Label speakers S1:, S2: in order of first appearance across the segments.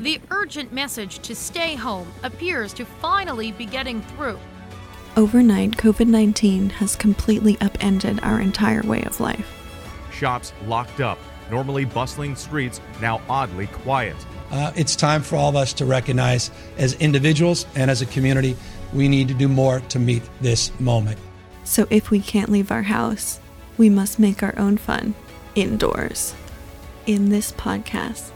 S1: the urgent message to stay home appears to finally be getting through.
S2: Overnight, COVID 19 has completely upended our entire way of life.
S3: Shops locked up, normally bustling streets now oddly quiet.
S4: Uh, it's time for all of us to recognize as individuals and as a community, we need to do more to meet this moment.
S2: So if we can't leave our house, we must make our own fun indoors. In this podcast,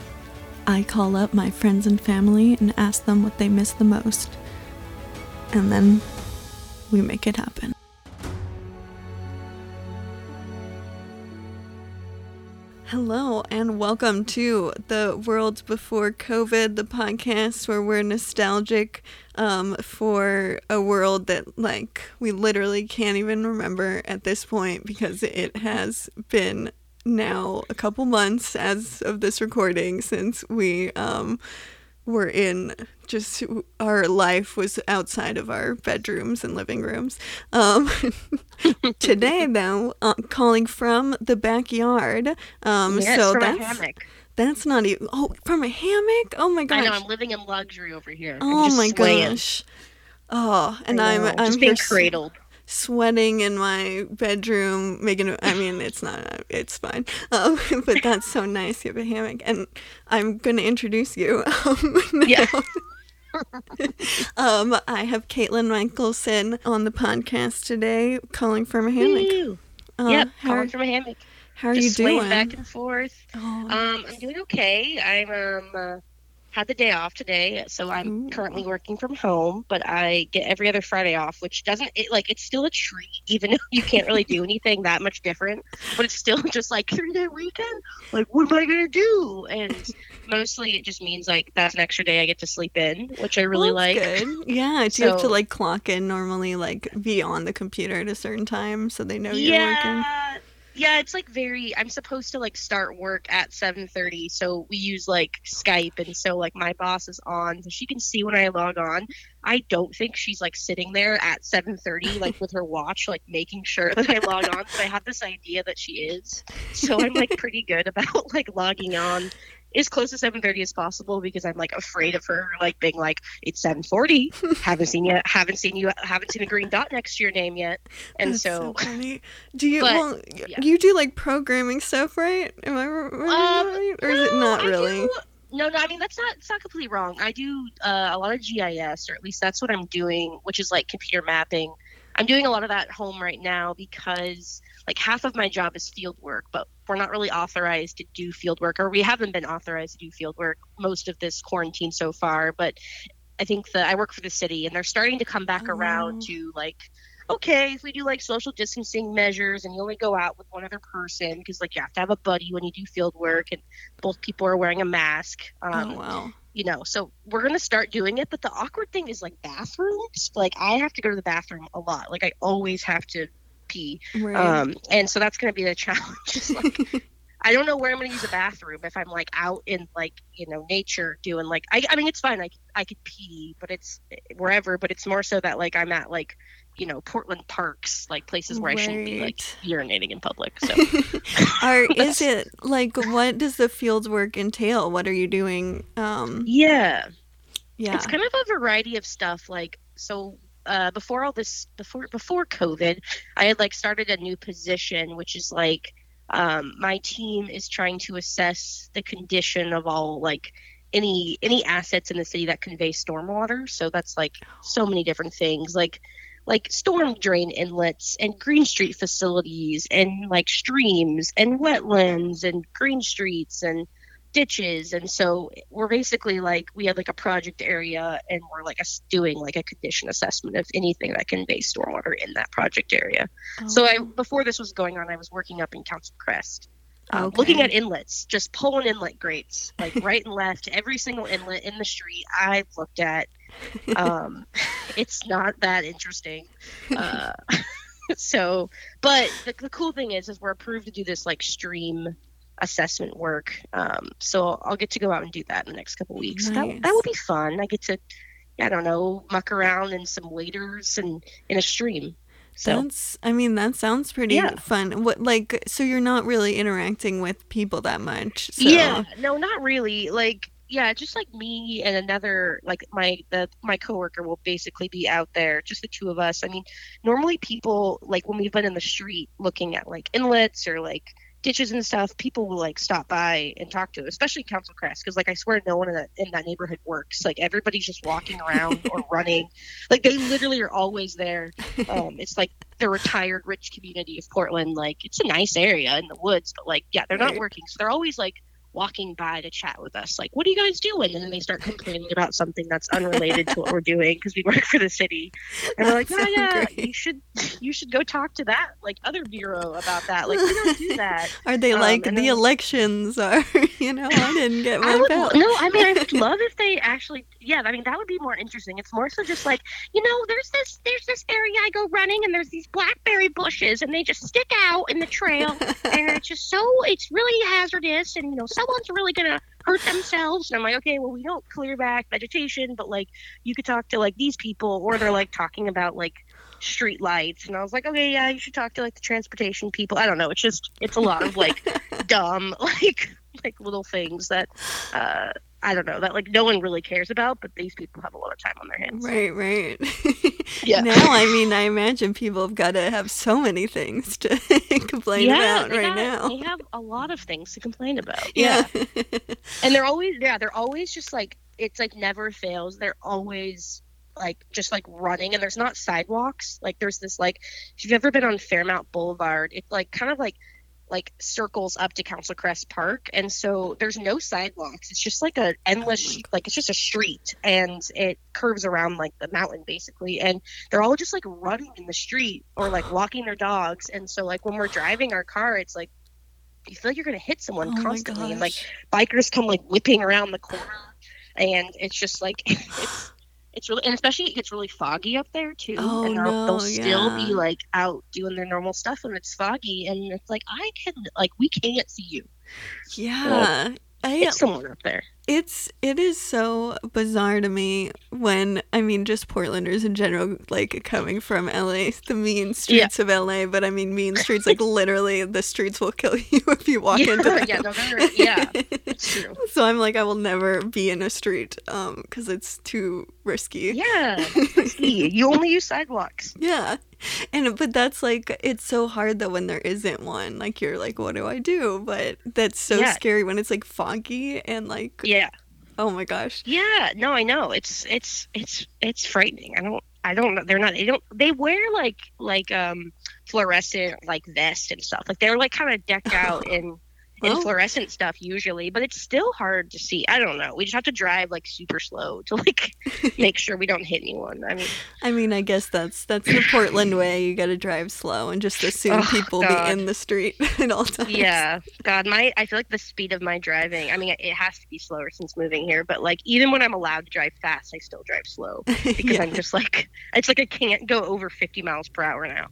S2: I call up my friends and family and ask them what they miss the most. And then we make it happen. Hello, and welcome to the World Before COVID, the podcast where we're nostalgic um, for a world that, like, we literally can't even remember at this point because it has been now a couple months as of this recording since we um, were in just our life was outside of our bedrooms and living rooms. Um, today, though, uh, calling from the backyard. Um,
S5: yes,
S2: so
S5: from
S2: that's
S5: a hammock.
S2: that's not even. Oh, from a hammock. Oh my gosh.
S5: I know I'm living in luxury over here.
S2: Oh my
S5: swaying.
S2: gosh. Oh, and I'm I'm
S5: just
S2: here
S5: being cradled.
S2: Sweating in my bedroom, making. I mean, it's not. It's fine. Um, but that's so nice. You have a hammock, and I'm gonna introduce you. Um,
S5: Yeah.
S2: um, I have Katelyn Michelson on the podcast today, calling from a hammock. Uh,
S5: yep, calling from a hammock.
S2: how are
S5: just
S2: you doing?
S5: back and forth.
S2: Oh,
S5: Um, I'm doing okay. I'm um uh, had the day off today, so I'm
S2: Ooh.
S5: currently working from home. But I get every other Friday off, which doesn't it like it's still a treat, even though you can't really do anything that much different. But it's still just like three day weekend. Like, what am I gonna do? And mostly it just means like that's an extra day I get to sleep in, which I really
S2: well,
S5: like.
S2: Good. Yeah. Do you have to like clock in normally, like be on the computer at a certain time so they know you're working?
S5: Yeah it's like very i'm supposed to like start work at 7.30 so we use like skype and so like my boss is on so she can see when i log on. I don't think she's like sitting there at 7.30 like with her watch like making sure that i log on but i have this idea that she is. So i'm like pretty good about like logging on as close to 7.30 as possible because i'm like afraid of her like being like it's 7.40 haven't seen you haven't seen you haven't seen a green dot next to your name yet and so
S2: funny. Do you
S5: But,
S2: well,
S5: yeah.
S2: you do like programming stuff, right? Am I
S5: Um,
S2: right? Or is it not really?
S5: no, no. I mean, that's not. It's not completely wrong. I do uh, a lot of GIS, or at least that's what I'm doing, which is like computer mapping. I'm doing a lot of that at home right now because like half of my job is field work, but we're not really authorized to do field work, or we haven't been authorized to do field work most of this quarantine so far. But I think that I work for the city, and they're starting to come back
S2: Oh.
S5: around to like okay, if we do like social distancing measures and you only go out with one other person because like you have to have a buddy when you do field work and both people are wearing a mask. Um,
S2: oh wow.
S5: You know, so we're gonna start doing it. But the awkward thing is like bathrooms. Like I have to go to the bathroom a lot. Like I always have to pee.
S2: Right.
S5: Um, and so that's gonna be the challenge. Like I don't know where I'm gonna use a bathroom if I'm like out in like you know nature doing like I, I mean it's fine I could, I could pee but it's wherever but it's more so that like I'm at like you know Portland parks like places where I shouldn't be like urinating in public so
S2: Are is it like what does the field work entail? What are you doing? Um
S5: yeah
S2: yeah.
S5: it's kind of a variety of stuff like so uh, before all this before before covid i had like started a new position which is like um, my team is trying to assess the condition of all like any any assets in the city that convey stormwater. So that's like so many different things like like storm drain inlets and green street facilities and like streams and wetlands and green streets and ditches and so we're basically like we had like a project area and we're like doing like a condition assessment of anything that conveys stormwater in that project area. So i
S2: Oh,
S5: before this was going on i was working up in council crest um, looking at inlets just pulling inlet grates like right and left every single inlet in the street i've looked at. Um, it's not that interesting. Uh, so but the, the cool thing is is we're approved to do this like stream assessment work um, so i'll get to go out and do that in the next couple weeks that, that will be fun i get to i don't know muck around in some waders and in a stream so
S2: That's I mean that sounds pretty
S5: Yeah.
S2: fun. What like so you're not really interacting with people that much. So
S5: Yeah, no, not really. Like yeah, just like me and another like my the my coworker will basically be out there, just the two of us. I mean, normally people like when we've been in the street looking at like inlets or like ditches and stuff, people will like stop by and talk to, especially Council Crest, because like I swear no one in that in that neighborhood works. Like everybody's just walking around or running. Like they literally are always there. Um, it's like the retired rich community of Portland. Like it's a nice area in the woods, but like yeah, they're not working, so they're always like walking by to chat with us like what are you guys doing and then they start complaining about something that's unrelated to what we're doing because we work for the city and we're like yeah yeah
S2: great.
S5: you should you should go talk to that like other bureau about that like we don't do that
S2: Are they
S5: Um,
S2: like the
S5: then-
S2: elections are? You know, I didn't get
S5: I
S2: my
S5: would no. I mean, I would love if they actually. Yeah, I mean that would be more interesting. It's more so just like you know, there's this there's this area I go running, and there's these blackberry bushes, and they just stick out in the trail, and it's just so it's really hazardous, and you know, someone's really gonna hurt themselves. And I'm like, okay, well, we don't clear back vegetation, but like you could talk to like these people, or they're like talking about like street lights and i was like okay yeah you should talk to like the transportation people i don't know it's just it's a lot of like dumb like like little things that uh i don't know that like no one really cares about but these people have a lot of time on their hands
S2: Right, right.
S5: Yeah.
S2: Now, I mean, I imagine people have got to have so many things to complain about right
S5: got-
S2: now.
S5: they have a lot of things to complain about
S2: Yeah.
S5: and they're always yeah they're always just like it's like never fails they're always like just like running and there's not sidewalks like there's this like if you've ever been on fairmount boulevard it's like kind of like like circles up to council crest park and so there's no sidewalks. It's just like a endless like it's just a street and it curves around like the mountain basically and they're all just like running in the street or like walking their dogs and so like when we're driving our car it's like you feel like you're gonna hit someone
S2: Oh
S5: constantly and like bikers come like whipping around the corner and it's just like it's it's really and especially it gets really foggy up there too
S2: Oh,
S5: and they'll,
S2: no,
S5: they'll still
S2: yeah.
S5: be like out doing their normal stuff when it's foggy and it's like i can like we can't see you
S2: Yeah. I,
S5: it's someone up there
S2: it's it is so bizarre to me when I mean just Portlanders in general like coming from LA the mean streets of LA but I mean mean streets like literally the streets will kill you if you walk
S5: yeah,
S2: into them.
S5: yeah, no, yeah, it's true.
S2: so I'm like I will never be in a street um cuz it's too risky.
S5: yeah risky. you only use sidewalks
S2: Yeah. And but that's like it's so hard that when there isn't one, like you're like, what do I do? But that's so
S5: Yeah.
S2: scary when it's like foggy and like
S5: yeah
S2: oh my gosh.
S5: Yeah, no, I know. It's it's it's it's frightening. I don't I don't know. They're not they don't they wear like like um fluorescent like vest and stuff. Like they're like kind of decked out in
S2: Well.
S5: fluorescent stuff usually, but it's still hard to see. I don't know. We just have to drive like super slow to like make sure we don't hit anyone. I mean,
S2: I mean, I guess that's that's the Portland way. You got to drive slow and just assume
S5: Oh,
S2: people
S5: God.
S2: be in the street at all times.
S5: yeah, God, my I feel like the speed of my driving. I mean, it has to be slower since moving here, but like even when I'm allowed to drive fast, I still drive slow because
S2: Yeah.
S5: I'm just like it's like I can't go over 50 miles per hour now.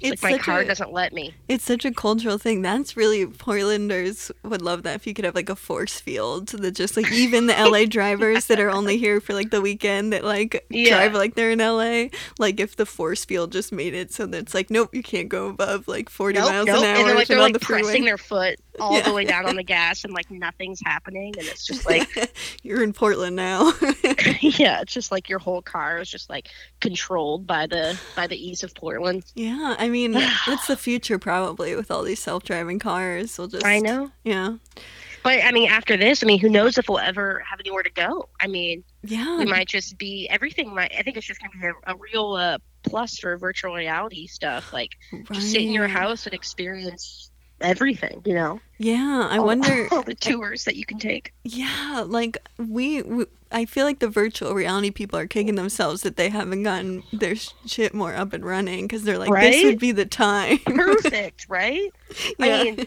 S5: It's, like my car
S2: a-
S5: doesn't let me.
S2: It's such a cultural thing. That's really Portlanders would love that if you could have like a force field that just like even the LA drivers that are only here for like the weekend that like
S5: Yeah.
S2: drive like they're in LA. Like if the force field just made it so that it's like nope, you can't go above like forty
S5: Nope,
S2: miles
S5: nope.
S2: an hour
S5: and they're like they're like
S2: the
S5: pressing
S2: freeway.
S5: their foot all
S2: Yeah.
S5: the way down on the gas, and like nothing's happening, and it's just like
S2: you're in Portland now.
S5: yeah, it's just like your whole car is just like controlled by the by the ease of Portland.
S2: yeah, I mean that's the future probably with all these self-driving cars. We'll just
S5: I know.
S2: Yeah.
S5: But I mean, after this, I mean, who knows if we'll ever have anywhere to go? I mean,
S2: Yeah.
S5: we might just be everything. Might I think it's just gonna be a, a real uh, plus for virtual reality stuff. Like just sit in your house and experience everything. You know,
S2: Yeah, I
S5: All-
S2: wonder.
S5: all the tours that you can take.
S2: Yeah, like we, we, I feel like the virtual reality people are kicking themselves that they haven't gotten their shit more up and running because they're like, this would be the time.
S5: Perfect, right?
S2: yeah.
S5: I mean,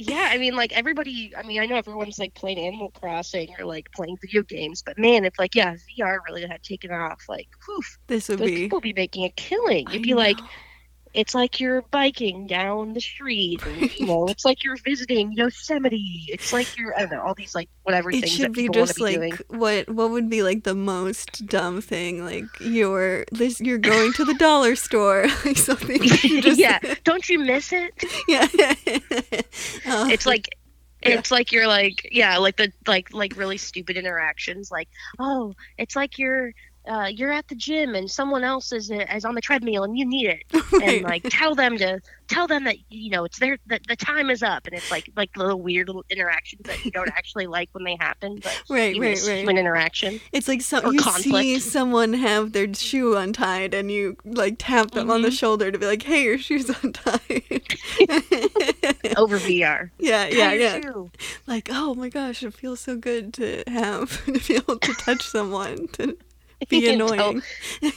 S5: yeah, I mean, like everybody. I mean, I know everyone's like playing Animal Crossing or like playing video games, but man, if like yeah, VR really had taken off, like, whew,
S2: this would be.
S5: people be making a killing.
S2: I
S5: You'd be like,
S2: know.
S5: It's like you're biking down the street, and, you know, it's like you're visiting Yosemite. It's like you're, I don't know, all these like whatever
S2: it
S5: things
S2: should
S5: that
S2: be just
S5: be
S2: like
S5: doing.
S2: what what would be like the most dumb thing like you're this you're going to the dollar store like something just
S5: yeah, don't you miss it?
S2: yeah Uh,
S5: It's like.
S2: Yeah.
S5: it's like you're like yeah like the like like really stupid interactions like oh it's like you're uh, you're at the gym and someone else is is on the treadmill and you need it and like tell them to tell them that you know it's their the, the time is up and it's like like little weird little interactions that you don't actually like when they happen but
S2: Right,
S5: you
S2: right, right.
S5: human interaction
S2: It's like
S5: or
S2: you see someone have their shoe untied and you like tap them on the
S5: Mhm.
S2: shoulder to be like, "Hey, your shoe's untied."
S5: over VR
S2: yeah, yeah, yeah.
S5: shoe.
S2: Like, oh my gosh, it feels so good to have to be able to touch someone to be annoying.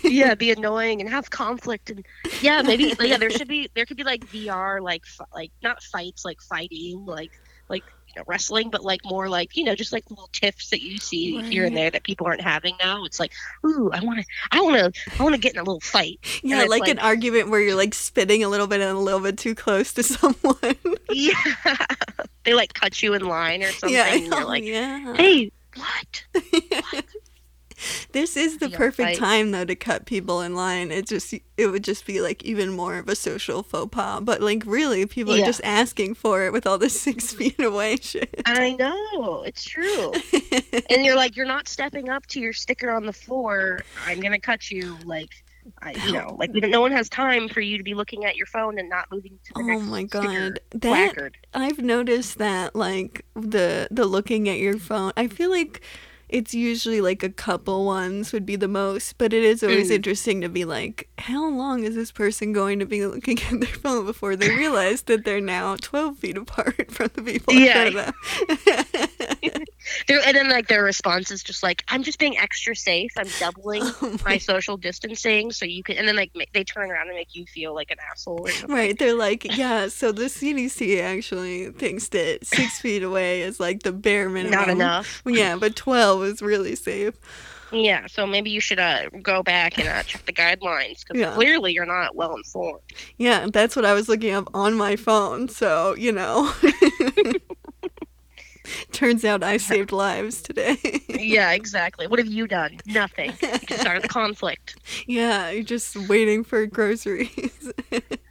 S5: yeah, be annoying and have conflict and yeah, maybe yeah, there should be there could be like VR like like not fights like fighting like like you know wrestling, but like more like you know just like little tiffs that you see here and there that people aren't having now. It's like ooh, I want to I want to I want to get in a little fight.
S2: Yeah, like,
S5: like-
S2: an argument where you're like spitting a little bit and a little bit too close to someone.
S5: Yeah, they like cut you in line or something.
S2: yeah,
S5: and you're like,
S2: yeah.
S5: hey, what?
S2: This is the
S5: Yeah,
S2: perfect
S5: right.
S2: time though to cut people in line. It just it would just be like even more of a social faux pas. But like really, people are just asking for it with all this six feet away shit.
S5: I know it's true. and you're like, you're not stepping up to your sticker on the floor. I'm gonna cut you. Like, I, you know, like no one has time for you to be looking at your phone and not moving to the
S2: oh
S5: next
S2: my god, that
S5: placard.
S2: I've noticed that like the the looking at your phone. I feel like it's usually like a couple ones would be the most, but it is always
S5: Mm.
S2: interesting to be like, how long is this person going to be looking at their phone before they realize that they're now twelve feet apart from the people
S5: Yeah.
S2: front of them?
S5: They're- and then like their response is just like, I'm just being extra safe. I'm doubling
S2: Oh
S5: my social distancing so you can. And then like ma- they turn around and make you feel like an asshole. Or.
S2: Right, they're like, yeah, so the CDC actually thinks that six feet away is like the bare minimum.
S5: Not enough.
S2: Yeah, but 12 is really safe.
S5: Yeah, so maybe you should uh, go back and uh, check the guidelines because
S2: Yeah.
S5: clearly you're not well informed.
S2: Yeah, that's what I was looking up on my phone, so, you know. Turns out I saved lives today.
S5: yeah, exactly. What have you done? Nothing. You just started the conflict.
S2: yeah, you're just waiting for groceries.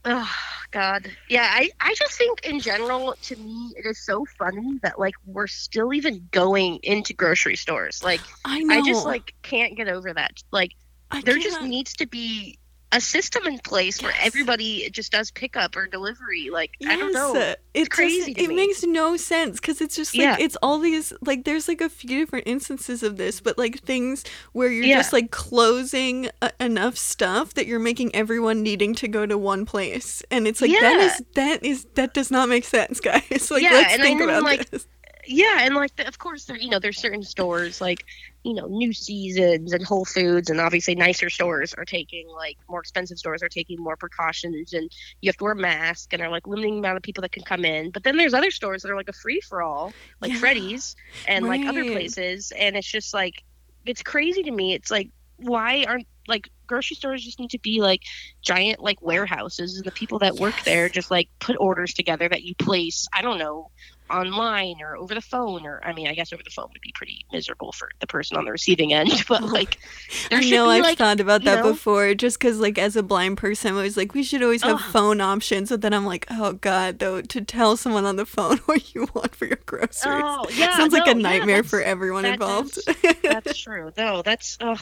S5: Oh God. Yeah, I, I just think in general, to me, it is so funny that like we're still even going into grocery stores. Like
S2: I know.
S5: I just like can't get over that. Like
S2: I
S5: there just
S2: can't-
S5: needs to be a system in place where everybody just does pickup or delivery. Like I don't know.
S2: Yes, It
S5: crazy to
S2: It
S5: me.
S2: makes no sense because it's just like
S5: Yeah.
S2: it's all these like there's like a few different instances of this, but like things where you're
S5: Yeah.
S2: just like closing uh, enough stuff that you're making everyone needing to go to one place, and it's like
S5: Yeah.
S2: is that is that does not make sense, guys. Like let's think about
S5: like,
S2: this.
S5: Yeah, and like the, of course there you know there's certain stores like you know New Seasons and Whole Foods and obviously nicer stores are taking like more expensive stores are taking more precautions and you have to wear a mask and are like limiting the amount of people that can come in. But then there's other stores that are like a free for all, like
S2: Yeah.
S5: Freddy's and like other places, and it's just like it's crazy to me. It's like why aren't like grocery stores just need to be like giant like warehouses and the people that work there just like put orders together that you place i don't know online or over the phone or i mean i guess over the phone would be pretty miserable for the person on the receiving end but like there
S2: I know
S5: be,
S2: I've
S5: like
S2: thought about that
S5: know?
S2: before, just because like as a blind person, I was like, we should always have phone options. But then I'm like, oh god, though, to tell someone on the phone what you want for your groceries
S5: oh yeah
S2: sounds like
S5: no,
S2: a
S5: yeah,
S2: nightmare for everyone
S5: that
S2: involved.
S5: is- that's true though that's oh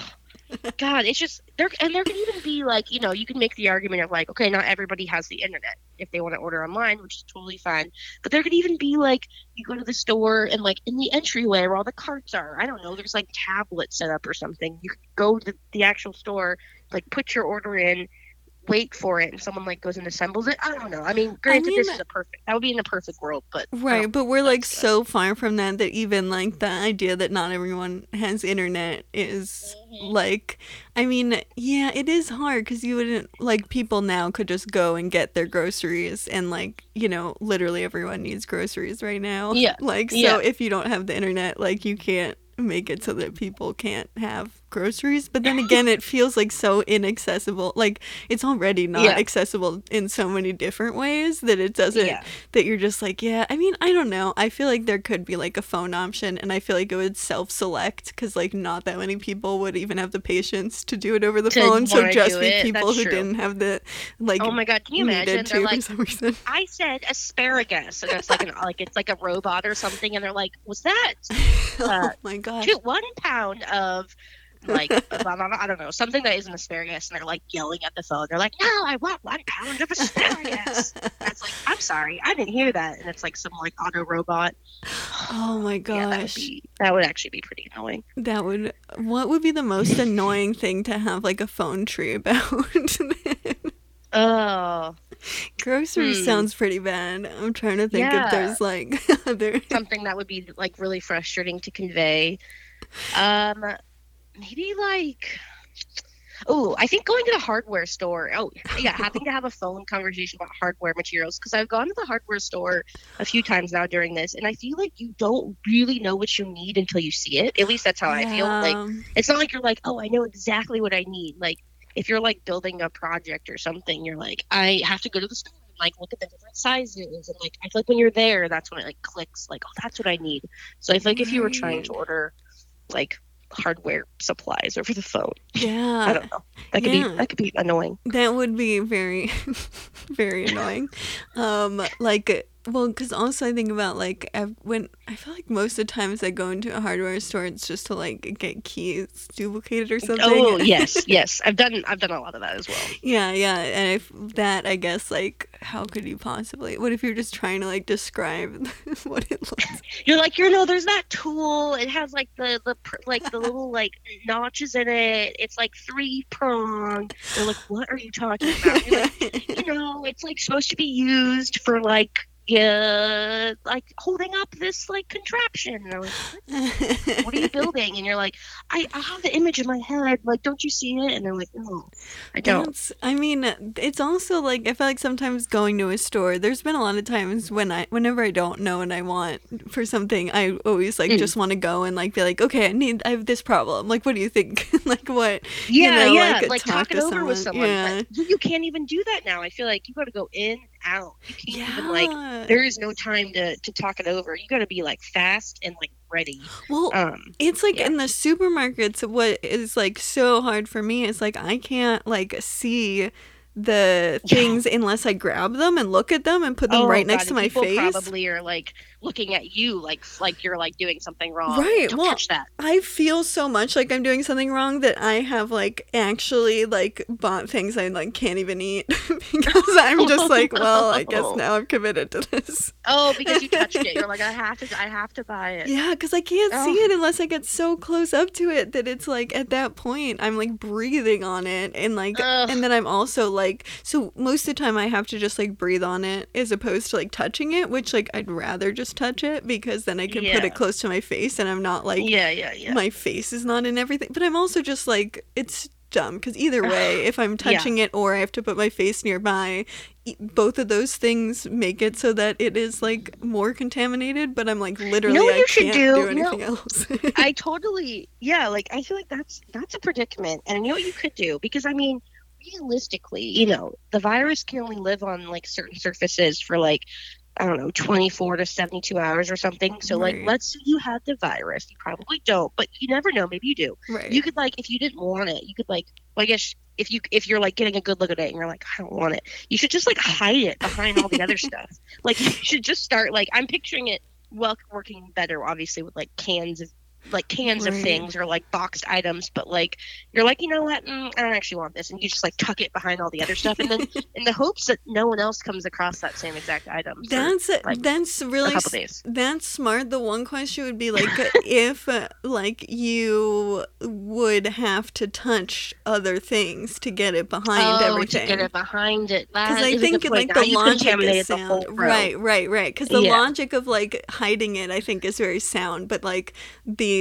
S5: god it's just there and there can even be like you know you can make the argument of like okay not everybody has the internet if they want to order online which is totally fine. But there could even be like you go to the store and like in the entryway where all the carts are i don't know there's like tablets set up or something. You could go to the actual store like put your order in wait for it and someone like goes and assembles it i don't know i mean granted this
S2: mean-
S5: is a perfect that would be in a perfect world but
S2: Right, but we're like
S5: that's good.
S2: so far from that that even like the idea that not everyone has internet is
S5: Mm-hmm.
S2: like, I mean, yeah, it is hard because you wouldn't like people now could just go and get their groceries and like you know literally everyone needs groceries right now.
S5: Yeah,
S2: like so
S5: yeah.
S2: if you don't have the internet, like you can't make it so that people can't have groceries. But then again, it feels like so inaccessible. Like it's already not
S5: Yeah.
S2: accessible in so many different ways that it doesn't.
S5: Yeah.
S2: That you're just like, yeah. I mean, I don't know. I feel like there could be like a phone option, and I feel like it would self-select because like not that many people would even have the patience to do it over the
S5: To
S2: phone. So just be people who
S5: true.
S2: didn't have the like.
S5: Oh my god, can you imagine? They're like,
S2: for some reason.
S5: I said asparagus, and it's like an like it's like a robot or something, and they're like, "Was that
S2: oh
S5: uh,
S2: my god.
S5: one pound of like I don't know something that isn't asparagus?" And they're like yelling at the phone. They're like, "No, I want one pound of asparagus." That's like, "I'm sorry, I didn't hear that." And it's like some like auto robot.
S2: Oh my gosh.
S5: Yeah, that would be that would actually be pretty annoying.
S2: That would. What would be the most annoying thing to have like a phone tree about?
S5: Oh,
S2: Groceries
S5: Hmm.
S2: sounds pretty bad. I'm trying to think if there's like other.
S5: something that would be like really frustrating to convey. Um, maybe like, oh, I think going to the hardware store. Oh, yeah, having to have a phone conversation about hardware materials because I've gone to the hardware store a few times now during this, and I feel like you don't really know what you need until you see it. At least that's how I feel. Like it's not like you're like, oh, I know exactly what I need. Like if you're like building a project or something, you're like, I have to go to the store and like look at the different sizes and like I feel like when you're there, that's when it like clicks. Like, oh, that's what I need. So I feel like if you were trying to order like hardware supplies over the phone,
S2: Yeah.
S5: I don't know, that could
S2: Yeah.
S5: be that could be annoying.
S2: that would be very, very annoying. Um, like, well, because also I think about like I've, when I feel like most of the times I go into a hardware store, it's just to like get keys duplicated or something.
S5: Oh yes, yes, I've done I've done a lot of that as well.
S2: Yeah, yeah, and if that, I guess, like, how could you possibly? What if you're just trying to like describe what it looks?
S5: You're like, you know, there's that tool. It has like the the pr- like the little like notches in it. It's like three pronged. They're like, what are you talking about? You're like, you know, it's like supposed to be used for like yeah, like holding up this like contraption. And they're like, what? are you building? And you're like, I, I have the image in my head. Like, don't you see it? And they're like, no, I don't.
S2: That's- I mean, it's also like I feel like sometimes going to a store. There's been a lot of times when I, whenever I don't know and I want for something, I always like
S5: Mm.
S2: just want to go and like be like, okay, I need, I have this problem. Like, what do you think? like, what?
S5: Yeah,
S2: know,
S5: yeah,
S2: like,
S5: like,
S2: talk
S5: talk it over with
S2: someone.
S5: someone.
S2: Yeah.
S5: But you, you can't even do that now. I feel like you got to go in, out. You can't even like. There is no time to to talk it over. You got to be like fast and like ready.
S2: Well,
S5: Um,
S2: It's like
S5: Yeah.
S2: in the supermarkets, what is like so hard for me is like I can't like see the
S5: Yeah.
S2: things unless I grab them and look at them and put them
S5: oh,
S2: right next
S5: God,
S2: to my face.
S5: Probably are like looking at you like like you're like doing something wrong.
S2: Right,
S5: Don't
S2: well,
S5: touch that.
S2: I feel so much like I'm doing something wrong that I have like actually like bought things I like can't even eat because I'm just oh, like, well, I guess now I'm committed to this.
S5: Oh, because you touched it. You're like, I have to. I have to buy it.
S2: Yeah, because I can't see
S5: Oh.
S2: it unless I get so close up to it that it's like at that point I'm like breathing on it and like
S5: Ugh.
S2: and then I'm also like so most of the time I have to just like breathe on it as opposed to like touching it, which like I'd rather just touch it because then I can put it close to my face and I'm not like
S5: yeah, yeah, yeah.
S2: my face is not in everything. But I'm also just like it's dumb because either way, if I'm
S5: Yeah.
S2: touching it or I have to put my face nearby, both of those things make it so that it is like more contaminated. But I'm like literally
S5: what
S2: I
S5: you should
S2: can't
S5: do?
S2: do,
S5: No.
S2: else.
S5: I totally yeah, like I feel like that's that's a predicament. And I know what you could do? Because I mean, realistically, you know, the virus can only live on like certain surfaces for like I don't know, 24 to 72 hours or something. So like let's say you had the virus. You probably don't, but you never know, maybe you do.
S2: right.
S5: You could like if you didn't want it, you could like well, I guess if you if you're like getting a good look at it and you're like I don't want it, you should just like hide it behind all the other stuff. Like you should just start like I'm picturing it well working better obviously with like cans of like cans of things or like boxed items, but like you're like you know what mm, I don't actually want this, and you just like tuck it behind all the other stuff, and then in the hopes that no one else comes across that same exact item. for
S2: That's
S5: like,
S2: that's really that's smart. The one question would be like if uh, like you would have to touch other things to get it behind
S5: oh,
S2: everything.
S5: to get it behind it.
S2: Because I think like the
S5: Now you
S2: logic is
S5: the
S2: sound. Right, right, right. Because the
S5: Yeah.
S2: logic of like hiding it, I think, is very sound. But like the,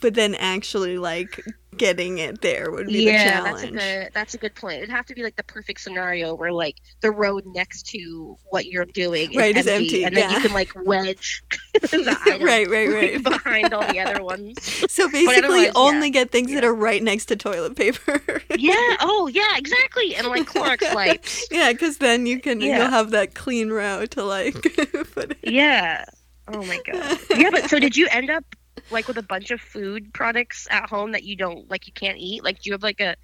S2: but then actually like getting it there would be
S5: yeah,
S2: the
S5: that's a
S2: challenge.
S5: good that's a good point. It'd have to be like the perfect scenario where like the road next to what you're doing is,
S2: Right, is
S5: empty,
S2: empty,
S5: and then you can like wedge
S2: right, right, right.
S5: behind all the other ones.
S2: So basically,
S5: otherwise, yeah.
S2: only get things that are right next to toilet paper.
S5: Yeah. Oh, yeah. Exactly. And like Clorox wipes.
S2: yeah, because then you can
S5: Yeah.
S2: you'll have that clean route to like put it.
S5: Yeah. Oh my god. Yeah, but so did you end up like with a bunch of food products at home that you don't like you can't eat? Like do you have like a,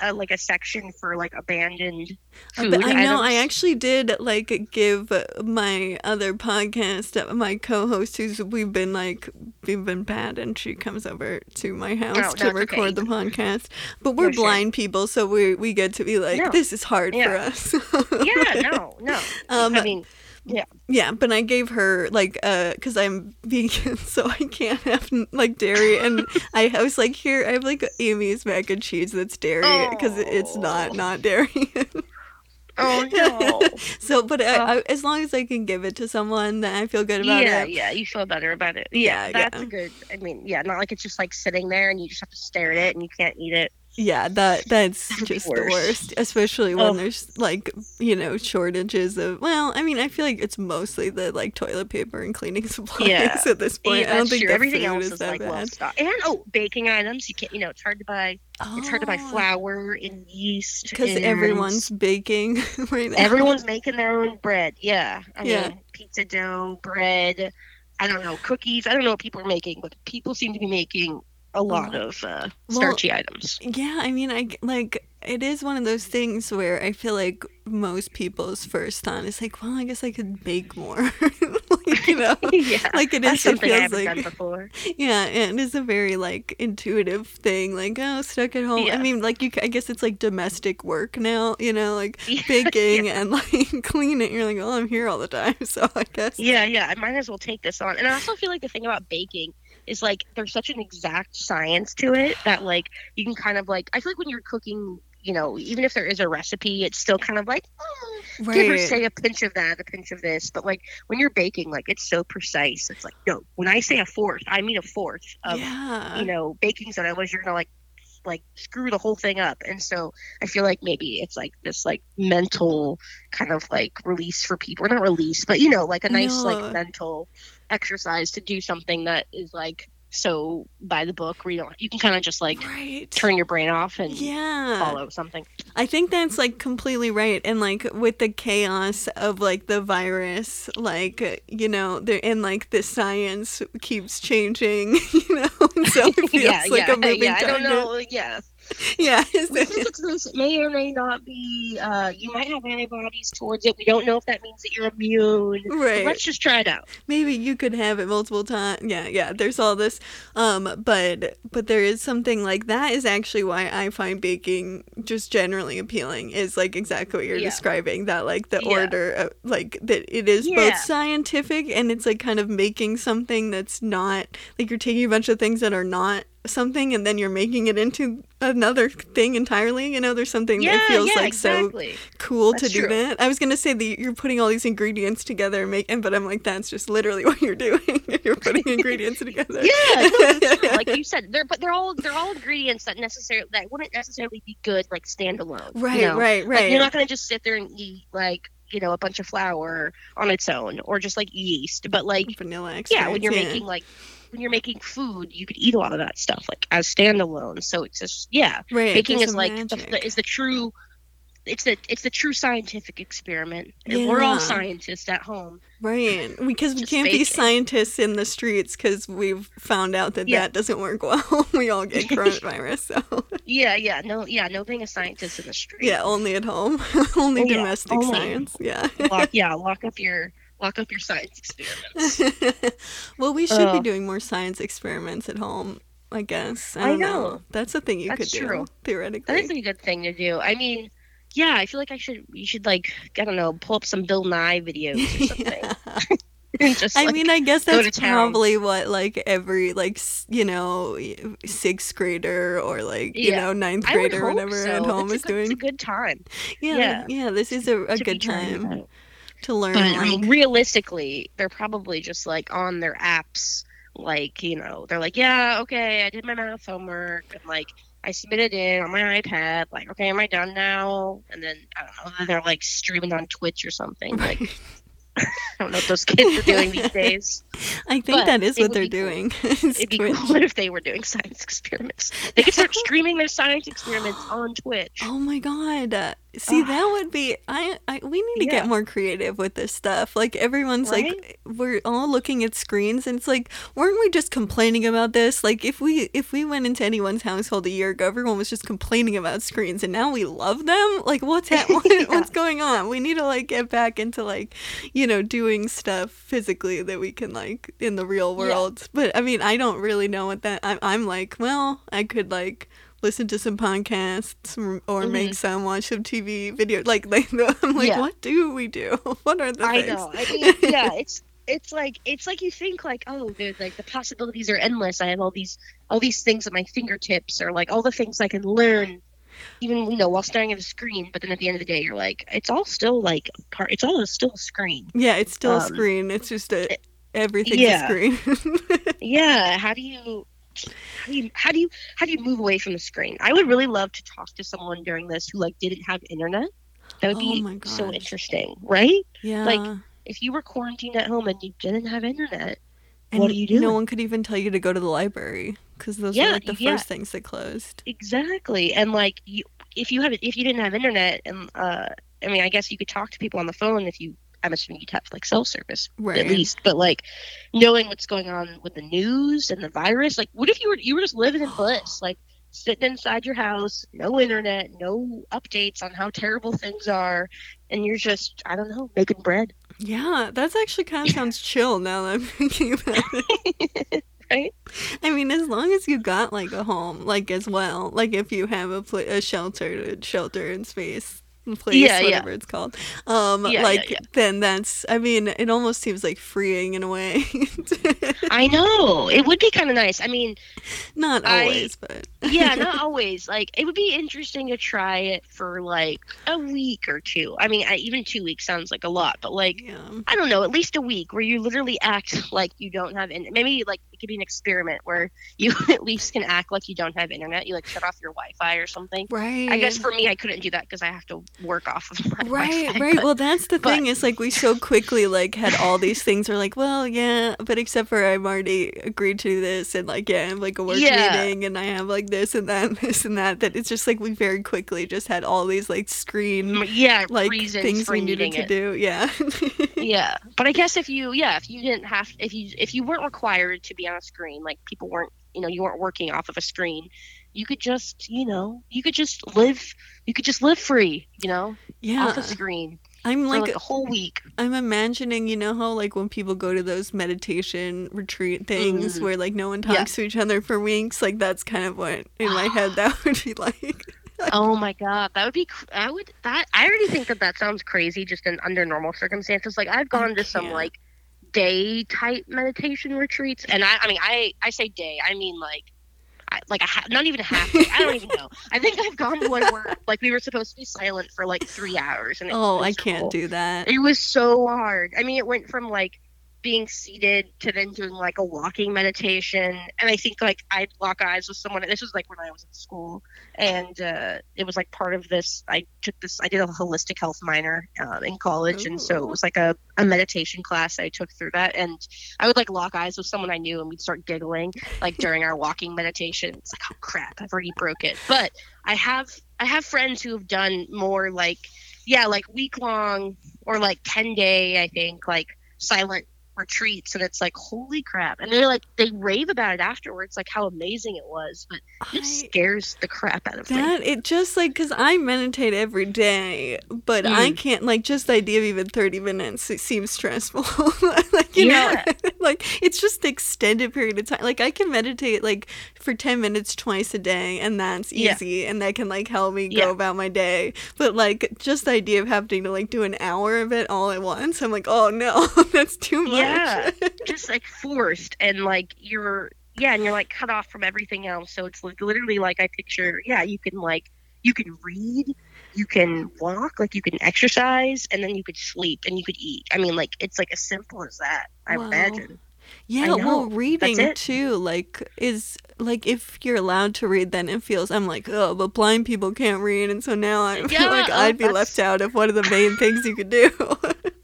S5: a like a section for like abandoned food
S2: But I know I actually did like give my other podcast, uh, my co-host, who's we've been like we've been bad, and she comes over to my house
S5: Oh,
S2: to record
S5: okay.
S2: the podcast. But we're
S5: No, sure.
S2: blind people, so we we get to be like,
S5: No.
S2: this is hard for us.
S5: Yeah, no, no.
S2: Um,
S5: I mean,
S2: Yeah, Yeah, but I gave her like uh cuz I'm vegan so I can't have like dairy and I, I was like here I have like Amy's mac and cheese that's dairy cuz it's not
S5: Oh.
S2: not dairy.
S5: oh no.
S2: so but I,
S5: Oh.
S2: I, as long as I can give it to someone then I feel good about
S5: yeah,
S2: it.
S5: Yeah, yeah, you feel better about it. Yeah,
S2: Yeah,
S5: that's
S2: yeah.
S5: a good. I mean, yeah, not like it's just like sitting there and you just have to stare at it and you can't eat it.
S2: Yeah, that that's just the worst, especially when
S5: Oh.
S2: there's like you know shortages of. Well, I mean, I feel like it's mostly the like toilet paper and cleaning supplies
S5: Yeah.
S2: at this point.
S5: Yeah,
S2: I don't think
S5: true. Everything else
S2: is
S5: is
S2: that
S5: like well
S2: bad.
S5: stocked. And oh, baking items. You can't. You know, it's hard to buy. It's hard to buy
S2: Oh.
S5: flour and yeast
S2: because everyone's baking right now.
S5: everyone's making their own bread. Yeah, I
S2: Yeah.
S5: mean, pizza dough, bread. I don't know cookies. I don't know what people are making, but people seem to be making a lot of uh,
S2: Well,
S5: starchy items.
S2: Yeah, I mean, I like it is one of those things where I feel like most people's first thought is like, well, I guess I could bake more, like, you know.
S5: yeah,
S2: Like it is that's it
S5: something I haven't
S2: like
S5: before.
S2: Yeah, and it's a very like intuitive thing. Like, oh, stuck at home. I mean, like you. I guess it's like domestic work now. You know, like
S5: Yeah,
S2: baking and like cleaning. You're like, oh, I'm here all the time, so I guess.
S5: Yeah, yeah, I might as well take this on. And I also feel like the thing about baking is like there's such an exact science to it that like you can kind of like I feel like when you're cooking, you know, even if there is a recipe, it's still kind of like mm, give or say a pinch of that, a pinch of this. But like when you're baking, like it's so precise. It's like no, when I say a fourth, I mean a fourth of
S2: yeah.
S5: you know baking soda. Was you're gonna like like screw the whole thing up and so i feel like maybe it's like this like mental kind of like release for people or not release but you know like a nice
S2: No.
S5: like mental exercise to do something that is like so by the book where you don't you can kind of just like
S2: right.
S5: turn your brain off and
S2: yeah.
S5: follow something
S2: I think that's like completely right. And like with the chaos of like the virus, like, you know, there and like the science keeps changing, you know, so it feels
S5: yeah
S2: like
S5: yeah
S2: a moving
S5: yeah i don't
S2: target.
S5: know yeah
S2: Yeah.
S5: we think it's this it may or may not be uh you might have antibodies towards it we don't know if that means that you're immune
S2: Right.
S5: let's just try it out
S2: maybe you could have it multiple times yeah yeah there's all this um but but there is something like that is actually why i find baking just generally appealing is like exactly what you're
S5: Yeah.
S2: describing that like the
S5: Yeah.
S2: order of, like that it is
S5: Yeah.
S2: both scientific and it's like kind of making something that's not like you're taking a bunch of things that are not something and then you're making it into another thing entirely you know there's something that feels like so
S5: exactly.
S2: cool to do
S5: true.
S2: that. I was gonna say that you're putting all these ingredients together and make, and but I'm like that's just literally what you're doing. you're putting ingredients together.
S5: Yeah, no, that's like you said, they're but they're all they're all ingredients that necessarily that wouldn't necessarily be good like standalone. you
S2: right,
S5: know?
S2: right,
S5: Like,
S2: right.
S5: you're not gonna just sit there and eat like you know a bunch of flour on its own or just like yeast, but like
S2: Vanilla extract.
S5: yeah, when you're making like when you're making food, you could eat a lot of that stuff like as standalone. So it's just yeah,
S2: right,
S5: baking is like the, the, is the true. It's the it's the true scientific experiment. And We're all scientists at home.
S2: right because we can't be scientists in the streets because we've found out that
S5: Yeah.
S2: that doesn't work well. we all get coronavirus, so
S5: Yeah, yeah, no, yeah, no being a scientist in the street.
S2: yeah, only at home, only
S5: Oh, yeah,
S2: domestic
S5: only.
S2: science. Yeah.
S5: lock, yeah, lock up your lock up your science experiments.
S2: well, we should be doing more science experiments at home. I guess. I,
S5: I
S2: don't
S5: know.
S2: That's a thing you
S5: That's
S2: could
S5: true.
S2: do theoretically.
S5: That is a good thing to do. I mean, yeah, I feel like I should. You should like, I don't know, pull up some Bill Nye videos or something.
S2: Yeah.
S5: just
S2: I
S5: like,
S2: mean, I guess that's probably what like every like s- you know sixth grader or like you know ninth grader or whatever
S5: so.
S2: at home
S5: it's
S2: is
S5: good, It's a
S2: doing.
S5: good time
S2: Yeah,
S5: yeah.
S2: yeah, This is a, a good time. To learn.
S5: But I
S2: like-
S5: mean, realistically, they're probably just like on their apps. Like you know, they're like, yeah, okay, I did my math homework, and like I submitted it on my iPad, like, okay, am I done now? And then I don't know, then they're like streaming on Twitch or something. Like I don't know what those kids are doing these days.
S2: I think
S5: But
S2: that is what they're
S5: be cool.
S2: doing.
S5: It'd be
S2: Twitch.
S5: cool if they were doing science experiments. They could start streaming their science experiments on Twitch.
S2: Oh my god. See, that would be I, I we need to
S5: Yeah.
S2: get more creative with this stuff. Like everyone's
S5: Right?
S2: like we're all looking at screens and it's like weren't we just complaining about this? Like if we if we went into anyone's household a year ago, everyone was just complaining about screens and now we love them? Like what's ha- what,
S5: Yeah.
S2: what's going on? We need to like get back into like, you know, doing stuff physically that we can like in the real world. But I mean, I don't really know what that I'm I'm like, well, I could like listen to some podcasts or- or make some, watch some TV video. Like, like I'm like,
S5: Mm-hmm. Yeah.
S2: what do we do? What are the
S5: I
S2: things?
S5: know. I mean, yeah, it's it's like it's like you think like, oh, there's like the possibilities are endless. I have all these all these things at my fingertips, or like all the things I can learn, even you know while staring at a screen. But then at the end of the day, you're like, it's all still like part. It's all still a screen.
S2: Yeah, it's still a
S5: Um,
S2: screen. It's just a everything's
S5: yeah.
S2: a screen.
S5: Yeah. How do you? How do you how do you how do you move away from the screen? I would really love to talk to someone during this who like didn't have internet. That would
S2: Oh
S5: be so interesting, right?
S2: yeah.
S5: Like If you were quarantined at home and you didn't have internet,
S2: and
S5: what do you do?
S2: No one could even tell you to go to the library because those were like the
S5: yeah.
S2: first things that closed.
S5: Exactly. And like you if you have if you didn't have internet and uh I mean I guess you could talk to people on the phone if you I'm assuming you'd have like cell service
S2: Right.
S5: at least. But like knowing what's going on with the news and the virus, like what if you were you were just living in bliss, like sitting inside your house, no internet, no updates on how terrible things are, and you're just I don't know, making bread.
S2: Yeah, that's actually kind of sounds chill now that I'm thinking about it.
S5: Right?
S2: I mean, as long as you got like a home, like as well, like if you have a pla a shelter, shelter in space place,
S5: Yeah, yeah.
S2: whatever it's called, um,
S5: Yeah, yeah,
S2: like
S5: yeah.
S2: then that's. I mean, it almost seems like freeing in a way.
S5: I know. It would be kinda nice. I mean,
S2: Not
S5: I-
S2: always, but
S5: yeah, not always. Like it would be interesting to try it for like a week or two. I mean, I, even two weeks sounds like a lot, but like
S2: yeah,
S5: I don't know, at least a week where you literally act like you don't have internet. Maybe like it could be an experiment where you at least can act like you don't have internet. You like shut off your Wi-Fi or something.
S2: right.
S5: I guess for me, I couldn't do that because I have to work off of my
S2: Right,
S5: Wi-Fi.
S2: right.
S5: but-
S2: Well, that's the
S5: but-
S2: thing is like we so quickly like had all these things. We're like, well, yeah, but except for I've already agreed to this, and like, yeah, I have like a work
S5: Yeah.
S2: meeting, and I have like this and that, and this and that. That it's just like we very quickly just had all these like screen
S5: yeah,
S2: like things we needed to
S5: it.
S2: do. Yeah.
S5: yeah but i guess if you yeah if you didn't have if you if you weren't required to be on a screen like people weren't you know you weren't working off of a screen you could just you know you could just live you could just live free you know
S2: yeah.
S5: off a screen
S2: I'm like,
S5: like a whole week
S2: I'm imagining, you know how like when people go to those meditation retreat things
S5: Mhm.
S2: where like no one
S5: Yeah.
S2: talks to each other for weeks, like that's kind of what in my head that would be like.
S5: oh my god that would be i would that i already think that that sounds crazy just in under normal circumstances like i've gone to some like day type meditation retreats and i i mean i i say day i mean like I, like a ha- not even a half day. I don't even know. I think I've gone to one where like we were supposed to be silent for like three hours, and it
S2: Oh, I can't do that.
S5: It was so hard. I mean, it went from like being seated to then doing like a walking meditation, and I think like I'd lock eyes with someone. This was like when I was in school, and uh, it was like part of this. I took this. I did a holistic health minor um, in college, and so it was like a, a meditation class I took through that, and I would like lock eyes with someone I knew, and we'd start giggling like during our walking meditation. It's like, oh crap, I've already broke it, but I have I have friends who have done more like yeah, like week long or like 10 day, I think, like silent retreats. And it's like, holy crap. And they're like, they rave about it afterwards, like how amazing it was. But it
S2: I-
S5: scares the crap out of me.
S2: It just like because I meditate every day, but I
S5: Mm.
S2: can't like just the idea of even thirty minutes. It seems stressful. like you
S5: Yeah.
S2: know, like it's just the extended period of time. Like I can meditate like for ten minutes twice a day, and that's
S5: Yeah.
S2: easy, and that can like help me go
S5: Yeah.
S2: about my day. But like just the idea of having to like do an hour of it all at once, I'm like, oh no, that's too much.
S5: Yeah. Just like forced. And like you're, yeah, and you're like cut off from everything else. So it's like literally like I picture, yeah, you can like, you can read, you can walk, like you can exercise, and then you could sleep and you could eat. I mean, like it's like as simple as that, I
S2: Wow.
S5: imagine.
S2: Yeah, well, reading too, like, is like if you're allowed to read, then it feels. I'm like, oh, but blind people can't read, and so now I feel
S5: Yeah,
S2: like
S5: oh,
S2: I'd be left out of one of the main things you could do.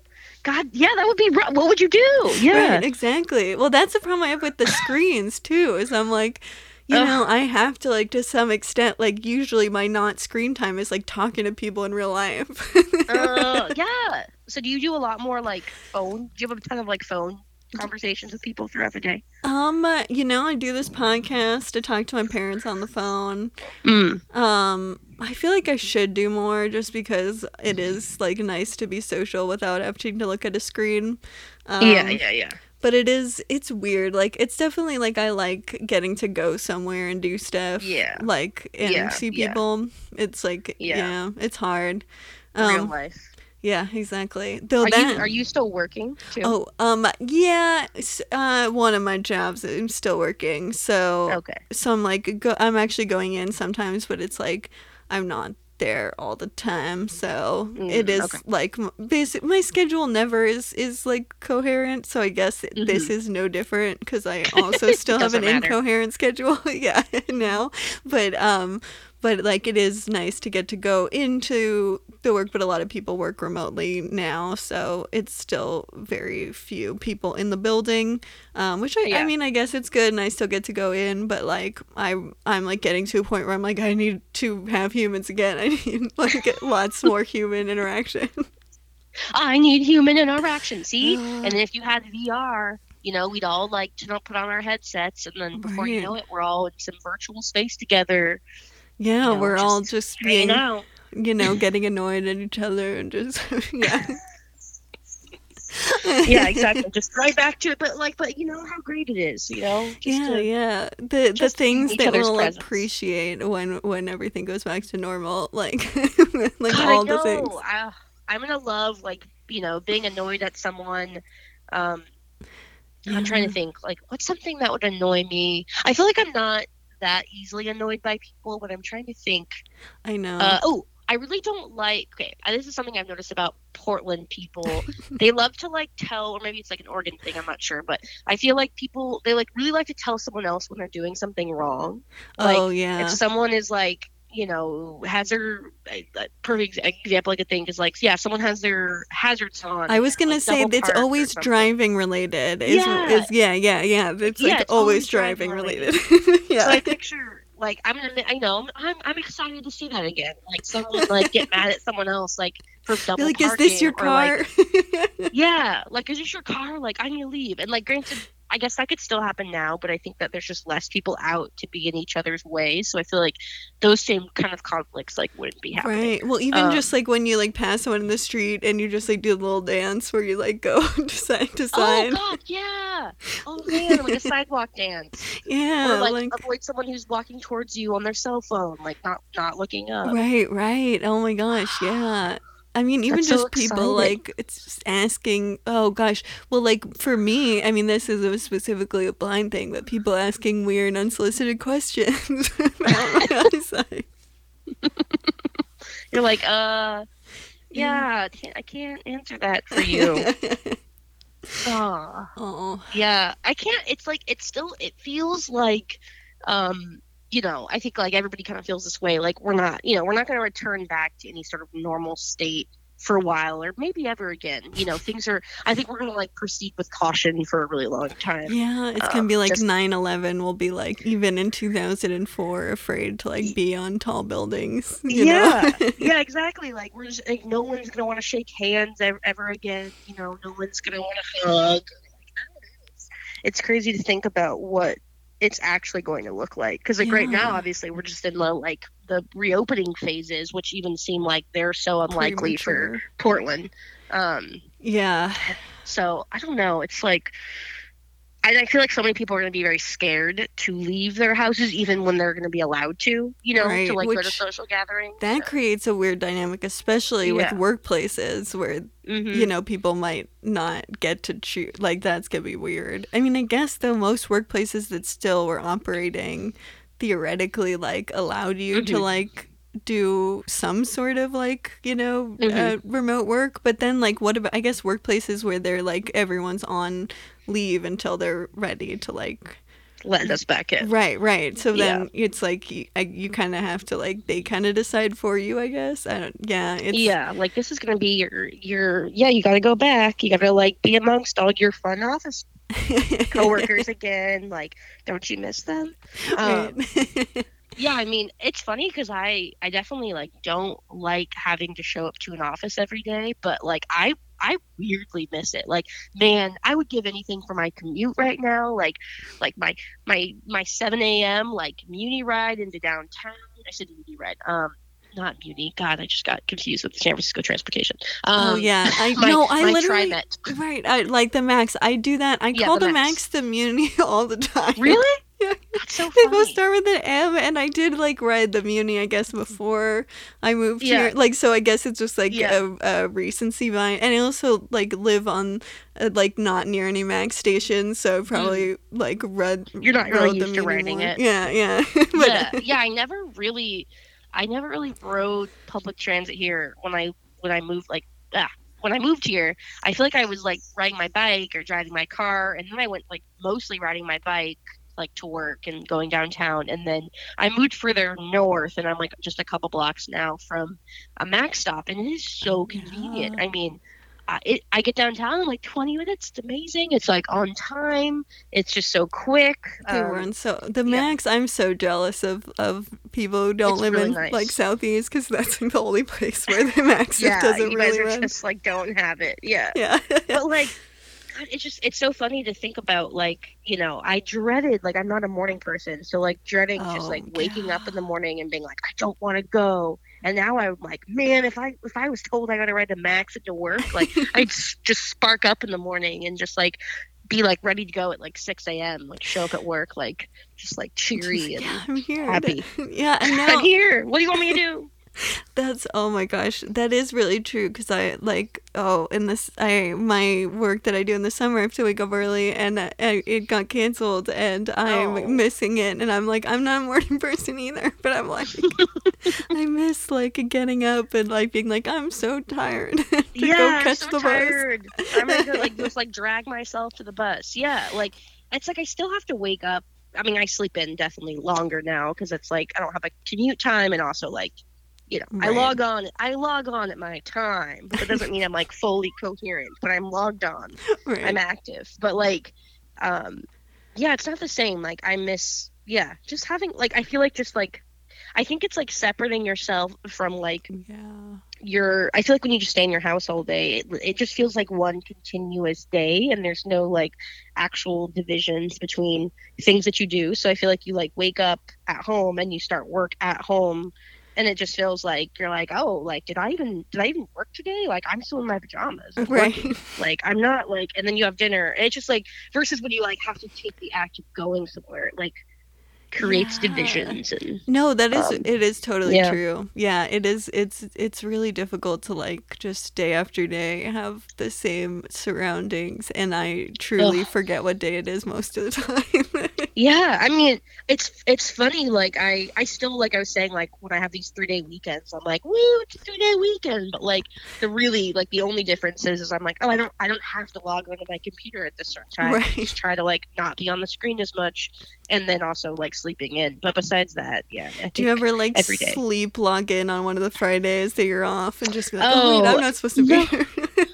S5: God, yeah, that would be. ru- What would you do? Yeah.
S2: Right, exactly. Well, that's the problem I have with the screens too. Is I'm like, you
S5: Ugh.
S2: know, I have to like to some extent. Like, usually my not screen time is like talking to people in real life.
S5: uh, yeah. So do you do a lot more like phone? Do you have a ton of like phone conversations with people throughout the day?
S2: um, uh, you know, I do this podcast to talk to my parents on the phone.
S5: Mm.
S2: Um, I feel like I should do more just because it is like nice to be social without having to look at a screen. Um,
S5: yeah, yeah, yeah.
S2: But it is it's weird. Like it's definitely like I like getting to go somewhere and do stuff.
S5: Yeah.
S2: Like and
S5: Yeah,
S2: see
S5: yeah.
S2: people. It's like yeah.
S5: Yeah.
S2: it's hard.
S5: Real
S2: Um
S5: life.
S2: yeah, exactly. Though
S5: Are
S2: that
S5: you are you still working too?
S2: Oh, um yeah, uh one of my jobs I'm still working. So
S5: okay.
S2: so I'm like go, I'm actually going in sometimes, but it's like I'm not there all the time. So it
S5: Mm,
S2: is
S5: okay.
S2: like basic. My schedule never is is like coherent. So I guess it, this is no different because I also still have an
S5: Mm-hmm. Matter.
S2: incoherent schedule. yeah, now, but um. But like it is nice to get to go into the work, but a lot of people work remotely now, so it's still very few people in the building. Um, which I, I mean, I guess it's good, and I still get to go in. But like, I I'm like getting to a point where I'm like, I need to have humans again. I need like lots more human interaction.
S5: I need human interaction. See, and then if you had VR, you know, we'd all like to not put on our headsets, and then before you know it, we're all in some virtual space together,
S2: Yeah,
S5: know,
S2: we're all
S5: just
S2: just being,
S5: out.
S2: you know, getting annoyed at each other and just yeah.
S5: yeah, exactly. Just right back to it, but like, but you know how great it is, you know. Just
S2: yeah,
S5: to-
S2: yeah. The the things that we'll
S5: presence.
S2: appreciate when when everything goes back to normal, like like
S5: God,
S2: all the things.
S5: I, I'm gonna love like you know being annoyed at someone. Um, I'm trying to think like what's something that would annoy me. I feel like I'm not that easily annoyed by people, but I'm trying to think.
S2: I know.
S5: Uh, oh, I really don't like. Okay, uh, this is something I've noticed about Portland people. they love to like tell, or maybe it's like an Oregon thing. I'm not sure, but I feel like people they like really like to tell someone else when they're doing something wrong. Like
S2: oh yeah.
S5: if someone is like you know hazard. Eh, a a perfect example I could think is like yeah someone has their hazards on.
S2: I was gonna
S5: like,
S2: say it's always driving related. Is,
S5: Yeah.
S2: is yeah, yeah, yeah. It's
S5: Yeah,
S2: like
S5: it's
S2: always
S5: always
S2: driving
S5: driving
S2: related. yeah.
S5: So I picture like I'm gonna I know I'm I'm excited to see that again. Like someone like get mad at someone else like for double
S2: You're like, is this your
S5: or, like,
S2: car?
S5: yeah, like is this your car? Like I need to leave. And like granted, I guess that could still happen now, but I think that there's just less people out to be in each other's way. So I feel like those same kind of conflicts like wouldn't be happening.
S2: right. Well, even
S5: Um,
S2: just like when you like pass someone in the street and you just like do a little dance where you like go to side to
S5: Oh
S2: side.
S5: god, yeah. Oh man, like a sidewalk dance.
S2: yeah.
S5: or like,
S2: like
S5: avoid someone who's walking towards you on their cell phone, like not not looking up.
S2: Right, right. Oh my gosh, yeah. I mean, even
S5: That's so
S2: just people like it's just asking. Oh gosh, well, like for me, I mean, this is a specifically a blind thing, but people asking weird, unsolicited questions. about my eyesight.
S5: You're like, uh, yeah, I can't, answer that for you. Aw.
S2: oh,
S5: yeah, I can't. It's like it's still. It feels like, um, you know, I think like everybody kind of feels this way. Like we're not, you know, we're not going to return back to any sort of normal state for a while, or maybe ever again. You know, things are. I think we're going to like proceed with caution for a really long time.
S2: yeah. It's
S5: Um,
S2: gonna be like
S5: just-
S2: 9/11 will be like even in 2004 afraid to like be on tall buildings. You
S5: yeah,
S2: know?
S5: yeah, exactly. Like we're just like no one's gonna want to shake hands ever, ever again. You know, no one's gonna want to hug. Like, I don't know. It's, it's crazy to think about what it's actually going to look like. Because like right now, obviously, we're just in the like the reopening phases, which even seem like they're so unlikely for Portland. Um,
S2: Yeah.
S5: so I don't know. It's like. I I feel like so many people are going to be very scared to leave their houses, even when they're going to be allowed to, you know,
S2: Right,
S5: to like go to social gatherings.
S2: That creates a weird dynamic, especially with workplaces where
S5: Mhm.
S2: you know, people might not get to choose. Like, that's gonna be weird. I mean, I guess though, most workplaces that still were operating theoretically, like, allowed you to,
S5: Mhm.
S2: like, do some sort of, like, you know, uh,
S5: Mhm.
S2: remote work. But then, like, what about, I guess, workplaces where they're, like, everyone's on, leave until they're ready to like
S5: let us back in.
S2: Right, right. So then it's like you, you kind of have to like they kind of decide for you, I guess. I don't. Yeah, it's
S5: Yeah, like this is gonna be your your yeah. You gotta go back. You gotta like be amongst all your fun office coworkers again. Like, don't you miss them? Um,
S2: right.
S5: yeah, I mean, it's funny because I I definitely like don't like having to show up to an office every day, but like I I weirdly miss it. Like, man, I would give anything for my commute right now. Like, like my my my 7 a.m. like Muni ride into downtown. I said Muni ride. Um, not Muni. God, I just got confused with the San Francisco transportation. Um,
S2: oh yeah, I
S5: my,
S2: no, I literally
S5: TriMet.
S2: right. I like the Max. I do that. I
S5: Yeah,
S2: call
S5: the
S2: the
S5: Max.
S2: Max the Muni all the time.
S5: Really? That's so
S2: They
S5: funny.
S2: both start with an M, and I did like ride the Muni, I guess, before I moved
S5: Yeah.
S2: here. Like, so I guess it's just like
S5: Yeah.
S2: a, a recency bias. And I also like live on uh, like not near any Max stations, so I probably like read.
S5: Mm. You're not really used to
S2: Muni
S5: riding
S2: more.
S5: it.
S2: Yeah, yeah. But-
S5: yeah, yeah. I never really, I never really rode public transit here when I when I moved. Like, ah, when I moved here, I feel like I was like riding my bike or driving my car, and then I went like mostly riding my bike like to work and going downtown, and then I moved further north, and I'm like just a couple blocks now from a Max stop, and it is so convenient. I mean. I it, I get downtown in like 20 minutes. It's amazing. It's like on time. It's just so quick.
S2: They
S5: Um,
S2: weren't so the
S5: yeah.
S2: Max. I'm so jealous of of people who don't
S5: It's
S2: live
S5: really
S2: in
S5: nice.
S2: like southeast because that's like the only place where the Max
S5: yeah,
S2: doesn't
S5: you guys are
S2: run.
S5: just like don't have it. Yeah.
S2: Yeah,
S5: but like God, it's just it's so funny to think about like you know i dreaded like i'm not a morning person so like dreading just
S2: Oh,
S5: like waking up in the morning and being like i don't want to go and now i'm like man if i if i was told i gotta ride the max into work like i'd s- just spark up in the morning and just like be like ready to go at like 6 a.m like show up at work like just like cheery and
S2: yeah, I'm here.
S5: happy.
S2: Yeah, and now
S5: i'm here what do you want me to do
S2: That's oh my gosh, that is really true because I like oh in this I my work that I do in the summer I have to wake up early and uh, I, it got canceled and I'm
S5: Oh.
S2: missing it and I'm like I'm not a morning person either but I'm like I miss like getting up and like being like I'm so tired to
S5: yeah,
S2: go
S5: I'm
S2: catch
S5: so
S2: the bus.
S5: tired. I'm ready to like just like drag myself to the bus. Yeah, like it's like I still have to wake up. I mean, I sleep in definitely longer now because it's like I don't have a commute time, and also like, you know, I log on. I log on at my time, but that doesn't mean I'm like fully coherent. But I'm logged on.
S2: Right.
S5: I'm active. But like, um, yeah, it's not the same. Like I miss. Yeah, just having like I feel like just like. I think it's like separating yourself from like
S2: yeah.
S5: you're i feel like when you just stay in your house all day it, it just feels like one continuous day and there's no like actual divisions between things that you do so i feel like you like wake up at home and you start work at home and it just feels like you're like oh like did i even did i even work today like i'm still in my pajamas I'm
S2: Right.
S5: working. like i'm not like and then you have dinner and it's just like versus when you like have to take the act of going somewhere like creates
S2: Yeah.
S5: divisions and
S2: No, that is
S5: Um,
S2: it is totally
S5: yeah.
S2: true. Yeah, it is it's it's really difficult to like just day after day have the same surroundings and I truly
S5: Ugh.
S2: forget what day it is most of the time.
S5: Yeah, I mean, it's it's funny. Like I I still like I was saying like when I have these three day weekends, I'm like, woo, it's a three day weekend. But like the really like the only difference is, is I'm like, oh, I don't I don't have to log onto my computer at this certain time. I
S2: Right.
S5: Just try to like not be on the screen as much, and then also like sleeping in. But besides that, yeah.
S2: Do you ever like
S5: every day.
S2: sleep log in on one of the Fridays that you're off and just be like, oh, wait,
S5: Oh,
S2: I'm not supposed to be
S5: no.
S2: here.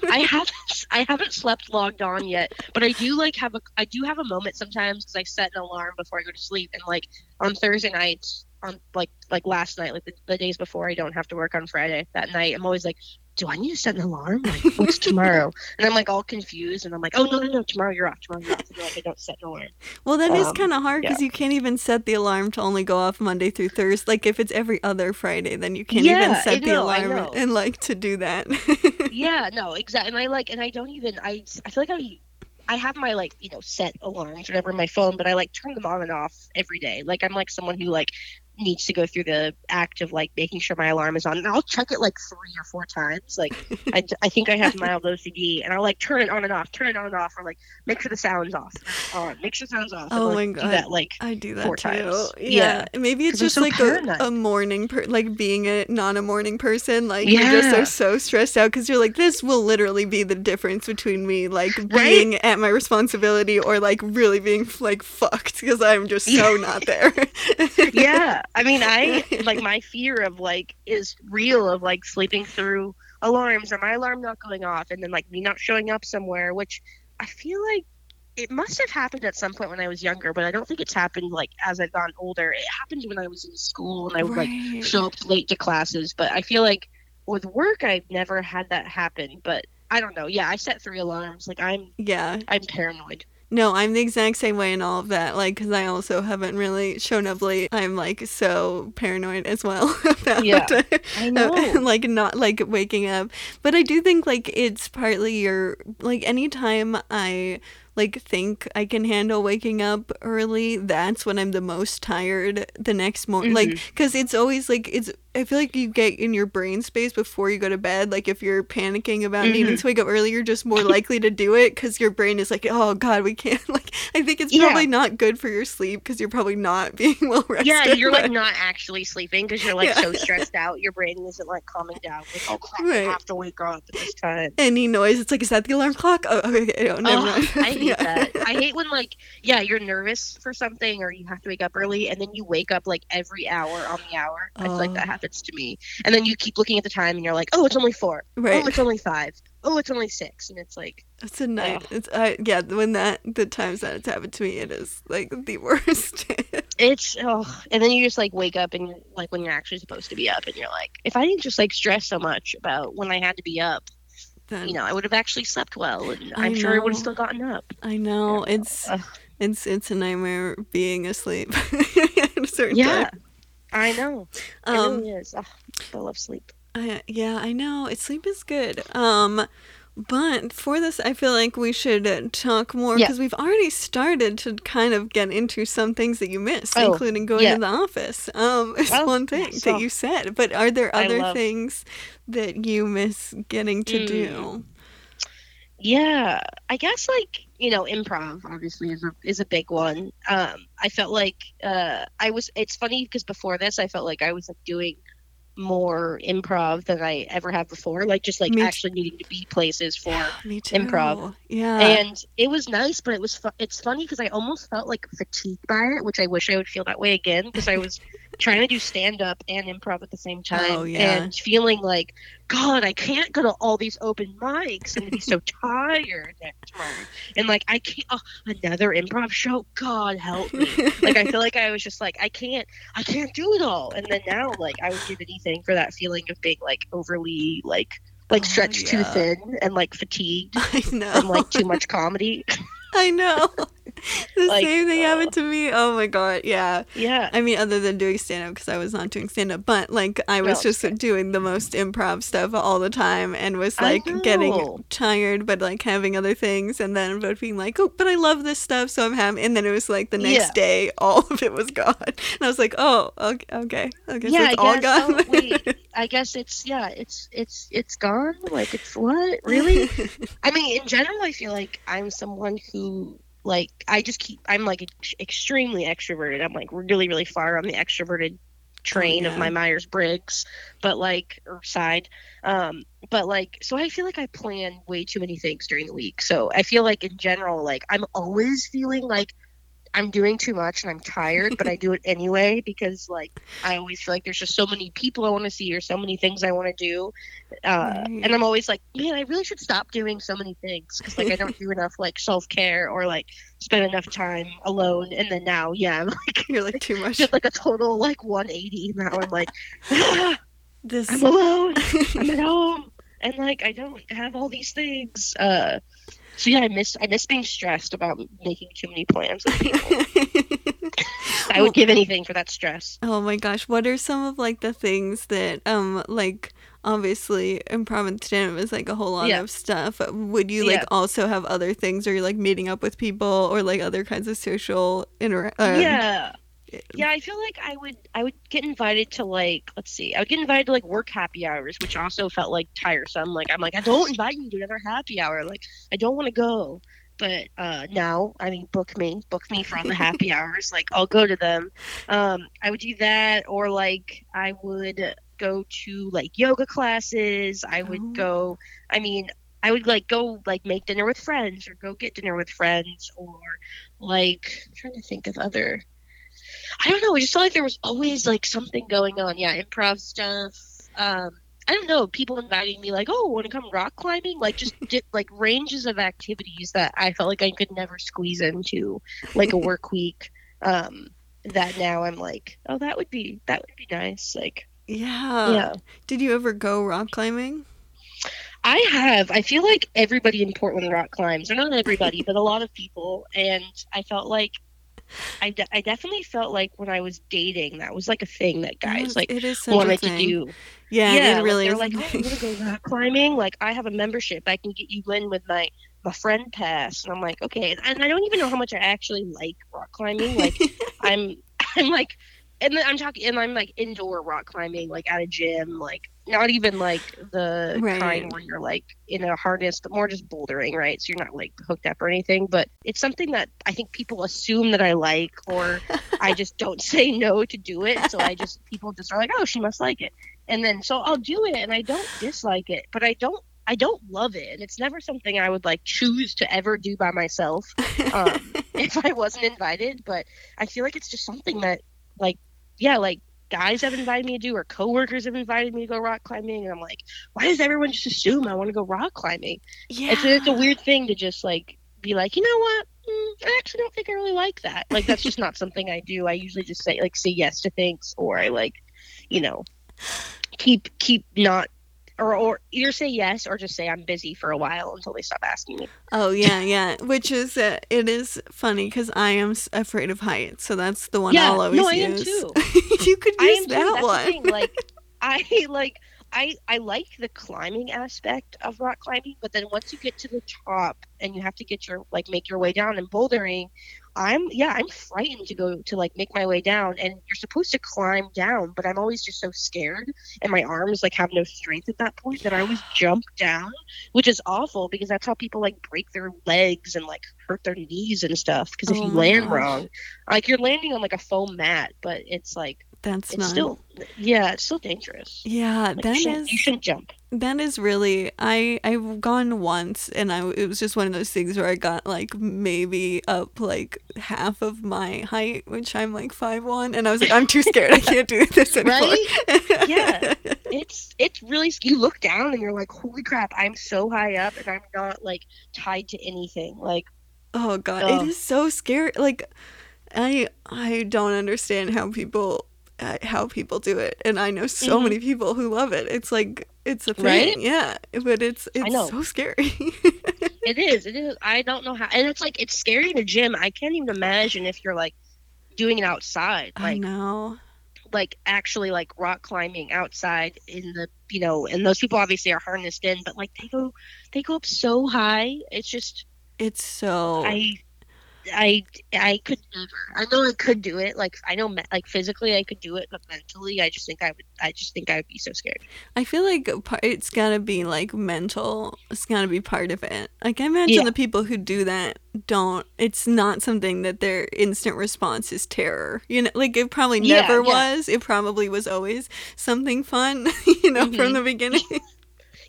S5: I haven't I haven't slept logged on yet, but I do like have a I do have a moment sometimes because I set an alarm before I go to sleep, and like on Thursday nights, on like like last night, like the, the days before I don't have to work on Friday that night, I'm always like, do I need to set an alarm? Like what's tomorrow? and I'm like all confused, and I'm like, oh no no no, tomorrow you're off, tomorrow you're off, and like I don't set an alarm.
S2: Well, that is
S5: Um,
S2: kind of hard because you can't even set the alarm to only go off Monday through Thursday. Like if it's every other Friday, then you can't even
S5: Yeah, I
S2: set the
S5: know, I
S2: alarm and like to do that.
S5: yeah, no, exactly. And I like, and I don't even. I I feel like I. I have my like you know set alarms whatever on my phone, but I like turn them on and off every day. Like I'm like someone who like needs to go through the act of like making sure my alarm is on and i'll check it like three or four times like I, I think i have mild ocd and i'll like turn it on and off turn it on and off or like make sure the sound's off on make sure the sound's off
S2: Oh
S5: and,
S2: my
S5: like, do
S2: God.
S5: that like
S2: I do that
S5: four
S2: too.
S5: times.
S2: Yeah. Maybe it's just
S5: so
S2: like a, a morning, per- like being a not a morning person. Like you just
S5: Yeah.
S2: are so stressed out because you're like, this will literally be the difference between me like
S5: Right?
S2: being at my responsibility or like really being like fucked because I'm just so not there.
S5: yeah i mean i like my fear of like is real of like sleeping through alarms or my alarm not going off and then like me not showing up somewhere which i feel like it must have happened at some point when i was younger but i don't think it's happened like as i've gotten older it happened when i was in school and i would like
S2: Right.
S5: show up late to classes but i feel like with work i've never had that happen but i don't know yeah i set three alarms like i'm
S2: yeah.
S5: i'm paranoid
S2: No, I'm the exact same way in all of that. Like, because I also haven't really shown up late. I'm like so paranoid as well about
S5: Yeah, I know.
S2: like not like waking up. But I do think like it's partly your like anytime I like think I can handle waking up early, that's when I'm the most tired the next morning. Like,
S5: Mm-hmm.
S2: because it's always like it's. I feel like you get in your brain space before you go to bed. Like if you're panicking about
S5: Mm-hmm.
S2: needing to wake up early, you're just more likely to do it because your brain is like, oh god, we can't. Like I think it's
S5: Yeah.
S2: probably not good for your sleep because you're probably not being well rested.
S5: Yeah, you're like not actually sleeping because you're like
S2: Yeah.
S5: so stressed out. Your brain isn't like calming down. Like, oh crap,
S2: Right.
S5: I have to wake up at this time.
S2: any noise. It's like, is that the alarm clock? Oh, okay, oh, never
S5: Oh,
S2: mind.
S5: I hate
S2: Yeah.
S5: that. I hate when like yeah, you're nervous for something or you have to wake up early and then you wake up like every hour on the hour. I feel like
S2: Oh.
S5: that happens to me. And then you keep looking at the time and you're like, oh, it's only four.
S2: Right.
S5: Oh, it's only five. Oh, it's only six. And it's like,
S2: It's a night.
S5: Ugh.
S2: It's I yeah. When that the times that it's happened to me, it is like the worst.
S5: it's oh, and then you just like wake up and you're like when you're actually supposed to be up and you're like, if I didn't just like stress so much about when I had to be up,
S2: then
S5: you know, I would have actually slept well, and
S2: I
S5: I'm sure I would have still gotten up.
S2: I know
S5: Yeah.
S2: it's
S5: Ugh.
S2: it's it's a nightmare being asleep at a certain
S5: Yeah,
S2: time.
S5: I know. It
S2: Um,
S5: really is. Ugh, I love sleep.
S2: I, yeah, I know. It sleep is good. Um, but for this, I feel like we should talk more
S5: Yeah.
S2: because we've already started to kind of get into some things that you missed,
S5: Oh,
S2: including going
S5: yeah.
S2: to the office. Um, it's
S5: Oh,
S2: one thing
S5: yes,
S2: that
S5: oh.
S2: you said. But are there other
S5: love-
S2: things that you miss getting to
S5: Mm.
S2: do?
S5: Yeah, I guess like you know, improv obviously is a is a big one. Um, I felt like uh, I was. It's funny because before this, I felt like I was like doing more improv than I ever have before. Like just like
S2: Me t-
S5: actually needing to be places for.
S2: Me too.
S5: Improv.
S2: Yeah.
S5: and it was nice, but it was fu- it's funny because I almost felt like fatigued by it, which I wish I would feel that way again because I was trying to do stand up and improv at the same oh, time,
S2: Oh, yeah.
S5: and feeling like God, I can't go to all these open mics and be so tired next month, and like I can't oh, another improv show. God help me! like I feel like I was just like I can't, I can't do it all, and then now like I would give anything for that feeling of being like overly like like
S2: Oh,
S5: stretched too thin and like fatigued
S2: I know.
S5: from like too much comedy.
S2: I know. the
S5: Like,
S2: same thing
S5: uh,
S2: happened to me. Oh my god. Yeah.
S5: Yeah.
S2: I mean, other than doing stand up, because I was not doing stand up, but like I was
S5: No,
S2: just doing the most improv stuff all the time and was like getting tired, but like having other things, and then but being like, oh, but I love this stuff, so I'm happy. And then it was like the next
S5: Yeah.
S2: day, all of it was gone. And I was like, oh, okay, okay, okay, so
S5: yeah,
S2: it's
S5: I
S2: all
S5: guess.
S2: gone.
S5: Oh, wait, I guess it's yeah, it's it's it's gone. Like it's what really? I mean, in general, I feel like I'm someone who like I just keep. I'm like ex- extremely extroverted. I'm like really really far on the extroverted train
S2: yeah.
S5: of my Myers Briggs, but like or side. Um, but like so I feel like I plan way too many things during the week. So I feel like in general, like I'm always feeling like I'm doing too much and I'm tired, but I do it anyway because like I always feel like there's just so many people I want to see or so many things I want to do, uh,
S2: Right.
S5: and I'm always like, man, I really should stop doing so many things because like I don't do enough like self care or like spend enough time alone. And then now, yeah, I'm like
S2: You're like too much.
S5: just like a total like 180. Now I'm like, ah,
S2: This
S5: I'm alone. I'm at home, and like I don't have all these things. Uh, so yeah, I miss I miss being stressed about making too many plans with people. I would give anything for that stress.
S2: Oh my gosh, what are some of like the things that um like obviously improv and stand is like a whole lot
S5: Yeah.
S2: of stuff. Would you like
S5: Yeah.
S2: also have other things or you're like meeting up with people or like other kinds of social intera- um,
S5: yeah. Yeah, I feel like I would I would get invited to like let's see, I would get invited to like work happy hours, which also felt like tiresome. Like I'm like, I don't invite you to another happy hour. Like I don't want to go. But uh now, I mean book me. Book me for all the happy hours. Like I'll go to them. Um I would do that or like I would go to like yoga classes. I would
S2: Oh.
S5: go I mean, I would like go like make dinner with friends or go get dinner with friends or like I'm trying to think of other I don't know. I just felt like there was always like something going on. Yeah, improv stuff. Um, I don't know. People inviting me like, oh, want to come rock climbing? Like just di- like ranges of activities that I felt like I could never squeeze into like a work week. Um, that now I'm like, oh, that would be that would be nice. Like,
S2: Yeah.
S5: yeah,
S2: Did you ever go rock climbing?
S5: I have. I feel like everybody in Portland rock climbs, or not everybody, but a lot of people. And I felt like. I, de- I definitely felt like when I was dating, that was like a thing that guys like
S2: it is
S5: wanted to do.
S2: Yeah,
S5: yeah,
S2: it really
S5: like,
S2: is.
S5: they're like, oh, want to go rock climbing? Like, I have a membership. I can get you in with my my friend pass. And I'm like, okay. And I don't even know how much I actually like rock climbing. Like, I'm I'm like, and then I'm talking, and I'm like indoor rock climbing, like at a gym, like not even like the
S2: Right.
S5: kind where you're like in a harness, but more just bouldering, right? So you're not like hooked up or anything. But it's something that I think people assume that I like, or I just don't say no to do it. So I just people just are like, oh, she must like it, and then so I'll do it, and I don't dislike it, but I don't. I don't love it, and it's never something I would like choose to ever do by myself um, if I wasn't invited. But I feel like it's just something that, like, yeah, like guys have invited me to do, or coworkers have invited me to go rock climbing, and I'm like, why does everyone just assume I want to go rock climbing?
S2: yeah.
S5: It's, it's a weird thing to just like be like, you know what? Mm, I actually don't think I really like that. Like that's just not something I do. I usually just say like say yes to things, or I like, you know, keep keep not. Or, or either say yes or just say I'm busy for a while until they stop asking me.
S2: Oh yeah, yeah. Which is uh, it is funny because I am afraid of heights, so that's the one
S5: Yeah,
S2: I'll always
S5: no, I am
S2: use.
S5: too.
S2: you could use
S5: am
S2: that
S5: That's
S2: one.
S5: the thing. Like I like I I like the climbing aspect of rock climbing, but then once you get to the top and you have to get your like make your way down and bouldering, I'm yeah, I'm mm-hmm. frightened to go to like make my way down and you're supposed to climb down, but I'm always just so scared and my arms like have no strength at that point that I always jump down, which is awful because that's how people like break their legs and like hurt their knees and stuff because if
S2: Oh
S5: you land
S2: gosh.
S5: wrong, like you're landing on like a foam mat, but it's like
S2: That's
S5: it's
S2: not.
S5: still yeah it's still dangerous
S2: yeah,
S5: Like, you,
S2: that
S5: shouldn't,
S2: is
S5: you shouldn't jump
S2: that is really. I I've gone once, and I it was just one of those things where I got like maybe up like half of my height, which I'm like five one, and I was like, I'm too scared. I can't do this anymore.
S5: Yeah. it's it's really you look down and you're like holy crap i'm so high up and i'm not like tied to anything like
S2: Oh god, it is so scary. Like I I don't understand how people uh, how people do it, and I know so
S5: Mhm.
S2: many people who love it. It's like it's a thing,
S5: Right?
S2: yeah. But it's it's so scary.
S5: it is it is i don't know how and it's like it's scary in a gym i can't even imagine if you're like doing it outside
S2: I
S5: like
S2: know.
S5: like actually like rock climbing outside in the you know and those people obviously are harnessed in but like they go they go up so high it's just
S2: It's so
S5: I, I, I could never. I know I could do it. Like I know, me- like physically, I could do it, but mentally, I just think I would. I just think I would be so scared.
S2: I feel like it's gotta be like mental. It's gotta be part of it. Like I imagine
S5: Yeah.
S2: the people who do that don't. It's not something that their instant response is terror. You know, like it probably never
S5: yeah.
S2: was. It probably was always something fun. You know, from
S5: Mhm.
S2: the beginning.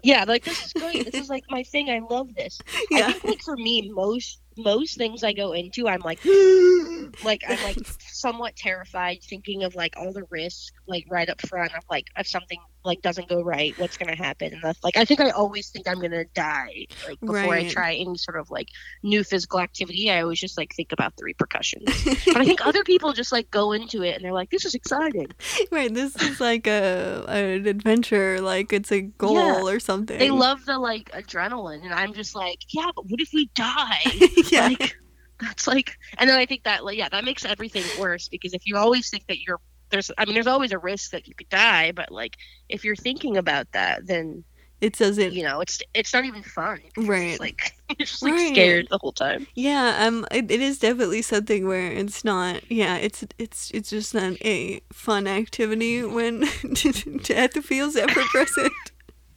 S5: Yeah, like this is great. this is like my thing. I love this. I
S2: yeah.
S5: think like for me, most most things I go into, I'm like, like I'm like somewhat terrified, thinking of like all the risk, like right up front of like if something like doesn't go right, what's gonna happen, and that's like I think I always think I'm gonna die, like before I try any sort of like new physical activity. I always just like think about the repercussions. but I think other people just like go into it and they're like, this is exciting.
S2: Right, this is like a an adventure, like it's a goal
S5: Yeah.
S2: or something.
S5: They love the like adrenaline, and I'm just like, yeah, but what if we die?
S2: yeah.
S5: like that's like and then i think that like yeah that makes everything worse because if you always think that you're there's i mean there's always a risk that you could die but like if you're thinking about that then
S2: it doesn't
S5: you know, it's it's not even fun.
S2: Right.
S5: like you're just like
S2: Right.
S5: scared the whole time.
S2: Yeah, um, it, it is definitely something where it's not. Yeah, it's it's it's just not a fun activity when death feels ever present.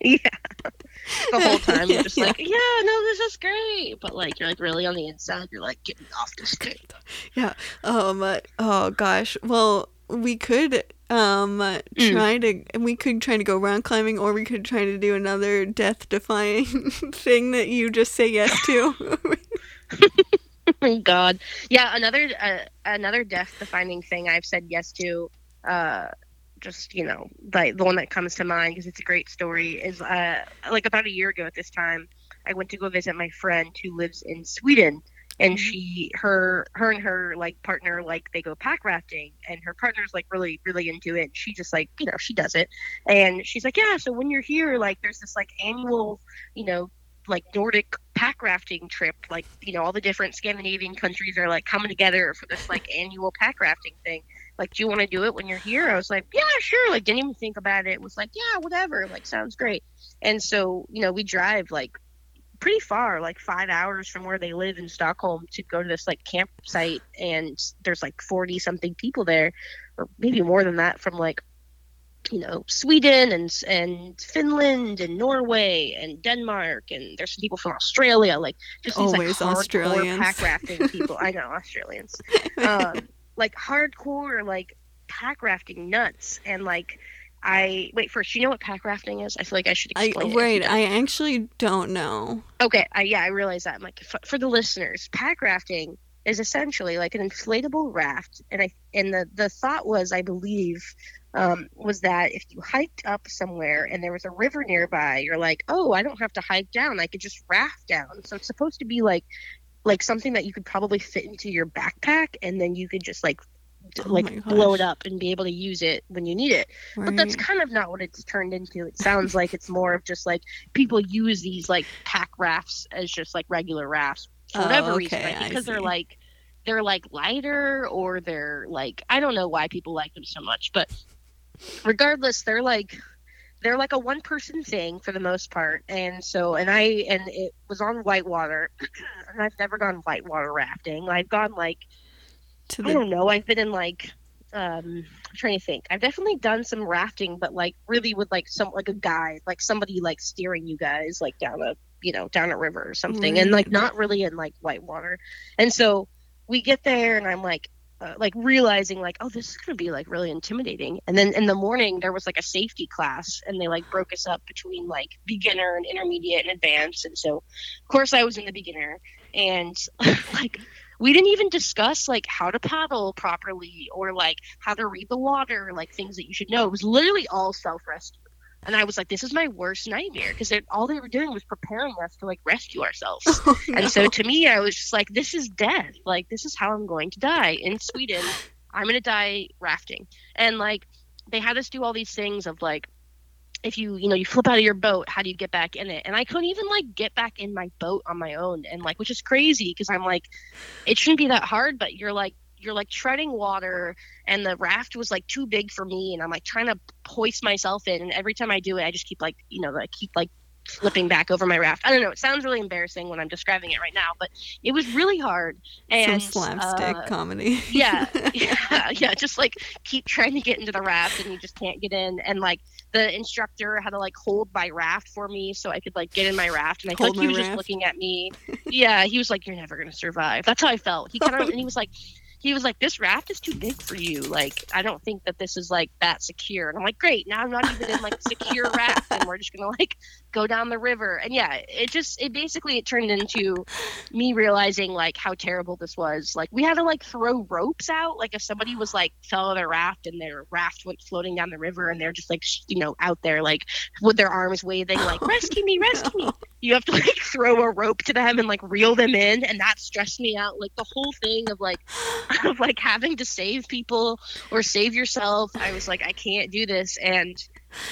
S5: Yeah. The whole time you're just
S2: Yeah.
S5: like, yeah, no, this is great, but like you're like really on the inside, you're like getting off this thing.
S2: Yeah. Um. uh, Oh gosh. Well, we could um
S5: Mm.
S2: try to we could try to go round climbing, or we could try to do another death defying thing that you just say yes to.
S5: Oh God, yeah. Another uh, another death defining thing I've said yes to. Uh, just you know, like the one that comes to mind because it's a great story is uh like about a year ago at this time, I went to go visit my friend who lives in Sweden, and mm-hmm. she her her and her like partner like they go pack rafting, and her partner's like really really into it. She just like you know she does it, and she's like yeah. So when you're here, like there's this like annual you know like Nordic pack rafting trip. Like, you know, all the different Scandinavian countries are like coming together for this like annual pack rafting thing. Like, do you want to do it when you're here? I was like, yeah, sure. Like, didn't even think about it. Was like, yeah, whatever. Like, sounds great. And so, you know, we drive like pretty far, like five hours from where they live in Stockholm to go to this like campsite. And there's like 40 something people there, or maybe more than that from like you know Sweden and and Finland and Norway and Denmark and there's some people from Australia like just these
S2: Always
S5: like
S2: Australians.
S5: pack rafting people I know Australians um, like hardcore like pack rafting nuts and like I wait first you know what pack rafting is I feel like I should
S2: I
S5: explain it if you
S2: right. I actually don't know.
S5: Okay, I, yeah, I realize that. I'm like, for, for the listeners, pack rafting is essentially like an inflatable raft, and I and the the thought was, I believe, um, was that if you hiked up somewhere and there was a river nearby, you're like, oh, I don't have to hike down; I could just raft down. So it's supposed to be like like something that you could probably fit into your backpack, and then you could just like
S2: Oh
S5: like blow it up and be able to use it when you need it. But that's kind of not what it's turned into. It sounds like it's more of just like people use these like pack rafts as just like regular rafts for
S2: Oh,
S5: whatever reason.
S2: okay,
S5: think
S2: I
S5: because they're like they're like lighter or they're like I don't know why people like them so much, but regardless, they're like they're like a one person thing for the most part. And so and I and it was on whitewater and I've never gone whitewater rafting. I've gone like
S2: to
S5: I don't know. I've been in like um I'm trying to think. I've definitely done some rafting, but like really with like some like a guide, like somebody like steering you guys like down a you know, down a river or something. And like not really in like white water. And so we get there and I'm like uh, like realizing like oh this is going to be like really intimidating and then in the morning there was like a safety class and they like broke us up between like beginner and intermediate and advanced and so of course i was in the beginner and like we didn't even discuss like how to paddle properly or like how to read the water like things that you should know it was literally all self-rescue and i was like this is my worst nightmare because all they were doing was preparing us to like rescue ourselves
S2: Oh, no.
S5: and so to me, I was just like, this is death. Like, this is how I'm going to die in Sweden. I'm going to die rafting. And like, they had us do all these things of like, if you, you know, you flip out of your boat, how do you get back in it? And I couldn't even like get back in my boat on my own. And like, which is crazy because I'm like, it shouldn't be that hard, but you're like, you're like treading water and the raft was like too big for me and i'm like trying to hoist myself in and every time i do it i just keep like you know i keep like flipping back over my raft i don't know it sounds really embarrassing when i'm describing it right now but it was really hard and
S2: Some slapstick
S5: uh,
S2: comedy.
S5: yeah, yeah, yeah. Just like keep trying to get into the raft and you just can't get in. And like the instructor had to like hold my raft for me so I could like get in my raft. And I felt like he was just looking at me. Yeah, he was like, "You're never gonna survive." That's how I felt. He kind of and he was like. He was like, "This raft is too big for you. Like, I don't think that this is like that secure." And I'm like, "Great, now I'm not even in like secure raft, and we're just gonna like go down the river." And yeah, it just it basically it turned into me realizing like how terrible this was. Like we had to like throw ropes out. Like if somebody was like fell on their raft and their raft went floating down the river and they're just like you know out there like with their arms waving like rescue me, rescue me. You have to like throw a rope to them and like reel them in, and that stressed me out. Like the whole thing of like of like having to save people or save yourself. I was like I can't do this and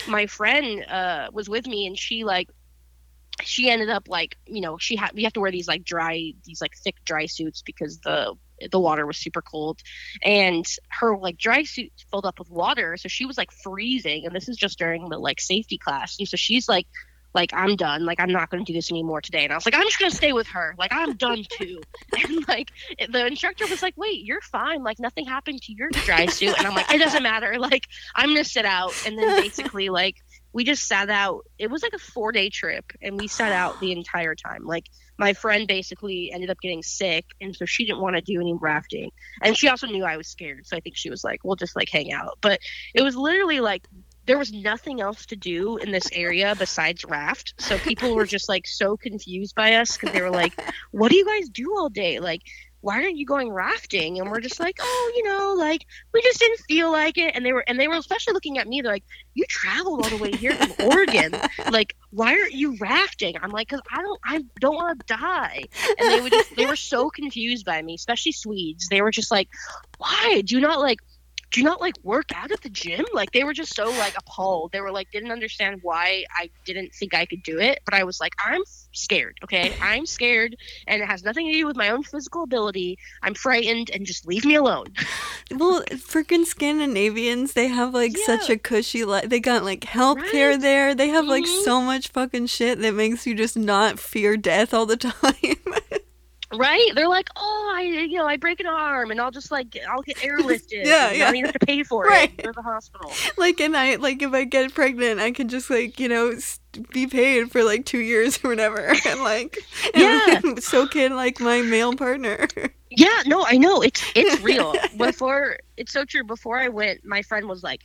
S5: my friend uh was with me and she like she ended up like you know she had we have to wear these like dry these like thick dry suits because the the water was super cold and her like dry suit filled up with water so she was like freezing and this is just during the like safety class and so she's like like I'm done. Like I'm not going to do this anymore today. And I was like, I'm just going to stay with her. Like I'm done too. and like the instructor was like, wait, you're fine. Like nothing happened to your dry suit. And I'm like, it doesn't matter. Like I'm going to sit out. And then basically like we just sat out. It was like a four day trip and we sat out the entire time. Like my friend basically ended up getting sick and so she didn't want to do any rafting. And she also knew I was scared. So I think she was like, we'll just like hang out. But it was literally like there was nothing else to do in this area besides raft. So people were just like so confused by us because they were like, "What do you guys do all day? Like, why aren't you going rafting?" And we're just like, "Oh, you know, like we just didn't feel like it." And they were and they were especially looking at me. They're like, "You traveled all the way here from Oregon. Like, why aren't you rafting?" I'm like, "Cause I don't, I don't want to die." And they would just, they were so confused by me, especially Swedes. They were just like, "Why do you not like?" Do you not like work out at the gym? Like they were just so like appalled. They were like didn't understand why I didn't think I could do it. But I was like, I'm scared, okay? I'm scared and it has nothing to do with my own physical ability. I'm frightened and just leave me alone.
S2: well, freaking Scandinavians, they have like
S5: Yeah.
S2: such a cushy life. They got like healthcare
S5: Right.
S2: there. They have like
S5: Mhm.
S2: so much fucking shit that makes you just not fear death all the time.
S5: Right? They're like, oh, I you know, I break an arm and I'll just like I'll get airlifted.
S2: Yeah, yeah.
S5: I don't even have to pay for
S2: Right.
S5: it. Go to the hospital.
S2: like, and I like if I get pregnant, I can just like you know be paid for like two years or whatever, and like
S5: Yeah.
S2: and so can like my male partner.
S5: Yeah, no, I know it's it's real. Before it's so true. Before I went, my friend was like,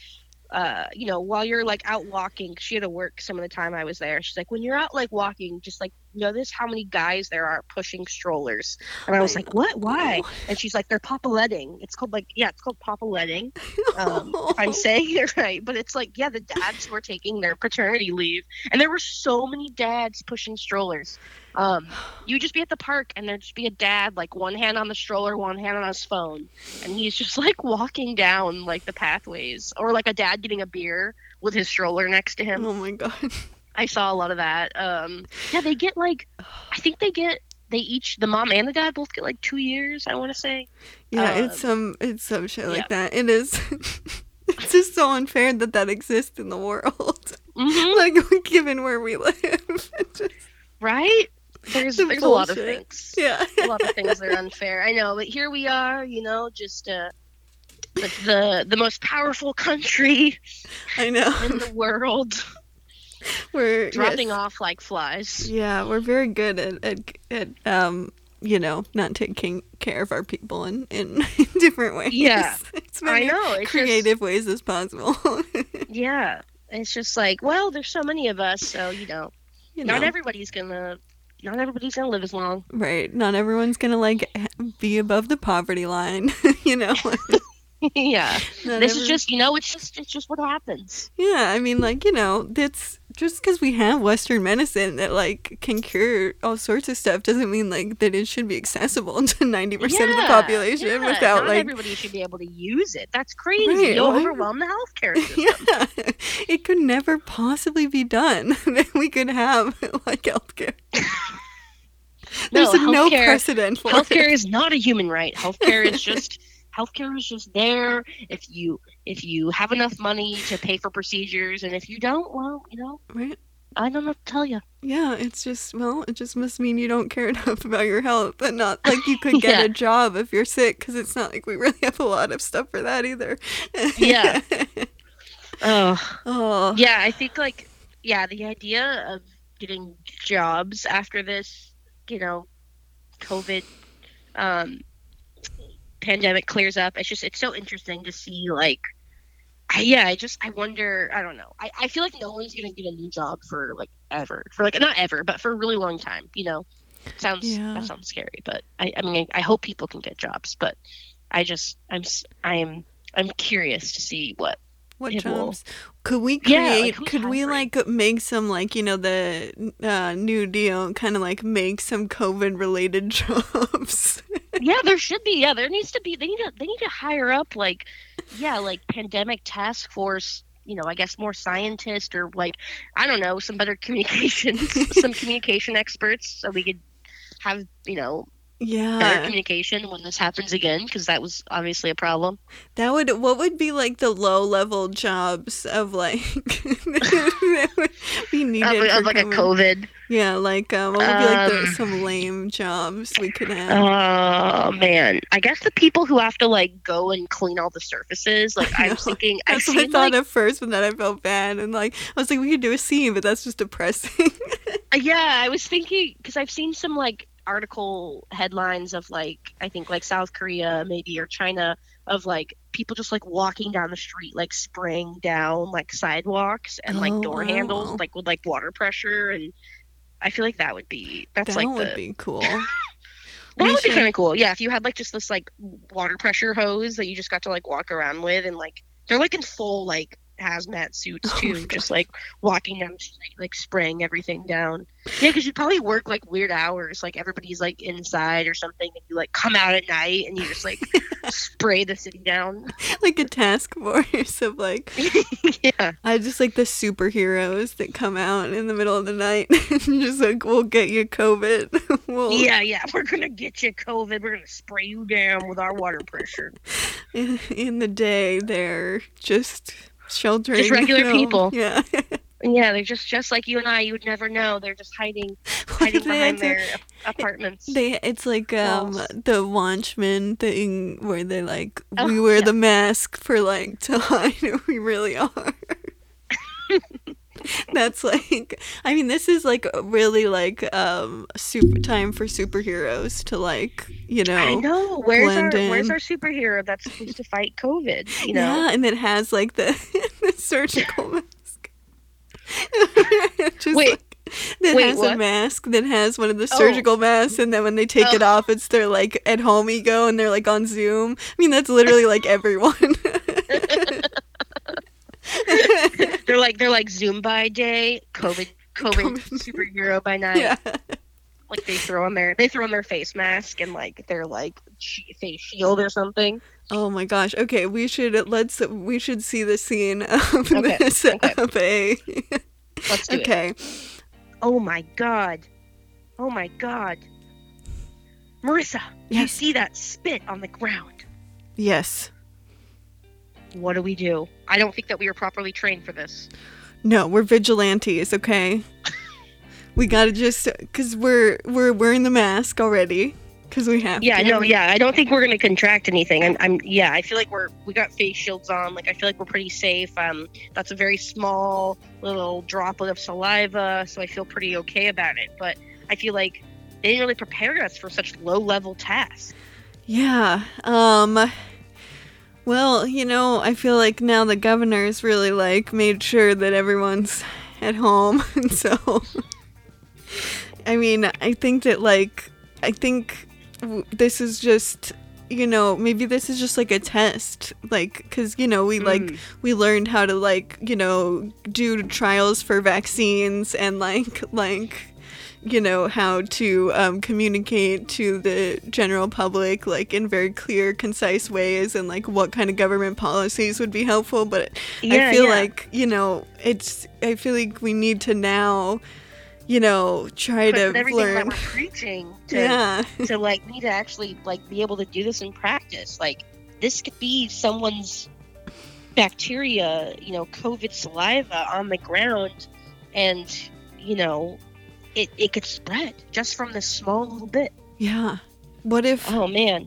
S5: uh, you know, while you're like out walking, she had to work some of the time I was there. She's like, when you're out like walking, just like notice how many guys there are pushing strollers. And I was like, what? Why? And she's like, they're papaletting. It's called like, yeah, it's called papaletting. Um, if I'm saying it right, but it's like, yeah, the dads were taking their paternity leave, and there were so many dads pushing strollers. Um, you just be at the park, and there'd just be a dad, like one hand on the stroller, one hand on his phone, and he's just like walking down like the pathways, or like a dad getting a beer with his stroller next to him.
S2: oh my god.
S5: I saw a lot of that. Um, yeah, they get like, I think they get, they each, the mom and the dad both get like two years. I want to say.
S2: Yeah,
S5: Um,
S2: it's some it's some shit
S5: yeah.
S2: like that. It is. it's just so unfair that that exists in the world.
S5: hmm
S2: like given where we live. Just-
S5: right? There's
S2: The
S5: there's a lot of things.
S2: yeah.
S5: a lot of things that are unfair. I know, but here we are, you know, just uh, the the, the most powerful country
S2: I know.
S5: in the world,
S2: We're
S5: dropping
S2: yes.
S5: off like flies.
S2: Yeah, we're very good at, at at um you know not taking care of our people in in different ways.
S5: Yeah,
S2: it's
S5: I
S2: many
S5: know. It's
S2: creative ways as possible.
S5: Yeah, it's just like, well, there's so many of us, so you know,
S2: you know,
S5: not everybody's gonna, not everybody's gonna live as long.
S2: right? Not everyone's gonna like be above the poverty line. you know.
S5: yeah,
S2: Not
S5: this
S2: every-
S5: is just, you know, it's just, it's just what happens.
S2: Yeah, I mean, like you know, that's just because we have Western medicine that like can cure all sorts of stuff doesn't mean like that it should be accessible to ninety percent of the population
S5: yeah,
S2: without
S5: not
S2: like
S5: everybody should be able to use it. That's crazy.
S2: Right,
S5: You'll overwhelm the healthcare system.
S2: yeah, it could never possibly be done that we could have like healthcare. There's
S5: No,
S2: no precedent for
S5: healthcare
S2: it.
S5: is not a human right. Healthcare is just healthcare is just there if you if you have enough money to pay for procedures, and if you don't, well, you know,
S2: Right?
S5: I don't know what to tell you.
S2: Yeah, it's just well, it just must mean you don't care enough about your health, and not like you could get
S5: Yeah.
S2: a job if you're sick, because it's not like we really have a lot of stuff for that either.
S5: Yeah. Oh,
S2: oh.
S5: yeah. I think like yeah, the idea of getting jobs after this, you know, COVID um, pandemic clears up. It's just it's so interesting to see like. I, yeah, I just I wonder. I don't know. I, I feel like no one's gonna get a new job for like ever, for like not ever, but for a really long time. You know, sounds
S2: Yeah.
S5: that sounds scary, but I I mean I, I hope people can get jobs, but I just I'm I'm I'm curious to see what
S2: What
S5: It will-
S2: jobs? Could we
S5: Yeah, like,
S2: create? could we like make some like you know the uh, New Deal kind of like make some COVID related jobs?
S5: yeah there should be yeah there needs to be they need to they need to hire up like yeah like pandemic task force you know i guess more scientists or like i don't know some better communications some communication experts so we could have you know better
S2: Yeah.
S5: communication when this happens again because that was obviously a problem.
S2: That would what would be like the low level jobs of like that would be
S5: Of,
S2: needed
S5: of
S2: for
S5: like a
S2: COVID? Yeah, like um, what would be like the,
S5: Um,
S2: some lame jobs we could have?
S5: Oh man, I guess the people who have to like go and clean all the surfaces. Like
S2: I
S5: I was thinking, I've
S2: That's what I thought
S5: like,
S2: at first, but then I felt bad and like I was like, we could do a scene, but that's just depressing.
S5: yeah, I was thinking because I've seen some like article headlines of like I think like South Korea maybe or China of like people just like walking down the street like spraying down like sidewalks and like
S2: Oh,
S5: door
S2: wow.
S5: handles like with like water pressure and I feel like that would be that's
S2: that
S5: like
S2: would
S5: the
S2: be cool.
S5: that
S2: we
S5: would be kind of cool. Yeah, if you had like just this like water pressure hose that you just got to like walk around with, and like they're like in full like hazmat suits
S2: Oh
S5: too,
S2: my
S5: just like walking down the like spraying everything down. Yeah, because you probably work like weird hours, like everybody's like inside or something, and you like come out at night and you just like spray the city down.
S2: like a task force of like
S5: yeah,
S2: I just like the superheroes that come out in the middle of the night and just like we'll get you COVID. we'll
S5: yeah, yeah. We're gonna get you COVID. We're gonna spray you down with our water pressure.
S2: in, in the day they're just sheltering
S5: Just regular
S2: at home.
S5: people.
S2: Yeah.
S5: Yeah, they're just just like you and I. You would never know. They're just hiding hiding behind their apartments.
S2: They it's like um
S5: Walls.
S2: the Watchmen thing where they like
S5: Oh,
S2: we wear
S5: yeah.
S2: the mask for like to hide who we really are. That's like I mean this is like really like um super time for superheroes to like you know
S5: I know. Where's our Where's our superhero that's supposed to fight COVID? You know.
S2: Yeah, and it has like the, the surgical mask. Just
S5: Wait.
S2: like, that
S5: Wait,
S2: has a mask that has one of the
S5: Oh.
S2: surgical masks, and then when they take it
S5: Oh.
S2: off, it's their like at home ego, and they're like on Zoom. I mean, that's literally like everyone.
S5: they're like they're like Zoom by day, COVID COVID, superhero by night.
S2: yeah,
S5: Like they throw on their they throw on their face mask and like their like face shield or something.
S2: Oh my gosh. Okay, we should let's we should see the scene of
S5: Okay,
S2: this
S5: okay.
S2: of a
S5: Let's do it.
S2: Okay.
S5: Oh my god. Oh my god. Marissa, you see that spit on the ground?
S2: Yes.
S5: What do we do? I don't think that we were properly trained for this.
S2: No, we're vigilantes, okay? we gotta just because we're we're wearing the mask already because we have
S5: Yeah,
S2: to.
S5: no, yeah. I don't think we're gonna contract anything. I'm, I'm, yeah. I feel like we're we got face shields on. Like I feel like we're pretty safe. Um, that's a very small little droplet of saliva, so I feel pretty okay about it. But I feel like they didn't really prepare us for such low level tasks.
S2: Yeah. Um. Well, you know, I feel like now the governor's really like made sure that everyone's at home, and so. I mean, I think that like I think w- this is just you know maybe this is just like a test like because you know we like
S5: Mm.
S2: we learned how to like you know do trials for vaccines and like like you know how to um, communicate to the general public like in very clear concise ways and like what kind of government policies would be helpful but
S5: Yeah,
S2: i feel
S5: yeah.
S2: like you know it's i feel like we need to now you know try
S5: But
S2: to
S5: everything that
S2: learn
S5: we're preaching to,
S2: yeah
S5: to like need to actually like be able to do this in practice. Like this could be someone's bacteria, you know, COVID saliva on the ground, and you know, it it could spread just from this small little bit.
S2: yeah what if
S5: Oh man,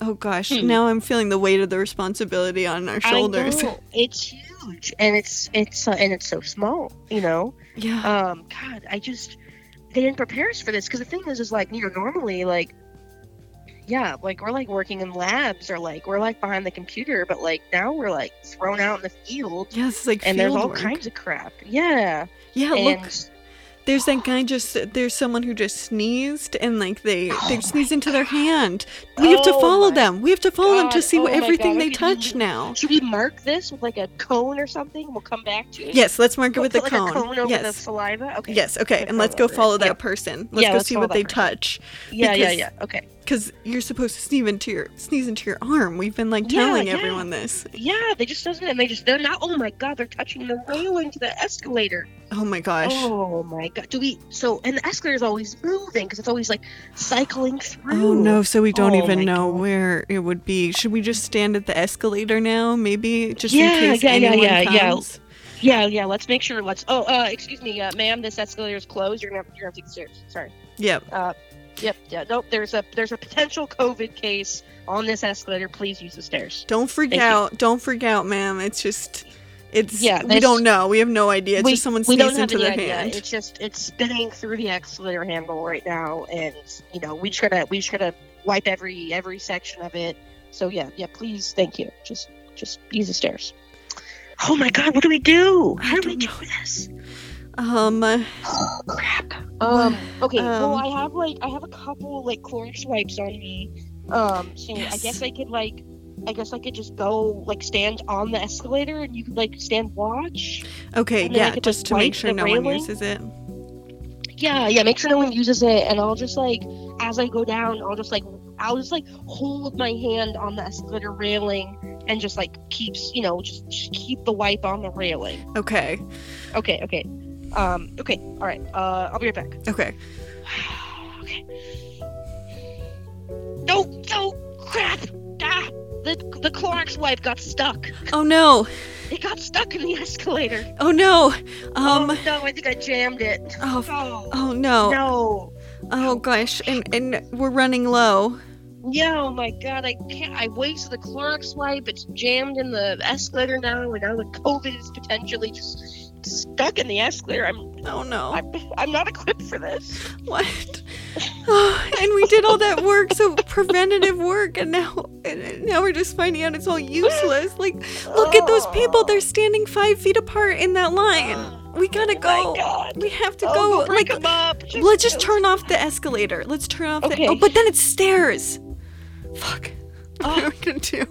S2: oh gosh
S5: Hmm.
S2: now i'm feeling the weight of the responsibility on our shoulders
S5: I know. It's huge, and it's it's uh, and it's so small. You know,
S2: yeah
S5: um, God, I just they didn't prepare us for this because the thing is, is like you know, normally like. Yeah, like we're like working in labs or like we're like behind the computer, but like now we're like thrown out in the field
S2: yeah like
S5: and there's all
S2: work.
S5: kinds of crap. Yeah.
S2: yeah
S5: and
S2: look There's that guy just there's someone who just sneezed and like they
S5: Oh
S2: they
S5: my
S2: sneezed into their hand. We have to
S5: Oh
S2: follow them. We have to follow them to see
S5: Oh
S2: what everything
S5: God.
S2: they touch
S5: we-
S2: now.
S5: should we mark this with like a cone or something? We'll come back to it.
S2: Yes, let's mark it with the
S5: put,
S2: cone.
S5: like a cone over the
S2: yes.
S5: saliva. Okay.
S2: Yes, okay.
S5: A
S2: And let's go follow that person. Let's
S5: Yeah,
S2: go
S5: let's
S2: see what they
S5: person.
S2: touch.
S5: Yeah, yeah, yeah. Okay.
S2: Because you're supposed to sneeze into your sneeze into your arm. We've been like telling
S5: yeah.
S2: everyone this.
S5: Yeah, they just doesn't, and they just they're not. Oh my god, they're touching the railing to the escalator.
S2: Oh my gosh.
S5: Oh my god, do we? So and the escalator is always moving because it's always like cycling through.
S2: Oh no, so we don't
S5: Oh
S2: even know
S5: God.
S2: where it would be. Should we just stand at the escalator now? Maybe just
S5: Yeah,
S2: in case
S5: yeah, yeah,
S2: anyone
S5: yeah, yeah.
S2: comes.
S5: Yeah, yeah. Let's make sure. Let's. Oh, uh, excuse me, uh, ma'am. This escalator is closed. You're gonna have, you're gonna have to take the stairs. Sorry.
S2: Yep.
S5: Uh, yep. Yeah. Nope. There's a there's a potential COVID case on this escalator. Please use the stairs.
S2: Don't freak
S5: Thank you.
S2: out. Don't freak out, ma'am. It's just it's
S5: Yeah,
S2: we don't know. We have no idea. It's
S5: we,
S2: just someone sneezed into their
S5: idea.
S2: hand.
S5: It's just it's spinning through the escalator handle right now, and you know we just gotta we just gotta wipe every every section of it. So yeah, yeah. Please, thank you. Just just use the stairs. Oh my God, what do we do? How do we do this?
S2: Um
S5: crap. Um. Okay. well,
S2: Um,
S5: I have like I have a couple like Clorox wipes on me. Um. So I guess I could like. I guess I could just go like stand on the escalator and you could like stand watch.
S2: okay,
S5: and then I
S2: yeah,
S5: could, like,
S2: just to make sure no one uses it.
S5: Yeah, yeah. Make sure no one uses it, and I'll just like as I go down, I'll just like I'll just like hold my hand on the escalator railing and just like keeps you know just, just keep the wipe on the railing.
S2: Okay.
S5: Okay, okay, um, okay. All right. Uh, I'll be right back.
S2: Okay.
S5: okay. No, no, crap! Ah, the the Clorox wipe got stuck.
S2: Oh no.
S5: It got stuck in the escalator.
S2: Oh no. Um
S5: oh no, I think I jammed it.
S2: oh,
S5: Oh,
S2: oh no.
S5: no.
S2: Oh gosh. And and we're running low.
S5: Yeah, oh my god, I can't. I wasted the Clorox wipe. It's jammed in the escalator now, and now the COVID is potentially just stuck in the escalator. I'm,
S2: Oh no.
S5: I'm, I'm not equipped for this.
S2: What? Oh, and we did all that work, so preventative work, and now and now we're just finding out it's all useless. Like, look at those people; they're oh. standing five feet apart in that line. We oh gotta
S5: Oh
S2: go.
S5: my god.
S2: We have to
S5: Oh,
S2: go.
S5: go
S2: Like,
S5: up.
S2: let's just turn off the escalator. Let's turn off
S5: Okay.
S2: the. Oh, but then it's stairs. Fuck. What
S5: Oh.
S2: are we gonna do?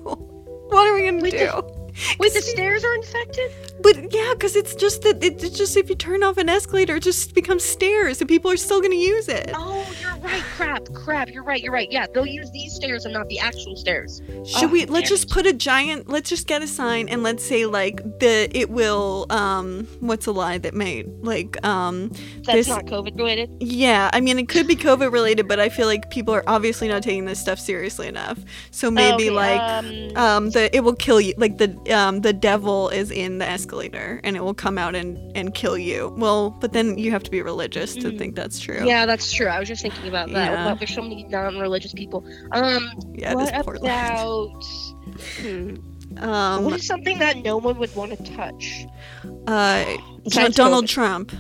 S2: What are we gonna
S5: Wait,
S2: do?
S5: Wait, the stairs are infected?
S2: But yeah, because it's just that it's just if you turn off an escalator, it just becomes stairs, and people are still gonna use it.
S5: Oh, you're right. Crap, crap. You're right. You're right. Yeah, they'll use these stairs and not the actual stairs.
S2: Should
S5: Oh,
S2: we let's just
S5: it.
S2: put a giant let's just get a sign and let's say like the it will um what's a lie that made like um
S5: That's
S2: This-
S5: not COVID related.
S2: yeah, I mean it could be COVID related, but I feel like people are obviously not taking this stuff seriously enough. So maybe
S5: Okay,
S2: like
S5: um,
S2: um the it will kill you like the um the devil is in the escalator and it will come out and and kill you. Well, but then you have to be religious to
S5: Mm.
S2: think that's true.
S5: Yeah, that's true. I was just thinking about that.
S2: Yeah.
S5: There's so many non-religious people. Um,
S2: Yeah,
S5: what about? Hmm,
S2: Um
S5: what is something that no one would want to touch?
S2: uh
S5: Besides
S2: Donald
S5: COVID.
S2: Trump.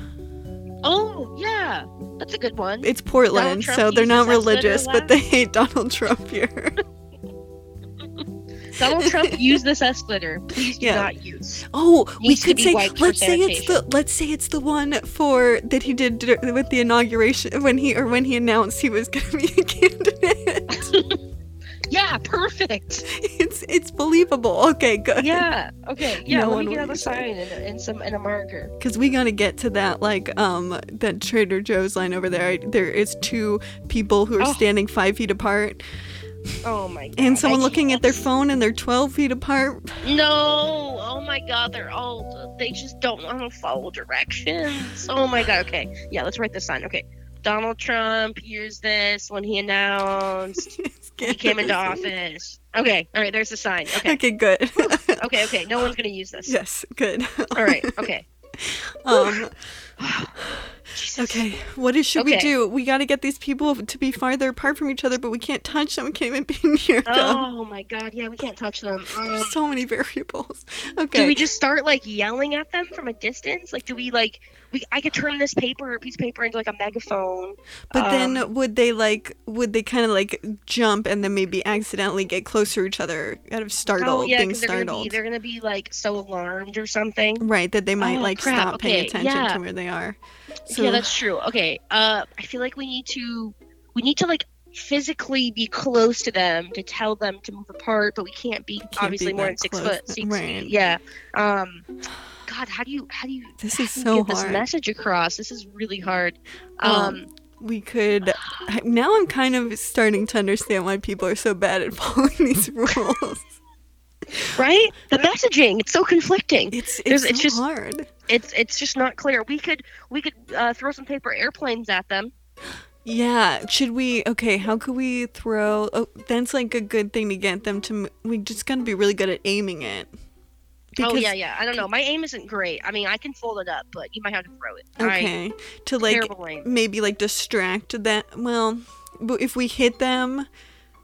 S5: Oh, yeah, that's a good one.
S2: It's Portland, so they're not religious, but they hate Donald Trump here.
S5: Donald Trump used this escalator. Please do
S2: Yeah.
S5: not use.
S2: Oh, we could say let's say it's the let's say it's the one for that he did with the inauguration when he or when he announced he was going to be a candidate.
S5: Yeah, perfect.
S2: it's it's believable. Okay, good.
S5: Yeah. Okay. Yeah.
S2: No
S5: let
S2: one
S5: me get out a
S2: use
S5: sign and, and some and a marker.
S2: Because we gotta get to that like um that Trader Joe's line over there. I, there is two people who are
S5: Oh.
S2: standing five feet apart,
S5: Oh my god.
S2: and someone looking at their phone and they're twelve feet apart.
S5: No. Oh my god. They're all. They just don't want to follow directions. Oh my god. Okay. Yeah. Let's write this sign. Okay. Donald Trump used this when he announced he came into office. Okay. All right. There's the sign. Okay.
S2: Okay, good.
S5: Okay. Okay. No one's gonna use this.
S2: yes, good.
S5: All right. Okay.
S2: Um. Okay, what is should we do? We got to get these people to be farther apart from each other, but we can't touch them. We can't even be near them.
S5: Oh my god. Yeah. We can't touch them. Um,
S2: So many variables. Okay.
S5: Do we just start like yelling at them from a distance? Like, do we like we? I could turn this paper, piece of paper, into like a megaphone.
S2: but
S5: um,
S2: then would they like? Would they kind of like jump and then maybe accidentally get closer to each other out of startled,
S5: oh yeah,
S2: being
S5: they're gonna be
S2: startled?
S5: they're gonna be like so alarmed or something.
S2: Right, that they might
S5: Oh,
S2: like
S5: crap,
S2: stop paying attention
S5: yeah.
S2: to where they are. So
S5: yeah, that's true. Okay, uh, I feel like we need to we need to like physically be close to them to tell them to move apart, but we can't be
S2: can't
S5: obviously
S2: be
S5: more than six
S2: close,
S5: foot. Six
S2: right.
S5: feet. Yeah. Um. God, how do you how do you
S2: this is so
S5: get
S2: hard.
S5: this message across? This is really hard.
S2: Um,
S5: Um.
S2: we could. Now I'm kind of starting to understand why people are so bad at following these rules.
S5: right? The messaging it's so conflicting.
S2: It's it's,
S5: it's
S2: so
S5: just-
S2: hard.
S5: It's it's just not clear. We could we could uh, throw some paper airplanes at them.
S2: Yeah, should we? Okay, how could we throw? Oh, that's like a good thing to get them to. We just gotta be really good at aiming it.
S5: Oh yeah, yeah. I don't know. My aim isn't great. I mean, I can fold it up, but you might have to throw it. I,
S2: Okay, to like maybe like distract that. Well, but if we hit them,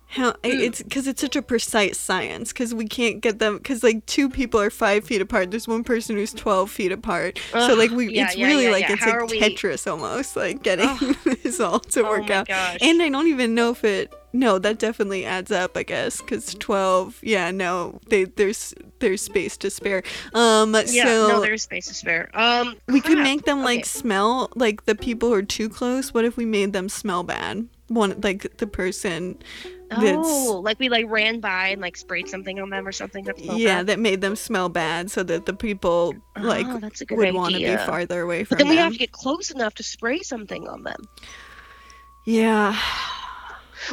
S2: how
S5: Hmm.
S2: it's because it's such a precise science. Because we can't get them. Because like two people are five feet apart. There's one person who's twelve feet apart. so like we,
S5: yeah,
S2: it's
S5: yeah,
S2: really
S5: yeah,
S2: like it's
S5: How
S2: like
S5: are we-
S2: Tetris almost. Like getting this all to
S5: Oh
S2: work
S5: my
S2: out.
S5: gosh.
S2: And I don't even know if it. No, that definitely adds up. I guess because twelve. Yeah, no, they there's there's space to spare. Um,
S5: yeah,
S2: so
S5: no, there's space to spare. Um,
S2: we could make them like
S5: Okay.
S2: smell like the people who are too close. What if we made them smell bad? One like the person that's
S5: Oh, like we like ran by and like sprayed something on them or something. That
S2: yeah
S5: bad?
S2: that made them smell bad, so that the people like
S5: Oh, a good
S2: would want to be farther away from
S5: But then we have to get close enough to spray something on them.
S2: yeah,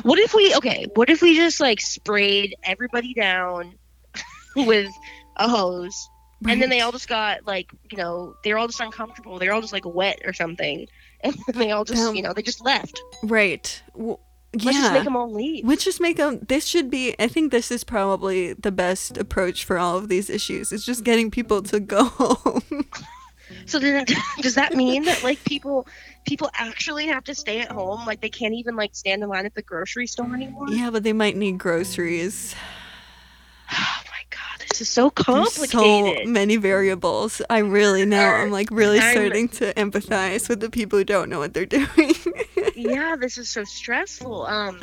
S5: What if we okay? What if we just like sprayed everybody down with a hose, and then they all just got like you know they're all just uncomfortable. They're all just like wet or something, and they all just
S2: Um,
S5: you know they just left.
S2: right. W-
S5: Let's just make them all leave.
S2: Let's just make them. This should be. I think this is probably the best approach for all of these issues. It's just getting people to go home.
S5: So then, does that mean that like people people actually have to stay at home? Like they can't even like stand in line at the grocery store anymore?
S2: yeah, but they might need groceries.
S5: Oh my god, this is so
S2: There's
S5: complicated.
S2: so many variables. I really know. I'm like really
S5: I'm-
S2: starting to empathize with the people who don't know what they're doing.
S5: yeah, this is so stressful. Um,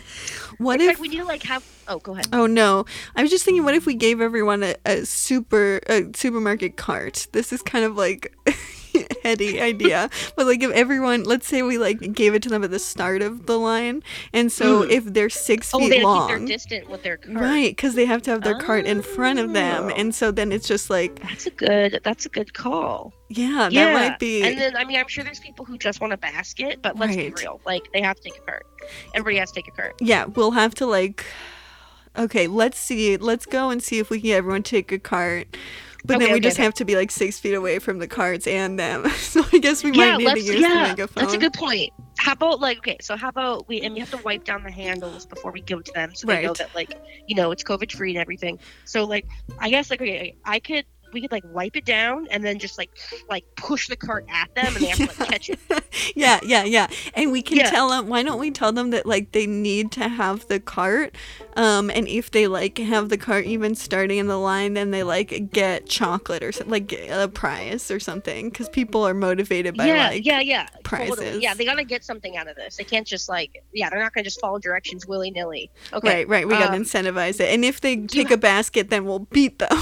S2: what if?
S5: like we need to like have. Oh, go ahead.
S2: Oh no! I was just thinking, what if we gave everyone a, a super a supermarket cart? This is kind of like heady idea, but like if everyone, let's say we like gave it to them at the start of the line, and so
S5: Mm.
S2: if they're six
S5: Oh,
S2: feet
S5: they
S2: long,
S5: keep their distant with their cart.
S2: right? Because they have to have their cart in front of them,
S5: Oh.
S2: and so then it's just like,
S5: That's a good. That's a good call.
S2: yeah,
S5: yeah,
S2: that might be.
S5: And then I mean, I'm sure there's people who just want a basket, but let's
S2: Right.
S5: be real. Like they have to take a cart. Everybody has to take a cart.
S2: yeah, we'll have to like. Okay, let's see. Let's go and see if we can get everyone to take a cart. But
S5: Okay,
S2: then we
S5: okay,
S2: just
S5: okay.
S2: have to be like six feet away from the cards and them. So I guess we
S5: yeah,
S2: might need to use the
S5: Yeah,
S2: megaphone.
S5: that's a good point. How about like okay, so how about we and we have to wipe down the handles before we give it to them, so they know that like you know it's COVID free and everything. So like I guess like okay, I could we could like wipe it down and then just like like push the cart at them and they have to like catch it.
S2: yeah, yeah, yeah. And we can
S5: Yeah.
S2: tell them. Why don't we tell them that like they need to have the cart, um, and if they like have the cart even starting in the line, then they like get chocolate or something, like a prize or something, because people are motivated by
S5: yeah,
S2: like
S5: yeah, yeah.
S2: prizes.
S5: Totally. Yeah, they gotta get something out of this. They can't just like yeah, they're not gonna just follow directions willy nilly. Okay.
S2: Right, right. We gotta
S5: um,
S2: incentivize it, and if they take a basket, then we'll beat them.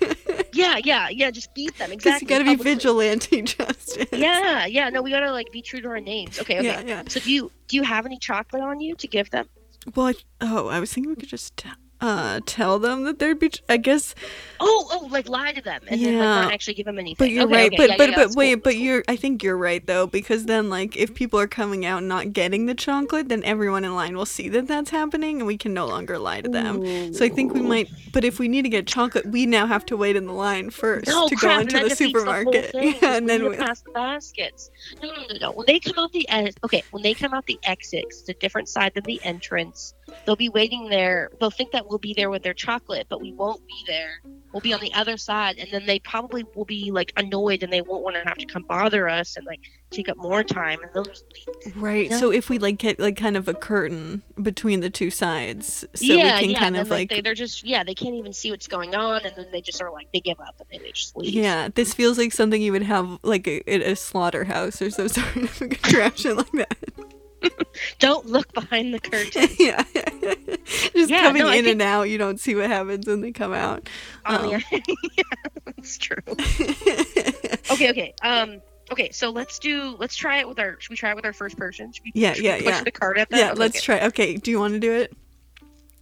S5: Yeah, yeah, yeah. Just beat them. Exactly.
S2: you gotta be
S5: publicly.
S2: vigilante justice.
S5: Yeah, yeah. No, we gotta like be true to our names. Okay, okay.
S2: Yeah, yeah.
S5: So do you do you have any chocolate on you to give them?
S2: Well, I, oh, I was thinking we could just uh tell them that there'd be. I guess
S5: Oh, oh, like lie to them and then like
S2: Yeah.
S5: not actually give them anything.
S2: But you're
S5: Okay,
S2: right.
S5: okay,
S2: but
S5: yeah,
S2: but
S5: yeah,
S2: but wait.
S5: cool,
S2: But you're. I think you're right though, because then like if people are coming out not getting the chocolate, then everyone in line will see that that's happening, and we can no longer lie to them. So I think we might. But if we need to get chocolate, we now have to wait in the line first
S5: No,
S2: to
S5: crap,
S2: go into the supermarket.
S5: thing,
S2: yeah, and then we.
S5: pass the baskets. No, no, no, no. When they come out the ex- okay, when they come out the exits, the different side of the entrance, they'll be waiting there. They'll think that we'll be there with their chocolate, but we won't be there. We'll be on the other side, and then they probably will be like annoyed, and they won't want to have to come bother us and like take up more time, and they'll just leave.
S2: Right.
S5: Yeah.
S2: So if we like get like kind of a curtain between the two sides, so
S5: yeah,
S2: we can
S5: yeah.
S2: kind of like.
S5: they, they're just yeah, they can't even see what's going on, and then they just are like they give up and they just leave.
S2: yeah, this feels like something you would have like a, at a slaughterhouse or some sort of a contraption like that.
S5: Don't look behind the curtain.
S2: yeah. Just
S5: Yeah,
S2: coming
S5: no,
S2: in
S5: think-
S2: and out, you don't see what happens when they come out.
S5: Oh,
S2: Um.
S5: yeah. yeah, that's true. Okay, okay. Um, okay. So let's do. Let's try it with our. Should we try it with our first person? Should we,
S2: Yeah,
S5: should
S2: yeah,
S5: we push
S2: yeah.
S5: the card at them?
S2: yeah,
S5: Okay,
S2: let's
S5: okay.
S2: try. Okay, do you want to do it?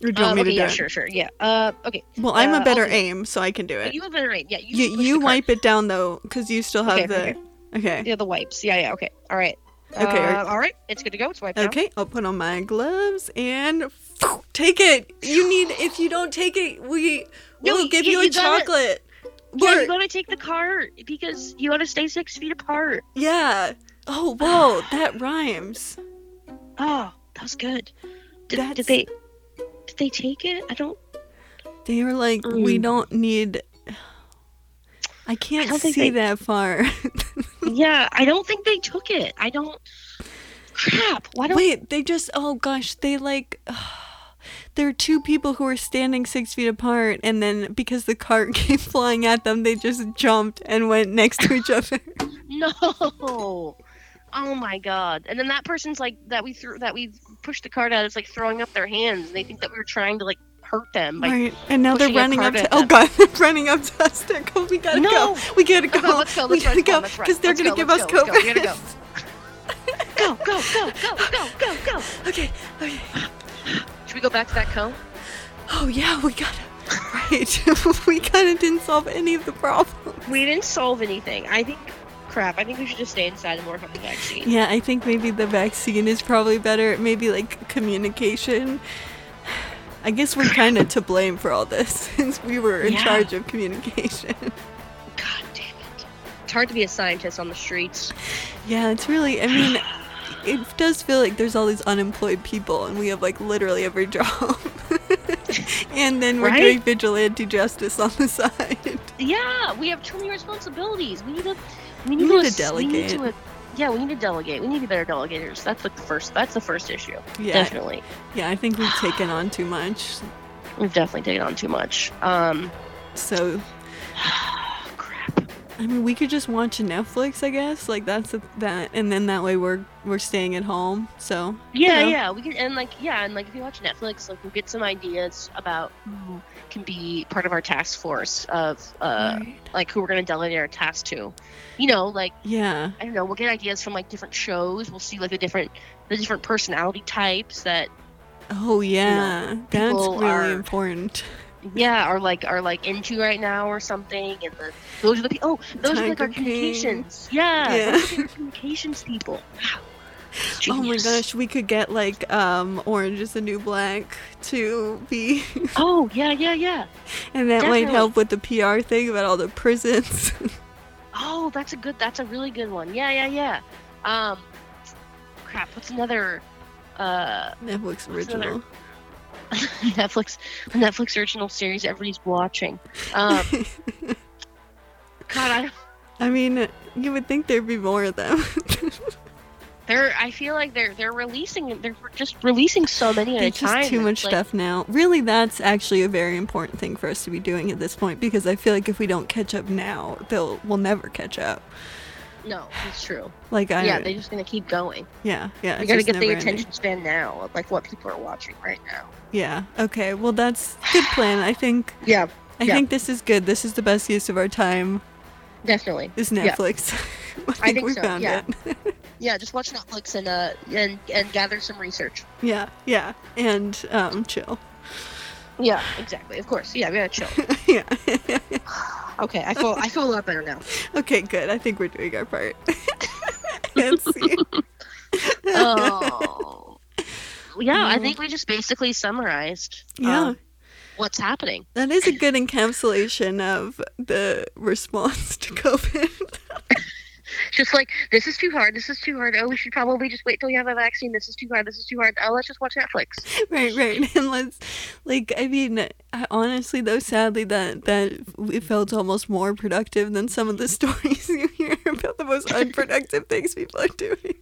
S2: Or do you want
S5: Um,
S2: me
S5: okay,
S2: to do
S5: yeah,
S2: it?
S5: sure, sure. Yeah. Uh, okay.
S2: Well, I'm
S5: Uh,
S2: a better aim, so I can do
S5: Oh,
S2: it.
S5: you have a better aim. Yeah. You,
S2: You you wipe it down though, because you still have the.
S5: okay.
S2: Okay.
S5: Yeah, the wipes. Yeah, yeah. Okay. All right.
S2: Okay,
S5: Uh, all right. It's good to go. It's wiped.
S2: Okay, I'll put on my gloves and take it. You need. If you don't take it, we
S5: No,
S2: will give
S5: you-
S2: you a
S5: you gotta-
S2: chocolate.
S5: Yeah, you gotta take the cart because you gotta stay six feet apart.
S2: yeah. Oh, whoa, that rhymes.
S5: Oh, that was good. Did, did they? Did they take it? I don't.
S2: They were like, we
S5: Mm.
S2: don't need. I can't
S5: don't
S2: see
S5: they-
S2: that far.
S5: Yeah, I don't think they took it. I don't. Crap. Why don't?
S2: Wait, they just. Oh gosh, they like. There are two people who are standing six feet apart, and then because the cart came flying at them, they just jumped and went next to each other.
S5: No. Oh my god. And then that person's like that we threw that we pushed the cart out It's like throwing up their hands and they think that we were trying to like hurt them. Like
S2: right, and now they're running up to. Oh god, they're running up to us. They're go. Oh, we gotta
S5: No!
S2: go. We gotta go.
S5: Let's go, let's
S2: we gotta go
S5: come on, let's run.
S2: because they're gonna
S5: go,
S2: give us
S5: go, let's go, we gotta go. go, go, go, go, go, go, go.
S2: okay. Okay.
S5: Should we go back to that cone?
S2: Oh yeah, we gotta. Right. we kind of didn't solve any of the problems.
S5: We didn't solve anything. I think crap. I think we should just stay inside and work on the vaccine.
S2: Yeah, I think maybe the vaccine is probably better. Maybe like communication. I guess we're kind of to blame for all this since we were in
S5: Yeah.
S2: charge of communication.
S5: God damn it. It's hard to be a scientist on the streets.
S2: yeah, it's really, I mean, it does feel like there's all these unemployed people and we have like literally every job. and then we're
S5: Right?
S2: doing vigilante justice on the side.
S5: Yeah, we have too many responsibilities. We need to. We need,
S2: We need
S5: to,
S2: to
S5: ass- we need
S2: delegate.
S5: to- yeah, we need to delegate. We need to be better delegators. That's the first. That's the first issue.
S2: Yeah.
S5: Definitely.
S2: Yeah, I think we've taken on too much.
S5: We've definitely taken on too much. Um.
S2: So,
S5: crap.
S2: I mean, we could just watch Netflix, I guess. Like that's a, that, and then that way we're we're staying at home. So
S5: Yeah,
S2: know.
S5: yeah. We can and like yeah, and like if you watch Netflix, like we'll get some ideas about who can be part of our task force of uh
S2: Right.
S5: like who we're gonna delegate our task to. You know, like
S2: yeah,
S5: I don't know, we'll get ideas from like different shows. We'll see like the different the different personality types that
S2: oh yeah, that's
S5: people
S2: really
S5: are-
S2: important.
S5: yeah are like are like into right now or something and the, those are the people oh those are like our
S2: King.
S5: communications yeah,
S2: Yeah.
S5: those are communications people Wow.
S2: Oh my gosh, we could get like um Orange is the New Black to be,
S5: oh yeah yeah yeah
S2: and that might help with the PR thing about all the prisons.
S5: oh that's a good that's a really good one yeah yeah yeah um crap what's another uh
S2: Netflix
S5: another-
S2: original.
S5: netflix the netflix original series everybody's watching um god i
S2: I mean, you would think there'd be more of them.
S5: They're i feel like they're they're releasing they're just releasing so many at a
S2: There's just
S5: time
S2: too much
S5: like-
S2: stuff now. Really, that's actually a very important thing for us to be doing at this point because I feel like if we don't catch up now, they'll we'll never catch up.
S5: no it's true
S2: Like I
S5: yeah, they're just gonna keep going.
S2: yeah yeah.
S5: We gotta get the
S2: never ending.
S5: attention span now, like what people are watching right now.
S2: Yeah. Okay. Well, that's good plan. I think
S5: Yeah,
S2: I
S5: Yeah.
S2: think this is good. This is the best use of our time.
S5: definitely.
S2: Is
S5: Yeah.
S2: I think,
S5: think
S2: we
S5: so,
S2: found
S5: yeah.
S2: it.
S5: Yeah, just watch Netflix and uh and and gather some research.
S2: yeah. Yeah. And um, chill.
S5: Yeah, exactly. Of course. Yeah, we gotta chill.
S2: yeah.
S5: Okay, I feel I feel a lot better now.
S2: okay. Good. I think we're doing our part. Let's see.
S5: Oh. Yeah, I think we just basically summarized
S2: Yeah.
S5: um, what's happening.
S2: That is a good encapsulation of the response to COVID.
S5: Just like this is too hard. This is too hard. Oh, we should probably just wait till we have a vaccine. This is too hard. This is too hard. Oh, let's just watch Netflix.
S2: right, right. And let's, like, I mean, honestly, though, sadly, that that it felt almost more productive than some of the stories you hear about the most unproductive things people are doing.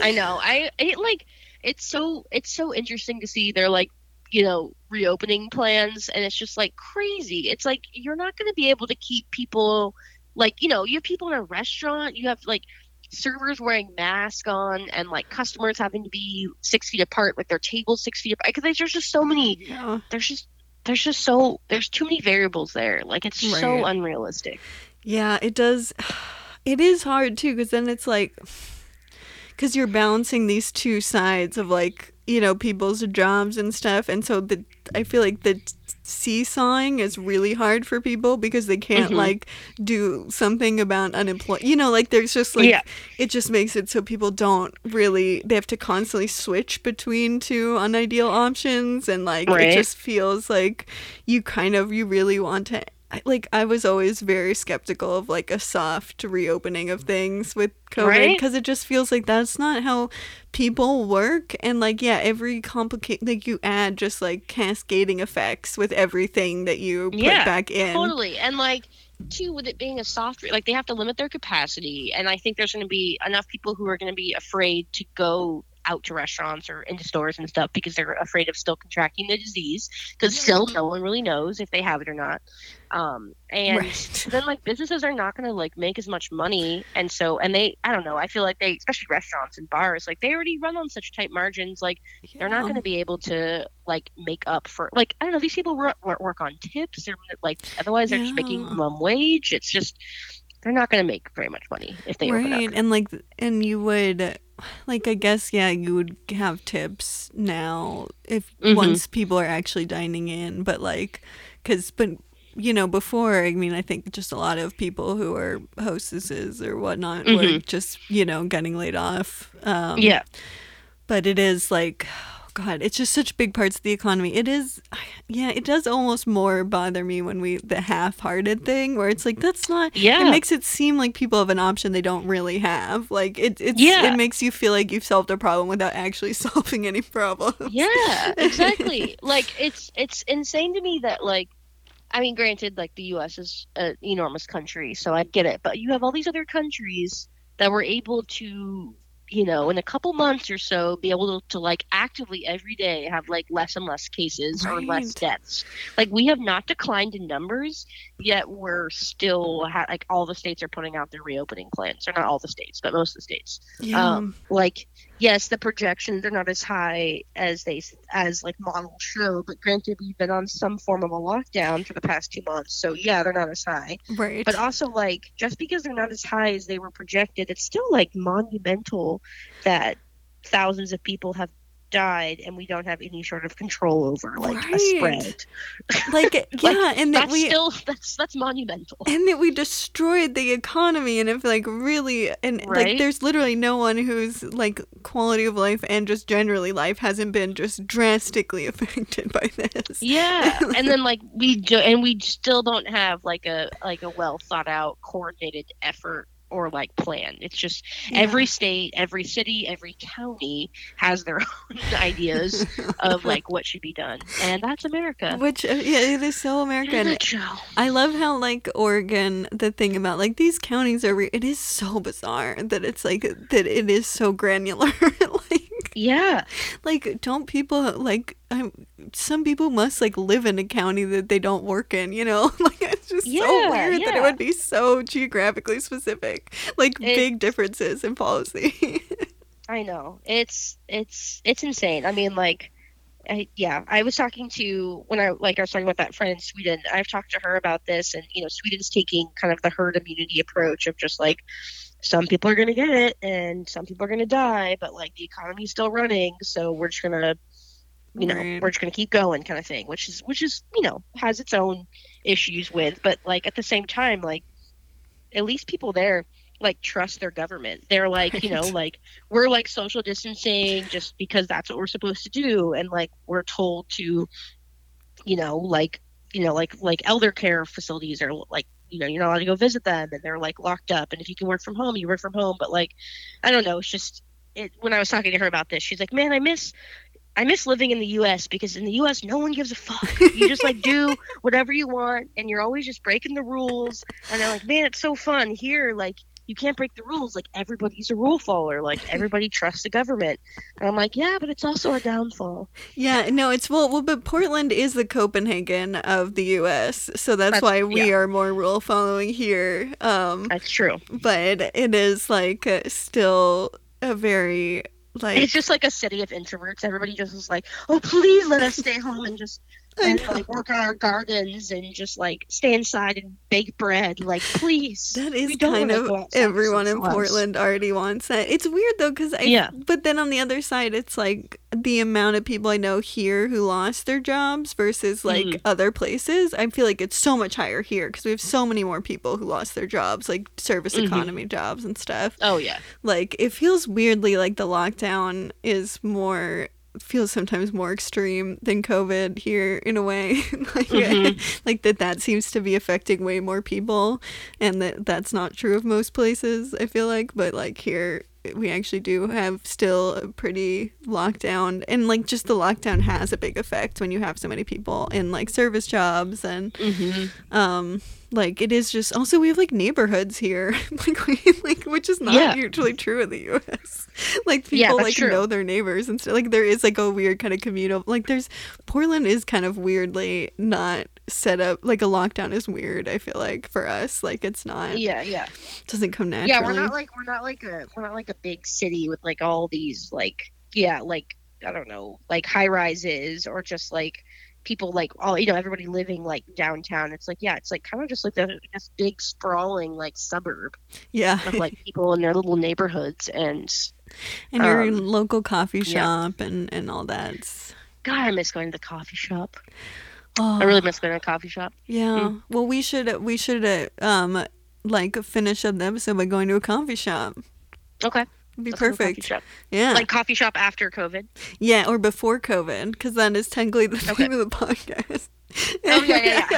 S5: I know. I it like it's so it's so interesting to see their like you know reopening plans and it's just like crazy. It's like you're not going to be able to keep people like you know you have people in a restaurant you have like servers wearing masks on and like customers having to be six feet apart like their tables six feet apart because there's just so many
S2: Yeah.
S5: there's just there's just so there's too many variables there like it's so unrealistic
S2: Yeah, it does. It is hard too, because then it's like, because you're balancing these two sides of like, you know, people's jobs and stuff. And so the, I feel like the seesawing is really hard for people because they can't
S5: Mhm.
S2: like do something about unemployment. You know, like there's just like
S5: Yeah.
S2: it just makes it so people don't really they have to constantly switch between two unideal options and like
S5: Right.
S2: it just feels like you kind of you really want to I- like I was always very skeptical of like a soft reopening of things with COVID
S5: Right.
S2: because it just feels like that's not how people work and like yeah every complicate like you add just like cascading effects with everything that you put
S5: Yeah,
S2: back in
S5: Totally. And like too with it being a soft like they have to limit their capacity and I think there's gonna be enough people who are gonna be afraid to go out to restaurants or into stores and stuff because they're afraid of still contracting the disease because still no one really knows if they have it or not. Um and
S2: Right.
S5: then like businesses are not going to like make as much money and so and they i don't know i feel like they especially restaurants and bars like they already run on such tight margins like they're not going to be able to like make up for like i don't know these people work, work, on tips they're like otherwise they're just making minimum wage it's just they're not going to make very much money if they open
S2: right and like and you would like i guess yeah you would have tips now if
S5: Mhm.
S2: once people are actually dining in but like because but you know before i mean i think just a lot of people who are hostesses or whatnot were
S5: Mhm.
S2: just you know getting laid off um
S5: yeah
S2: but it is like god it's just such big parts of the economy it is yeah it does almost more bother me when we the half-hearted thing where it's like that's not
S5: Yeah.
S2: it makes it seem like people have an option they don't really have like it it's
S5: Yeah.
S2: it makes you feel like you've solved a problem without actually solving any problem
S5: Yeah, exactly. like it's it's insane to me that like I mean granted like the US is an enormous country, so I get it, but you have all these other countries that were able to you know, in a couple months or so, be able to, to like actively every day have like less and less cases or less deaths. Like we have not declined in numbers, yet we're still ha- like all the states are putting out their reopening plans. Or not all the states, but most of the states
S2: yeah
S5: um, like yes the projections are not as high as they as like models show but granted we've been on some form of a lockdown for the past two months so yeah they're not as high.
S2: Right.
S5: But also like just because they're not as high as they were projected it's still like monumental that thousands of people have died and we don't have any sort of control over like a spread.
S2: Like yeah and that
S5: that's
S2: we
S5: still that's that's monumental.
S2: And that we destroyed the economy and if like really and like there's literally no one whose like quality of life and just generally life hasn't been just drastically affected by this.
S5: Yeah, and then like we do, and we still don't have like a like a well thought out, coordinated effort or like plan. It's just every state, every city, every county has their own ideas of like what should be done, and that's America.
S2: which uh, yeah it is so american. I love how like Oregon, the thing about like these counties are. Re- it is so bizarre that it's like that. It is so granular. like,
S5: Yeah,
S2: like don't people like? I'm, some people must like live in a county that they don't work in. You know, like it's just so
S5: Yeah,
S2: weird that it would be so geographically specific. Like big differences in policy.
S5: I know. It's it's it's insane. I mean, like, I, yeah, I was talking to when I like I was talking about that friend in Sweden. I've talked to her about this, and you know, Sweden's taking kind of the herd immunity approach of just like some people are going to get it and some people are going to die, but like the economy's still running, so we're just gonna, you know,
S2: Right.
S5: we're just gonna keep going, kind of thing. Which is which is you know has its own issues with, but like at the same time, like at least people there like trust their government. They're like, you know, like we're like social distancing just because that's what we're supposed to do and like we're told to you know, like you know, like like elder care facilities are like you know, you're not allowed to go visit them and they're like locked up and if you can work from home, you work from home, but like I don't know, it's just it when I was talking to her about this, she's like, "Man, I miss I miss living in the US because in the US no one gives a fuck. You just like do whatever you want and you're always just breaking the rules. And they're like, man, it's so fun. Here, like you can't break the rules. Like everybody's a rule follower. Like everybody trusts the government. And I'm like, yeah, but it's also a downfall.
S2: Yeah, no, it's well, well, but Portland is the Copenhagen of the U.S., so that's,
S5: That's-
S2: why we
S5: yeah.
S2: are more rule following here. Um,
S5: That's true.
S2: but it is like uh, still a very like
S5: It's just like a city of introverts. Everybody just is like, oh, please let us stay home and just and like work on our gardens and just like stay inside and bake bread. Like, please.
S2: That is kind of everyone in. Portland already wants that. It's weird though, because I.
S5: Yeah.
S2: But then on the other side, it's like the amount of people I know here who lost their jobs versus like
S5: Mhm.
S2: other places. I feel like it's so much higher here because we have so many more people who lost their jobs, like service
S5: Mhm.
S2: economy jobs and stuff.
S5: Oh yeah.
S2: Like it feels weirdly like the lockdown is more feels sometimes more extreme than COVID here in a way. like,
S5: Mhm.
S2: like that that seems to be affecting way more people and that that's not true of most places I feel like but like here we actually do have still a pretty lockdown and like just the lockdown has a big effect when you have so many people in like service jobs and
S5: Mm-hmm.
S2: um like it is just also we have like neighborhoods here like we like which is not
S5: Yeah.
S2: usually true in the US like people
S5: Yeah,
S2: like
S5: true.
S2: know their neighbors and stuff like there is like a weird kind of communal like there's Portland is kind of weirdly not set up like a lockdown is weird I feel like for us like it's not
S5: Yeah, yeah.
S2: doesn't come naturally
S5: Yeah, we're not like we're not like a we're not like a big city with like all these like yeah, like I don't know, like high rises or just like people like all you know, everybody living like downtown. It's like yeah, it's like kind of just like the, this big sprawling like suburb
S2: yeah
S5: of like people in their little neighborhoods and
S2: and your
S5: um,
S2: local coffee
S5: yeah.
S2: shop and and all that
S5: God, I miss going to the coffee shop.
S2: Oh
S5: I really miss going to a coffee shop.
S2: Yeah. Well, we should we should uh, um like finish up the episode by going to a coffee shop.
S5: Okay,
S2: It'd be
S5: let's go to a coffee
S2: perfect.
S5: shop.
S2: Yeah.
S5: Like coffee shop after COVID.
S2: yeah, or before COVID, because that is technically the
S5: Okay.
S2: name of the podcast.
S5: Oh, yeah, yeah,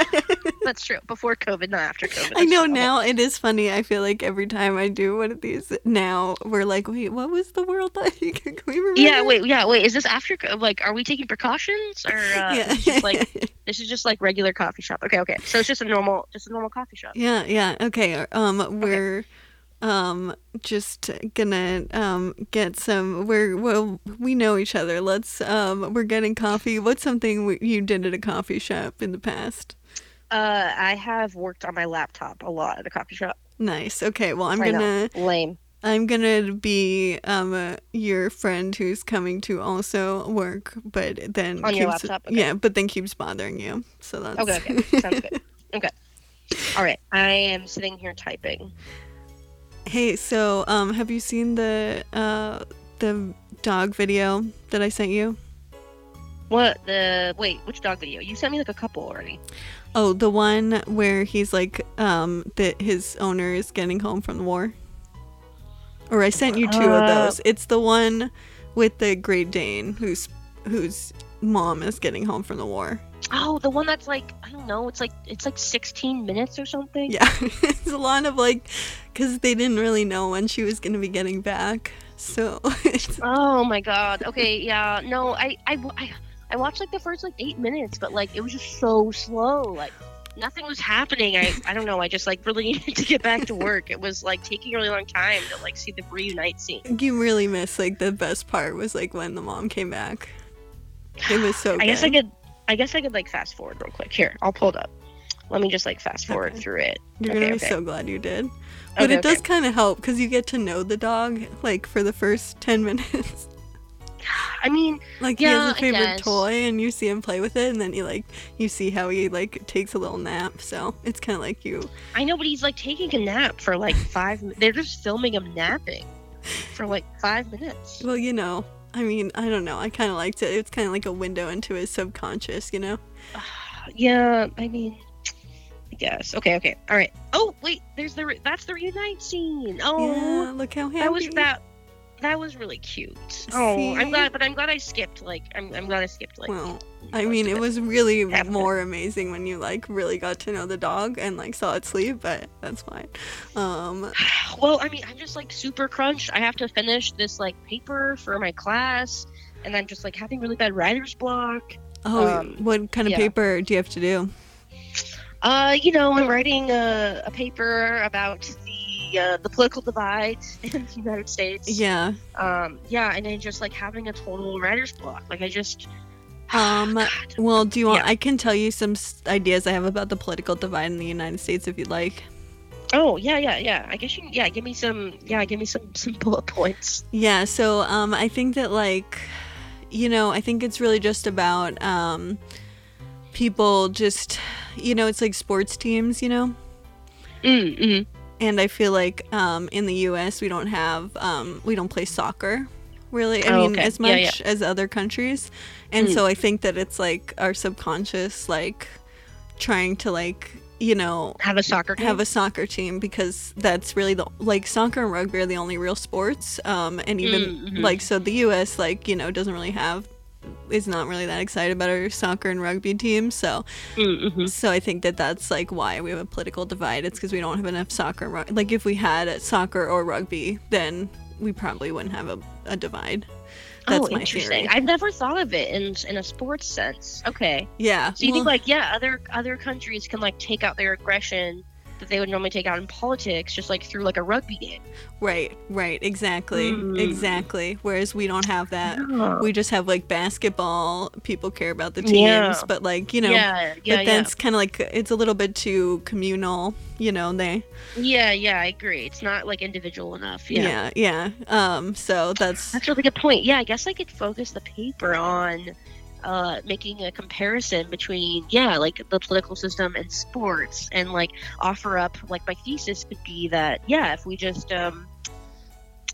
S5: That's true. Before COVID, not after COVID.
S2: I know. Now it is funny. I feel like every time I do one of these now, we're like, wait, what was the world like? Can we remember?
S5: Yeah, wait, yeah, wait. Is this after? Like, are we taking precautions, or uh,
S2: Yeah.
S5: just like this is just like regular coffee shop? Okay, okay. So it's just a normal, just a normal coffee shop.
S2: Yeah, yeah. Okay. Um we're um just gonna um get some we're well we know each other. Let's um we're getting coffee. What's something you did at a coffee shop in the past?
S5: Uh, I have worked on my laptop a lot at a coffee shop.
S2: Nice. Okay. Well, I'm
S5: I
S2: gonna
S5: Lame.
S2: I'm gonna be um uh, your friend who's coming to also work, but then
S5: On your laptop? Okay.
S2: Yeah, but then keeps bothering you. So that's
S5: Okay, okay. Sounds good. Okay. All right. I am sitting here typing.
S2: Hey, so um, have you seen the uh the dog video that I sent you?
S5: What the? Wait, which dog video? You sent me like a couple already.
S2: Oh, the one where he's like um that his owner is getting home from the war. Or I sent you two of
S5: Uh,
S2: those. It's the one with the Great Dane whose whose mom is getting home from the war.
S5: Oh, the one that's like I don't know. It's like it's like 16 minutes or something.
S2: Yeah, it's a lot of like, because they didn't really know when she was gonna be getting back. So
S5: Oh my god. Okay, yeah. No, I, I, I, I watched like the first like eight minutes, but like it was just so slow. Like nothing was happening. I, I don't know. I just like really needed to get back to work. It was like taking a really long time to like see the reunite scene.
S2: you really miss like the best part was like when the mom came back. It was so.
S5: I guess I
S2: good.
S5: could, I guess I could like fast forward real quick. Here, I'll pull it up. Let me just like fast forward
S2: Okay.
S5: through it.
S2: You're
S5: okay,
S2: gonna be
S5: okay.
S2: so glad you did. But it does kind of help because you get to know the dog like for the first ten minutes.
S5: I mean,
S2: like he has a favorite toy, and you see him play with it, and then you like you see how he like takes a little nap. So it's kind of like you.
S5: I know, but he's like taking a nap for like five. They're just filming him napping for like five minutes.
S2: Well, you know. I mean, I don't know. I kind of liked it. It's kind of like a window into his subconscious, you know.
S5: Yeah, I mean, I guess. Okay, okay, all right. Oh wait, there's the re- that's the reunite scene. Oh,
S2: Yeah, look how happy.
S5: that was that. That was really cute. Oh, I'm glad, but I'm glad I skipped. Like, I'm, I'm glad I skipped. Like,
S2: Well, I mean, it was really
S5: Half of it.
S2: more amazing when you like really got to know the dog and like saw it sleep, but that's fine. Um,
S5: Well, I mean, I'm just like super crunched. I have to finish this like paper for my class, and I'm just like having really bad writer's block.
S2: oh,
S5: Um,
S2: what kind of
S5: yeah.
S2: paper do you have to do?
S5: Uh, you know, I'm writing a, a paper about the uh, the political divide in the United States.
S2: Yeah.
S5: Um, yeah, and then just like having a total writer's block. Like I just.
S2: Um,
S5: God.
S2: Well, do you want?
S5: Yeah.
S2: I can tell you some ideas I have about the political divide in the United States if you'd like.
S5: Oh yeah, yeah, yeah. I guess you. Yeah, give me some. Yeah, give me some some bullet points.
S2: Yeah. So, um, I think that like, you know, I think it's really just about um, people just, you know, it's like sports teams, you know?
S5: Mm, mhm.
S2: And I feel like um, in the U.S. we don't have um, we don't play soccer really. I
S5: Oh,
S2: mean,
S5: okay.
S2: as much
S5: yeah.
S2: as other countries, and
S5: Mm.
S2: so I think that it's like our subconscious like trying to like you know
S5: Have a soccer game.
S2: have a soccer team because that's really the like soccer and rugby are the only real sports um and even
S5: Mm, mhm.
S2: like so the US like you know doesn't really have is not really that excited about our soccer and rugby teams so
S5: Mm, mhm.
S2: so I think that that's like why we have a political divide it's because we don't have enough soccer like if we had soccer or rugby then we probably wouldn't have a, a divide that's
S5: oh,
S2: my
S5: interesting.
S2: theory
S5: I've never thought of it in in a sports sense. Okay.
S2: yeah
S5: So you think like yeah, other other countries can like take out their aggression that they would normally take out in politics just like through like a rugby game.
S2: right right exactly
S5: Mm.
S2: exactly whereas we don't have that
S5: Oh.
S2: we just have like basketball people care about the teams
S5: Yeah.
S2: but like you know
S5: yeah, yeah,
S2: but
S5: yeah.
S2: that's kind of like it's a little bit too communal you know they
S5: Yeah, yeah, I agree. It's not like individual enough.
S2: yeah yeah, um so that's
S5: That's a really good point. Yeah, I guess I could focus the paper on uh, making a comparison between, yeah, like the political system and sports, and like offer up, like my thesis could be that, yeah, if we just, um,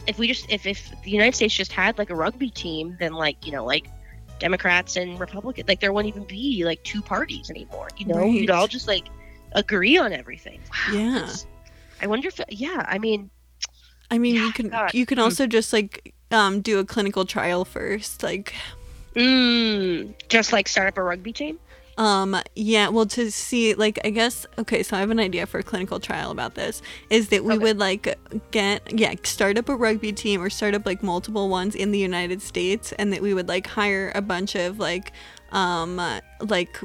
S5: if we just, if if the United States just had like a rugby team, then like you know, like Democrats and Republicans, like there wouldn't even be like two parties anymore. You know, you'd all just like agree on everything. Wow.
S2: Yeah.
S5: I wonder if, yeah, I mean,
S2: i mean you can
S5: God.
S2: you can also just like um do a clinical trial first like
S5: mm, just like start up a rugby team.
S2: Um, yeah, well, to see, like, I guess, okay, so I have an idea for a clinical trial about this is that we
S5: Okay.
S2: would, like, get, yeah, start up a rugby team or start up, like, multiple ones in the United States, and that we would, like, hire a bunch of, like, um, like,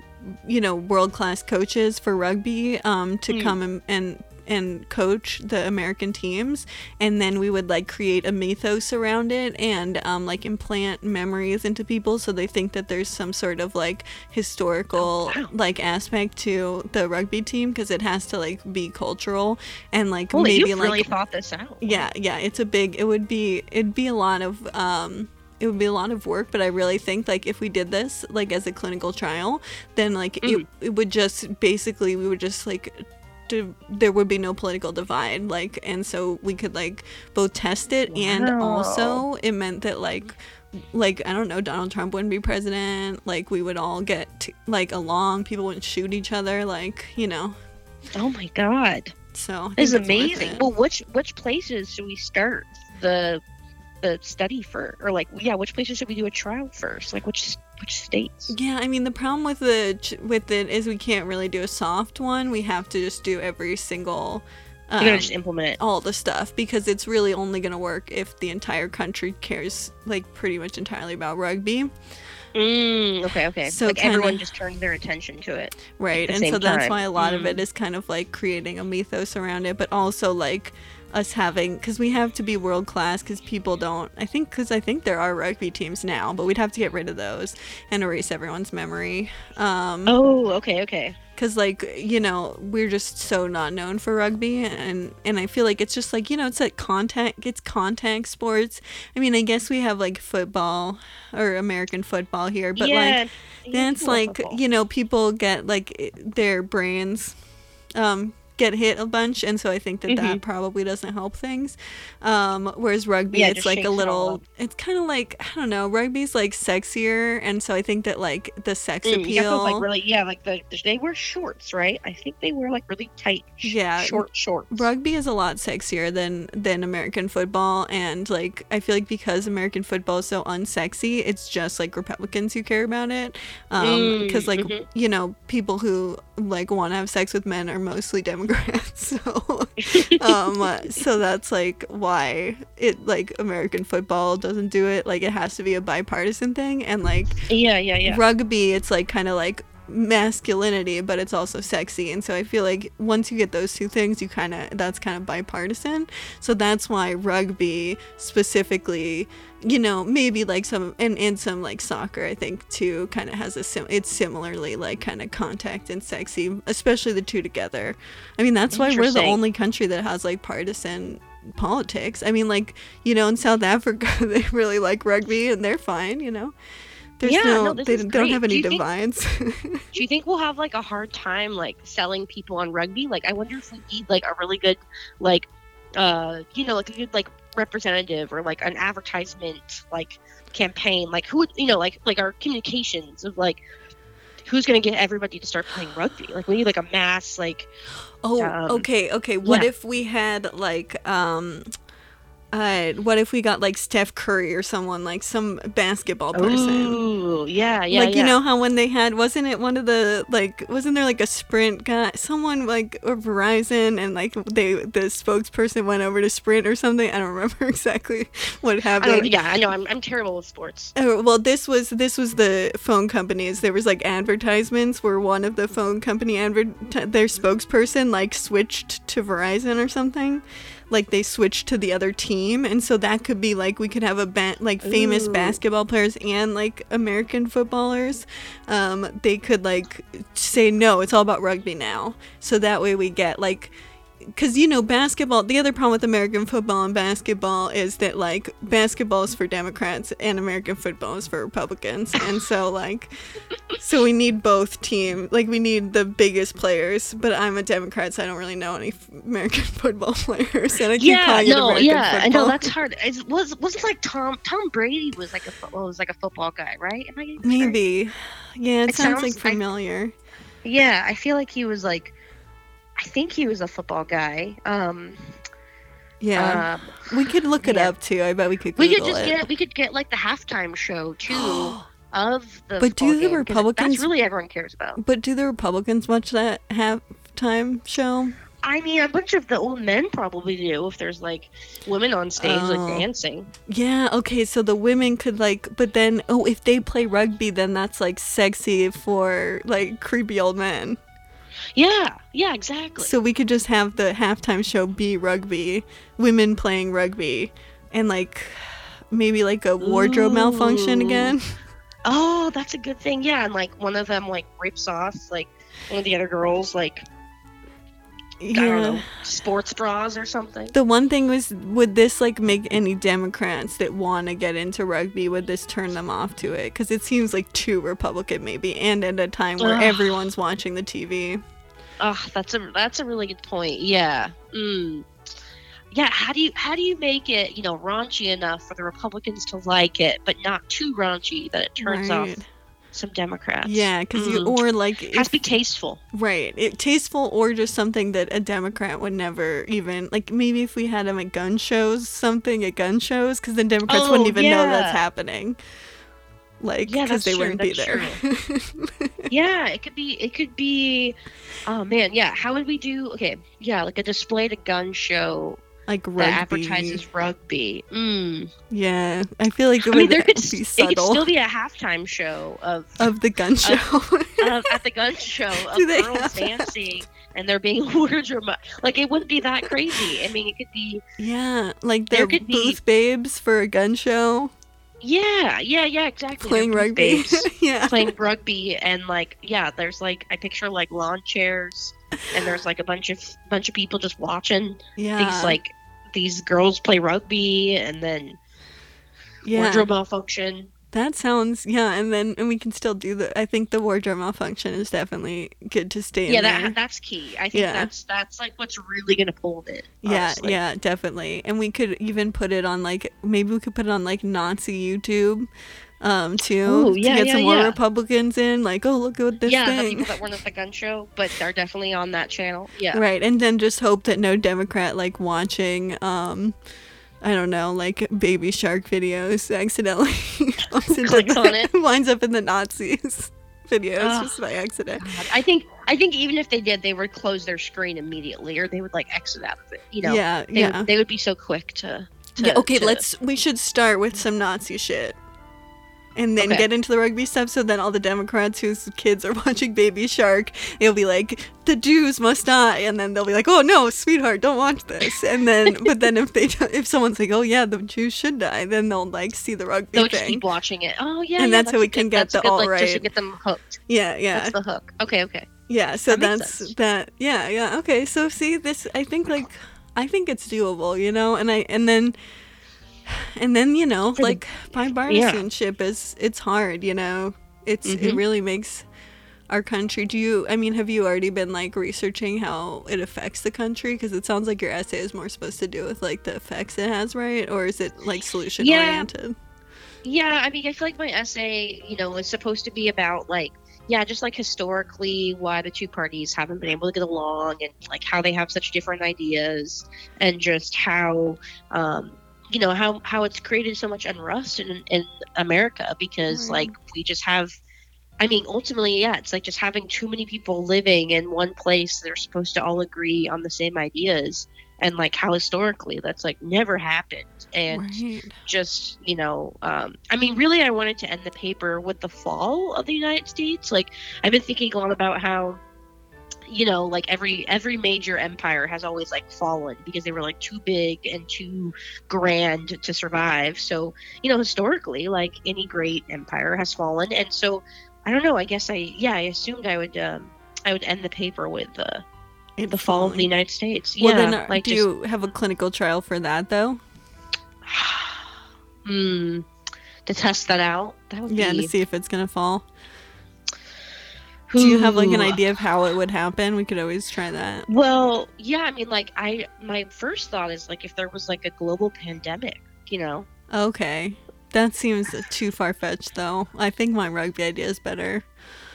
S2: you know, world class coaches for rugby, um, to
S5: Mm.
S2: come and, and, and coach the American teams, and then we would like create a mythos around it and um, like implant memories into people so they think that there's some sort of like historical
S5: Oh, wow.
S2: like aspect to the rugby team because it has to like be cultural and like
S5: Holy,
S2: maybe like
S5: really thought this out.
S2: yeah yeah it's a big it would be it'd be a lot of um it would be a lot of work but i really think like if we did this like as a clinical trial then like it,
S5: Mhm.
S2: it would just basically we would just like to, there would be no political divide like and so we could like both test it and also it meant that like like I don't know, Donald Trump wouldn't be president. Like we would all get to, like along. People wouldn't shoot each other. Like you know.
S5: Oh my god,
S2: So I
S5: this is
S2: think that's worth
S5: amazing.
S2: it.
S5: Well, which which places should we start the the study for, or like yeah, which places should we do a trial first? Like which which states?
S2: Yeah, I mean the problem with the ch- with it is we can't really do a soft one. We have to just do every single
S5: You're
S2: um,
S5: gonna just implement it.
S2: all the stuff because it's really only going to work if the entire country cares like pretty much entirely about rugby,
S5: Mm, okay, okay.
S2: So
S5: like
S2: kinda-
S5: everyone just turns their attention to it.
S2: right? And so
S5: same
S2: that's why a lot of
S5: Mm.
S2: it is kind of like creating a mythos around it, but also like us having because we have to be world class because people don't. I think because I think there are rugby teams now, but we'd have to get rid of those and erase everyone's memory. Um,
S5: Oh, okay, okay.
S2: because like you know we're just so not known for rugby and and i feel like it's just like you know it's like contact it's contact sports i mean i guess we have like football or american football here but like
S5: yeah,
S2: then it's like
S5: football.
S2: you know people get like their brains um get hit a bunch and so i think that that probably doesn't help things um whereas rugby
S5: Mm-hmm. Yeah,
S2: it's like a little
S5: up.
S2: it's kind of like i don't know rugby's like sexier and so i think that like the sex
S5: Mm,
S2: appeal
S5: like really, yeah, like the they wear shorts, right? I think they wear like really tight, sh-
S2: Yeah,
S5: short shorts.
S2: rugby is a lot sexier than than American football and like I feel like because American football is so unsexy it's just like Republicans who care about it um
S5: Mm,
S2: because like
S5: mhm.
S2: you know people who like want to have sex with men are mostly Democrats so um so that's like why it like American football doesn't do it like it has to be a bipartisan thing and like
S5: Yeah, yeah, yeah.
S2: rugby it's like kind of like masculinity but it's also sexy. And so i feel like once you get those two things you kind of that's kind of bipartisan. So that's why rugby specifically you know maybe like some and, and some like soccer i think too kind of has a sim it's similarly like kind of contact and sexy especially the two together. I mean that's why we're the only country that has like partisan politics. I mean like you know in south africa they really like rugby and they're fine you know There's
S5: Yeah,
S2: no,
S5: no,
S2: they don't
S5: great.
S2: have
S5: Do
S2: any
S5: you think- Do you think we'll have like a hard time like selling people on rugby? Like, I wonder if we need like a really good, like, uh, you know, like a good like representative or like an advertisement like campaign. Like, who would you know, like like our communications of like who's gonna get everybody to start playing rugby? Like, we need like a mass like
S2: Oh,
S5: Um,
S2: okay, okay. What
S5: yeah.
S2: if we had like um uh what if we got like Steph Curry or someone like some basketball person?
S5: Ooh, yeah, yeah,
S2: like
S5: yeah.
S2: you know how when they had wasn't it one of the like wasn't there like a sprint guy someone like or Verizon and like they the spokesperson went over to Sprint or something I don't remember exactly what
S5: I
S2: happened.
S5: don't, yeah, I know. I'm, I'm terrible with sports.
S2: Oh, well, this was this was the phone companies. There was like advertisements where one of the phone company advert their spokesperson like switched to Verizon or something. Like they switched to the other team, and so that could be like we could have a ba- like famous
S5: Ooh.
S2: basketball players and like American footballers. Um, they could like say no, it's all about rugby now. So that way we get like because you know basketball the other problem with american football and basketball is that like basketball is for democrats and american football is for republicans. And so like so we need both team like we need the biggest players but i'm a democrat so i don't really know any f- american football players and i keep
S5: Yeah,
S2: calling it
S5: no,
S2: american
S5: yeah, I know that's hard. It was wasn't like Tom Tom Brady was like a was like a football guy, right? Am I getting this
S2: maybe. Yeah it,
S5: It
S2: sounds,
S5: sounds-
S2: like
S5: I-
S2: familiar.
S5: Yeah, I feel like he was like, I think he was a football guy. Um,
S2: yeah
S5: um,
S2: we could look it
S5: yeah.
S2: up too i bet we could
S5: we could just
S2: it.
S5: get we could get like the halftime show too of the.
S2: But do the
S5: game,
S2: Republicans-
S5: That's really everyone cares about.
S2: but do the republicans watch that halftime show
S5: I mean, a bunch of the old men probably do if there's like women on stage
S2: Oh.
S5: like dancing.
S2: Yeah, okay, so the women could like but then oh if they play rugby then that's like sexy for like creepy old men.
S5: Yeah, yeah, exactly.
S2: So we could just have the halftime show be rugby, women playing rugby and like maybe like a wardrobe malfunction again.
S5: Oh, that's a good thing. Yeah, and like one of them like rips off like one of the other girls like I don't know sports bras or something.
S2: The one thing was would this like make any Democrats that want to get into rugby would this turn them off to it cuz it seems like too republican maybe and at a time where
S5: Ugh.
S2: everyone's watching the TV.
S5: Oh, that's a that's a really good point. Yeah. Mm. Yeah. How do you how do you make it you know raunchy enough for the Republicans to like it, but not too raunchy that it turns
S2: Right.
S5: off some Democrats?
S2: Yeah, because you
S5: Mm.
S2: or like
S5: It has to be tasteful.
S2: right, it, tasteful or just something that a Democrat would never even like. Maybe if we had them at gun shows, something at gun shows, because then Democrats wouldn't
S5: Oh,
S2: even know that's happening. Like,
S5: Yeah,
S2: because
S5: that's
S2: they
S5: true,
S2: wouldn't be there.
S5: yeah, it could be. It could be. Oh man, yeah. How would we do? Okay, yeah, like a display to gun show
S2: like
S5: that advertises rugby. Mm.
S2: Yeah, I feel like it
S5: I
S2: would
S5: mean, there could
S2: be
S5: s- it could still be a halftime show of
S2: of the gun show.
S5: of, at the gun show of girls
S2: have that?
S5: dancing and there being wardrobe. Like it wouldn't be that crazy. I mean, it could be.
S2: yeah, like
S5: There
S2: the
S5: could be-
S2: babes for a gun show
S5: Yeah, yeah, yeah, exactly.
S2: playing rugby. yeah,
S5: playing rugby and like yeah, there's like I picture like lawn chairs and there's like a bunch of bunch of people just watching
S2: yeah,
S5: these like these girls play rugby and then
S2: yeah.
S5: wardrobe malfunction.
S2: That sounds yeah, and then and we can still do the. I think the wardrobe malfunction is definitely good to stay in
S5: Yeah,
S2: there.
S5: that that's key. I think
S2: Yeah.
S5: that's that's like what's really gonna pull it.
S2: yeah,
S5: honestly.
S2: yeah, definitely. And we could even put it on like maybe we could put it on like Nazi YouTube, um, too
S5: Ooh,
S2: to get
S5: yeah,
S2: some more
S5: yeah.
S2: Republicans in. Like, oh look at this
S5: yeah, the
S2: thing.
S5: people that weren't at the gun show, but they're definitely on that channel. Yeah.
S2: Right, and then just hope that no Democrat like watching, um, I don't know, like Baby Shark videos accidentally
S5: Clicks on it.
S2: winds up in the Nazis videos
S5: Ugh.
S2: just by accident.
S5: God, I think I think even if they did, they would close their screen immediately, or they would like exit out of it. You know,
S2: yeah,
S5: they,
S2: yeah.
S5: would, they would be so quick to. to
S2: yeah, okay,
S5: to-
S2: let's. We should start with some Nazi shit, and then
S5: Okay.
S2: get into the rugby stuff. So then all the Democrats whose kids are watching Baby Shark, it'll be like the Jews must die, and then they'll be like, oh no, sweetheart, don't watch this. And then, but then if they if someone's like, oh yeah, the Jews should die, then they'll like see the rugby
S5: They'll
S2: thing.
S5: keep watching it. Oh yeah,
S2: And
S5: yeah,
S2: that's how we
S5: a
S2: can get the
S5: good, like, just to get them hooked.
S2: yeah, yeah,
S5: That's the hook. Okay, okay.
S2: yeah. So
S5: that
S2: that's that. Yeah, yeah. Okay, so see this. I think like I think it's doable, you know, and I and then and then you know, like bipartisanship is it's hard. You know, it's it
S5: Mhm.
S2: really makes our country. Do you? I mean, have you already been like researching how it affects the country? Because it sounds like your essay is more supposed to do with like the effects it has, right? Or is it like solution
S5: Yeah.
S2: oriented?
S5: Yeah, I mean, I feel like my essay, you know, is supposed to be about like, yeah, just like historically why the two parties haven't been able to get along and like how they have such different ideas and just how, um, you know, how how it's created so much unrest in in America because
S2: Right.
S5: like we just have. I mean, ultimately, yeah, it's like just having too many people living in one place they're supposed to all agree on the same ideas, and like how historically that's like never happened. And
S2: right.
S5: just you know um, i mean really i wanted to end the paper with the fall of the united states like i've been thinking a lot about how you know like every every major empire has always like fallen because they were like too big and too grand to survive. So you know historically like any great empire has fallen. And so i don't know i guess i yeah i assumed i would um i would end the paper with uh, the fall of the united states.
S2: Well,
S5: yeah
S2: then, uh,
S5: like
S2: do
S5: just,
S2: you have a clinical trial for that though?
S5: hmm. To test that out? That would
S2: Yeah,
S5: be
S2: to see if it's gonna fall. Do you have like an idea of how it would happen? We could always try that.
S5: Well, yeah, I mean, like, I my first thought is like if there was like a global pandemic, you know.
S2: Okay. That seems too far fetched, though. I think my rugby idea is better.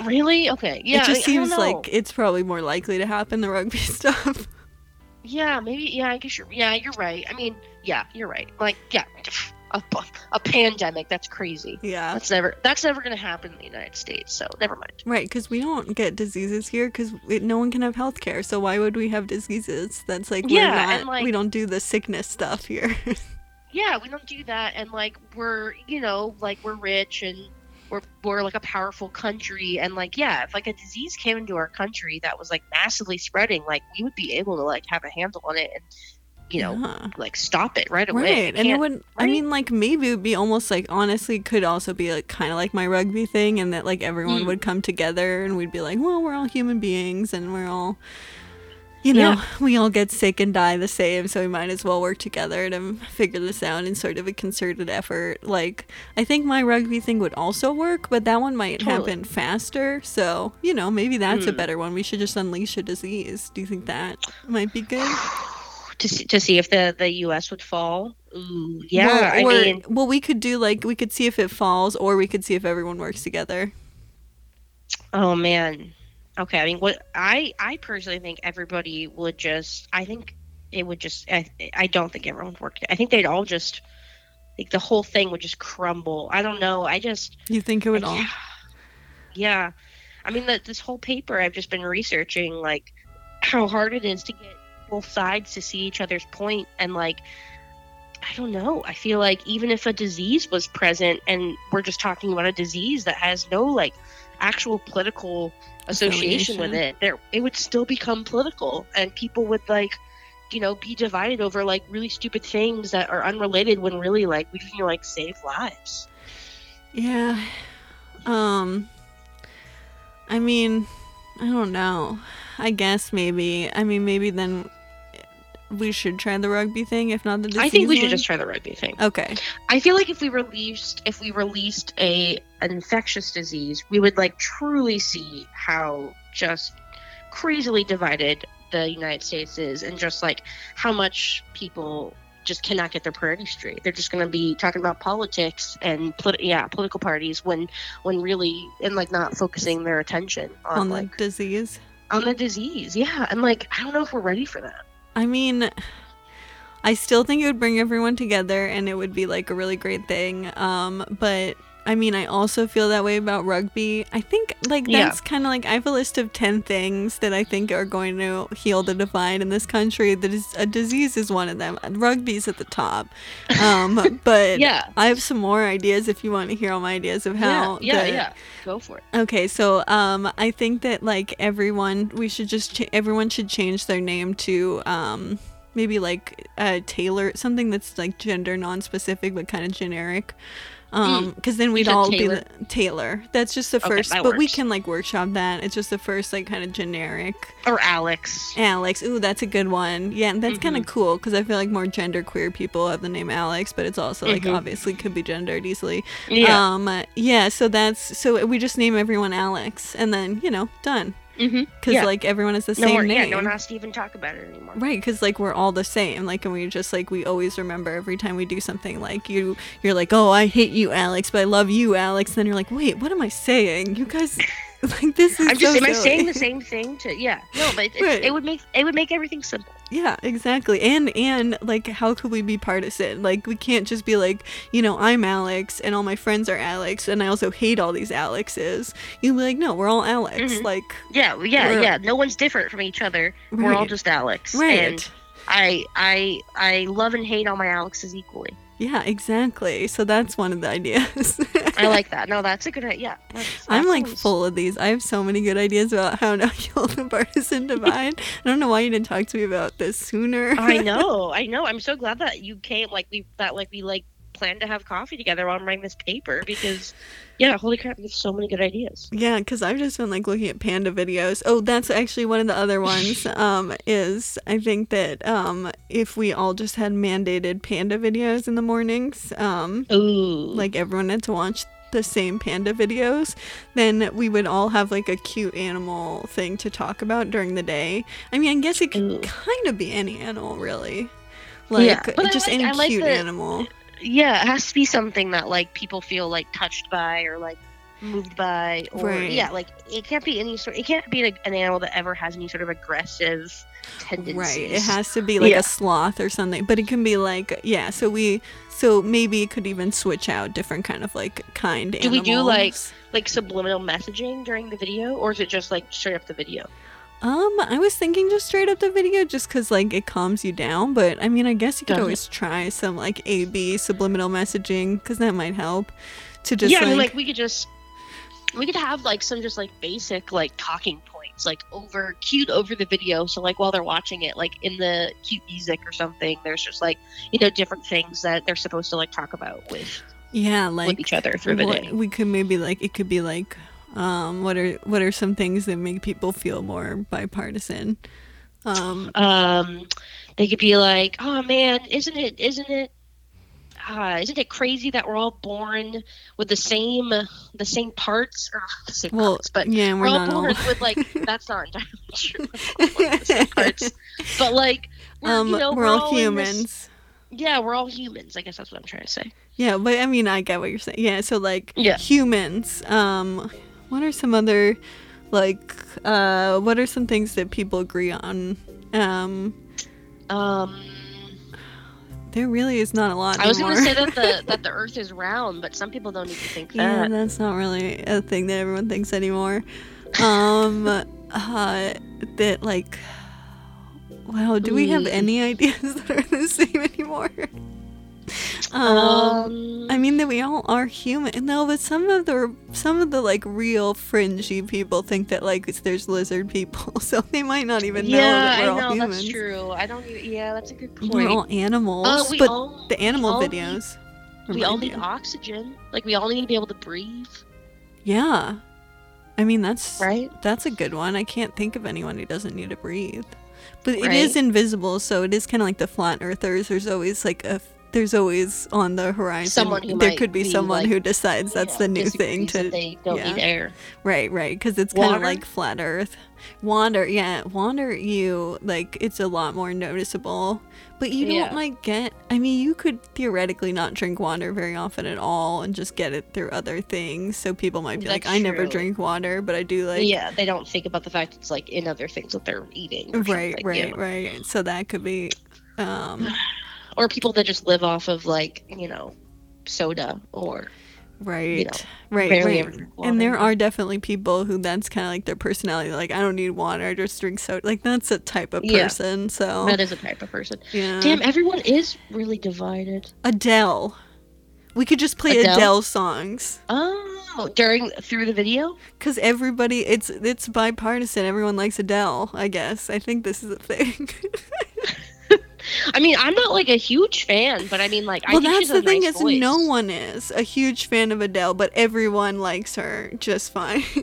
S5: Really? Okay. Yeah.
S2: it just
S5: I, I
S2: seems
S5: know.
S2: like it's probably more likely to happen the rugby stuff.
S5: Yeah, maybe. Yeah, I guess you're. Yeah, you're right. I mean, yeah, you're right. Like, yeah, a, a pandemic. That's crazy.
S2: yeah.
S5: That's never. That's never gonna happen in the United States. So never mind.
S2: Right, because we don't get diseases here because no one can have health care. So why would we have diseases? That's like,
S5: Yeah,
S2: we're not,
S5: and, like-
S2: we don't do the sickness stuff here.
S5: Yeah, we don't do that, and like we're, you know, like we're rich and we're we're like a powerful country, and like yeah, if like a disease came into our country that was like massively spreading, like we would be able to like have a handle on it and you know
S2: Yeah.
S5: like stop it right away.
S2: Right, and it would. I mean, like maybe it would be almost like honestly could also be like kind of like my rugby thing, and that like everyone
S5: Mm.
S2: would come together and we'd be like, well, we're all human beings and we're all, you know,
S5: Yeah.
S2: we all get sick and die the same, so we might as well work together to figure this out in sort of a concerted effort. Like I think my rugby thing would also work, but that one might
S5: Totally.
S2: happen faster. So you know, maybe that's a
S5: Mm.
S2: better one. We should just unleash a disease. Do you think that might be good?
S5: To see, to see if the the U.S. would fall. Ooh, yeah.
S2: Well,
S5: I mean,
S2: well, we could do like we could see if it falls, or we could see if everyone works together.
S5: oh man. Okay, I mean, what I I personally think everybody would just. I think it would just. I I don't think everyone would work. I think they'd all just. Like the whole thing would just crumble. I don't know. I just.
S2: You think it would all?
S5: Yeah. Yeah. I mean, that this whole paper I've just been researching, like how hard it is to get both sides to see each other's point, and like, I don't know. I feel like even if a disease was present, and we're just talking about a disease that has no like actual political association with it, there it would still become political, and people would like. You know, be divided over like really stupid things that are unrelated when really like we can like save lives.
S2: Yeah. Um. I mean, I don't know. I guess maybe. I mean, maybe then we should try the rugby thing, if not the disease
S5: I think we should just try the rugby thing.
S2: Okay.
S5: I feel like if we released if we released a an infectious disease, we would like truly see how just crazily divided the United States is and just like how much people just cannot get their priorities straight. They're just going to be talking about politics and polit- yeah, political parties when when really and like not focusing their attention on,
S2: On the
S5: like
S2: disease.
S5: on the disease. Yeah, and like I don't know if we're ready for that.
S2: I mean, I still think it would bring everyone together and it would be like a really great thing. Um, but I mean, I also feel that way about rugby. I think like
S5: Yeah.
S2: that's kind of like I have a list of 10 things that I think are going to heal the divide in this country. That is a disease is one of them. Rugby's at the top. Um, but
S5: Yeah.
S2: I have some more ideas if you want to hear all my ideas of how
S5: yeah, yeah,
S2: the-
S5: yeah. Go for it.
S2: Okay, so um, I think that like everyone, we should just ch- everyone should change their name to um, maybe like uh, Taylor, something that's like gender non-specific but kind of generic. Um, because then we'd all
S5: Taylor?
S2: be the, Taylor. That's just the
S5: Okay,
S2: first, but we can like workshop that. It's just the first like kind of generic.
S5: Or Alex.
S2: Alex. Ooh, that's a good one. Yeah, and that's kind
S5: Mm-hmm.
S2: of cool because I feel like more gender queer people have the name Alex, but it's also like
S5: Mhm.
S2: obviously could be gendered easily.
S5: Yeah.
S2: Um. Yeah. So that's so we just name everyone Alex, and then you know done.
S5: Mm-hmm.
S2: Because
S5: Yeah.
S2: like everyone is the
S5: No
S2: same
S5: one,
S2: name.
S5: yeah, no one has to even talk about it anymore.
S2: Right, because like we're all the same. Like, and we just like we always remember every time we do something. Like you, you're like, oh, I hate you, Alex, but I love you, Alex. then you're like, wait, what am I saying? You guys, like this is
S5: I'm just
S2: so
S5: am I saying the same thing to yeah no but it,
S2: Right.
S5: it would make it would make everything simple
S2: Yeah, exactly. And and like, how could we be partisan? Like, we can't just be like, you know, I'm Alex, and all my friends are Alex, and I also hate all these Alexes. You'd be like, no, we're all Alex.
S5: Mhm.
S2: Like,
S5: yeah yeah yeah no one's different from each other we're all just Alex
S2: right.
S5: and I I I love and hate all my Alexes equally
S2: yeah, exactly. So that's one of the ideas.
S5: I like that no that's a good idea yeah that's-
S2: I'm like
S5: sounds-
S2: full of these. I have so many good ideas about how to heal the partisan divide. I don't know why you didn't talk to me about this sooner.
S5: I know I know I'm so glad that you came like we that like we like planned to have coffee together while I'm writing this paper because yeah holy crap you have so many good ideas
S2: Yeah, because I've just been like looking at panda videos. Oh, that's actually one of the other ones. um, is I think that um, if we all just had mandated panda videos in the mornings, um,
S5: ooh
S2: like everyone had to watch the same panda videos, then we would all have like a cute animal thing to talk about during the day. I mean, I guess it could
S5: Ooh.
S2: kind of be any animal, really. Like
S5: Yeah,
S2: just
S5: like-
S2: any
S5: like
S2: cute
S5: that-
S2: animal.
S5: Yeah it has to be something that like people feel like touched by or like moved by or
S2: Right.
S5: yeah like it can't be any sort it can't be like, an animal that ever has any sort of aggressive tendencies
S2: Right. It has to be like
S5: Yeah.
S2: a sloth or something, but it can be like yeah. So we so maybe it could even switch out different kind of like kind.
S5: Do we do, like- like subliminal messaging during the video or is it just like straight up the video
S2: Um, I was thinking just straight up the video, just cause like it calms you down. But I mean, I guess you could
S5: Does it?
S2: always try some like A B subliminal messaging, cause that might help. To just
S5: yeah
S2: like,
S5: i mean like we could just we could have like some just like basic like talking points like over cute over the video so like while they're watching it like in the cute music or something there's just like you know different things that they're supposed to like talk about with
S2: yeah, like with
S5: each other through the
S2: what-
S5: day
S2: we could maybe like it could be like um what are what are some things that make people feel more bipartisan? Um
S5: um they could be like oh man isn't it isn't it uh, isn't it crazy that we're all born with the same the same parts? Or the same
S2: well
S5: parts but
S2: yeah we're,
S5: we're, all
S2: not all.
S5: born with like that's not entirely true We're all born parts but like we're,
S2: um
S5: you know,
S2: we're, all,
S5: in this-
S2: humans.
S5: Yeah we're all humans i guess that's what i'm trying to say.
S2: Yeah but i mean i get what you're saying. Yeah so like
S5: Yeah.
S2: humans um what are some other like uh what are some things that people agree on? Um
S5: um
S2: there really is not a lot
S5: i was gonna say that the that the earth is round but some people don't even think
S2: yeah
S5: that.
S2: Yeah, that's not really a thing that everyone thinks anymore. Um uh that like wow do we have
S5: Mm.
S2: any ideas that are the same anymore um I mean that we all are human. No, but some of the some of the like real fringy people think that like there's lizard people, so they might not even know
S5: yeah
S2: that we're
S5: i
S2: all
S5: know
S2: humans.
S5: that's true i don't even yeah that's a good point
S2: We're all animals,
S5: Uh, we
S2: but
S5: all,
S2: the animal
S5: all need-
S2: videos.
S5: we all need oxygen. Like we all need to be able to breathe,
S2: Yeah, I mean that's
S5: right?
S2: that's a good one. I can't think of anyone who doesn't need to breathe, but it
S5: Right.
S2: is invisible, so it is kind of like the flat earthers. There's always like a there's always on the horizon.
S5: Someone who
S2: there could be,
S5: be,
S2: someone
S5: like,
S2: who decides that's
S5: Yeah,
S2: the new thing to
S5: they don't
S2: yeah.
S5: need air.
S2: Right, right, because it's kind of like flat Earth. Wander, yeah, wander. You like it's a lot more noticeable, but you don't like get. I mean, you could theoretically not drink water very often at all, and just get it through other things. So people might be like,
S5: That's
S2: "I never drink water, but I do like."
S5: yeah, they don't think about the fact it's like in other things that they're eating.
S2: Right, right,
S5: you know?
S2: right. So that could be. Um,
S5: Or people that just live off of like you know, soda or
S2: right, right,
S5: barely
S2: right.
S5: water.
S2: And there are definitely people who that's kind of like their personality. Like, I don't need water, I just drink soda. Like, that's a type of
S5: Yeah.
S2: person. So,
S5: that is a type of person.
S2: yeah.
S5: Damn, everyone is really divided.
S2: Adele. We could just play
S5: Adele?
S2: Adele, songs
S5: Oh, during through the video.
S2: because everybody it's it's bipartisan. Everyone likes Adele. I guess. I think this is a thing.
S5: I mean, I'm not like a huge fan, but I mean, like, I
S2: well,
S5: think
S2: that's the thing
S5: nice
S2: is,
S5: voice.
S2: no one is a huge fan of Adele, but everyone likes her just fine.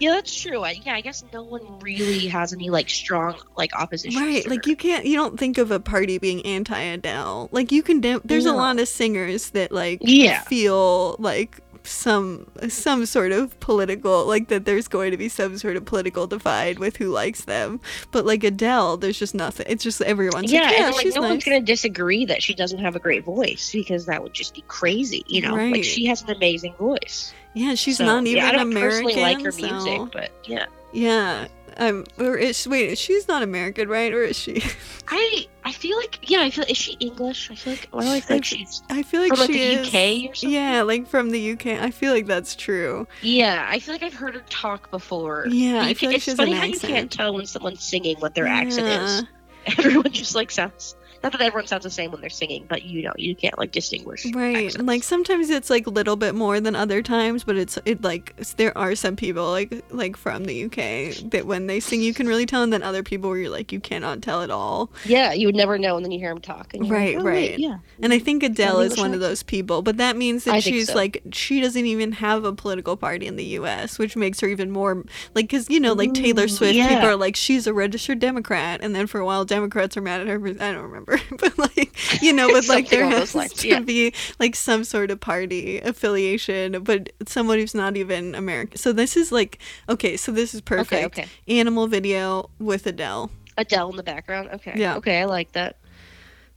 S5: Yeah, that's true. I, yeah, I guess no one really has any like strong like opposition.
S2: right? Like
S5: her.
S2: you can't, you don't think of a party being anti-Adele. Like you can, de- there's a lot of singers that like
S5: Yeah.
S2: feel like some some sort of political like that there's going to be some sort of political divide with who likes them but like adele there's just nothing it's just everyone's
S5: yeah,
S2: like, yeah
S5: and like no
S2: nice.
S5: one's gonna disagree that she doesn't have a great voice because that would just be crazy, you know.
S2: Right.
S5: Like she has an amazing voice.
S2: yeah she's
S5: So,
S2: not even
S5: yeah, I don't
S2: american
S5: personally like her music,
S2: so-
S5: but yeah,
S2: yeah um or is wait she's not american right or is she
S5: I I feel like yeah, I feel is she English? I feel like why do I feel like she's
S2: i feel like
S5: from like the
S2: is
S5: UK or something?
S2: yeah like from the uk i feel like that's true
S5: Yeah, I feel like I've heard her talk before.
S2: Yeah, I
S5: can-
S2: like
S5: it's funny how
S2: accent.
S5: you can't tell when someone's singing what their accent is. Everyone just like sounds. Not that everyone sounds the same when they're singing, but you know you can't like distinguish.
S2: Right.
S5: accents.
S2: Like sometimes it's like a little bit more than other times, but it's it like there are some people like like from the UK that when they sing you can really tell, and then other people where you're like you cannot tell at all.
S5: Yeah, you would never know, and then you hear them talk. And
S2: Right,
S5: like, oh, wait,
S2: right.
S5: yeah.
S2: And I think Adele is one of those people, but that means that she's
S5: so.
S2: like she doesn't even have a political party in the U.S., which makes her even more like because you know like Taylor
S5: Ooh,
S2: Swift,
S5: yeah.
S2: people are like she's a registered Democrat, and then for a while Democrats are mad at her. For, I don't remember, but like you know, but like there has
S5: lines,
S2: to
S5: yeah.
S2: be like some sort of party affiliation, but someone who's not even American. So this is like okay, so this is perfect.
S5: okay.
S2: Animal video with Adele.
S5: Adele in the background. Okay.
S2: Yeah.
S5: Okay, I like that.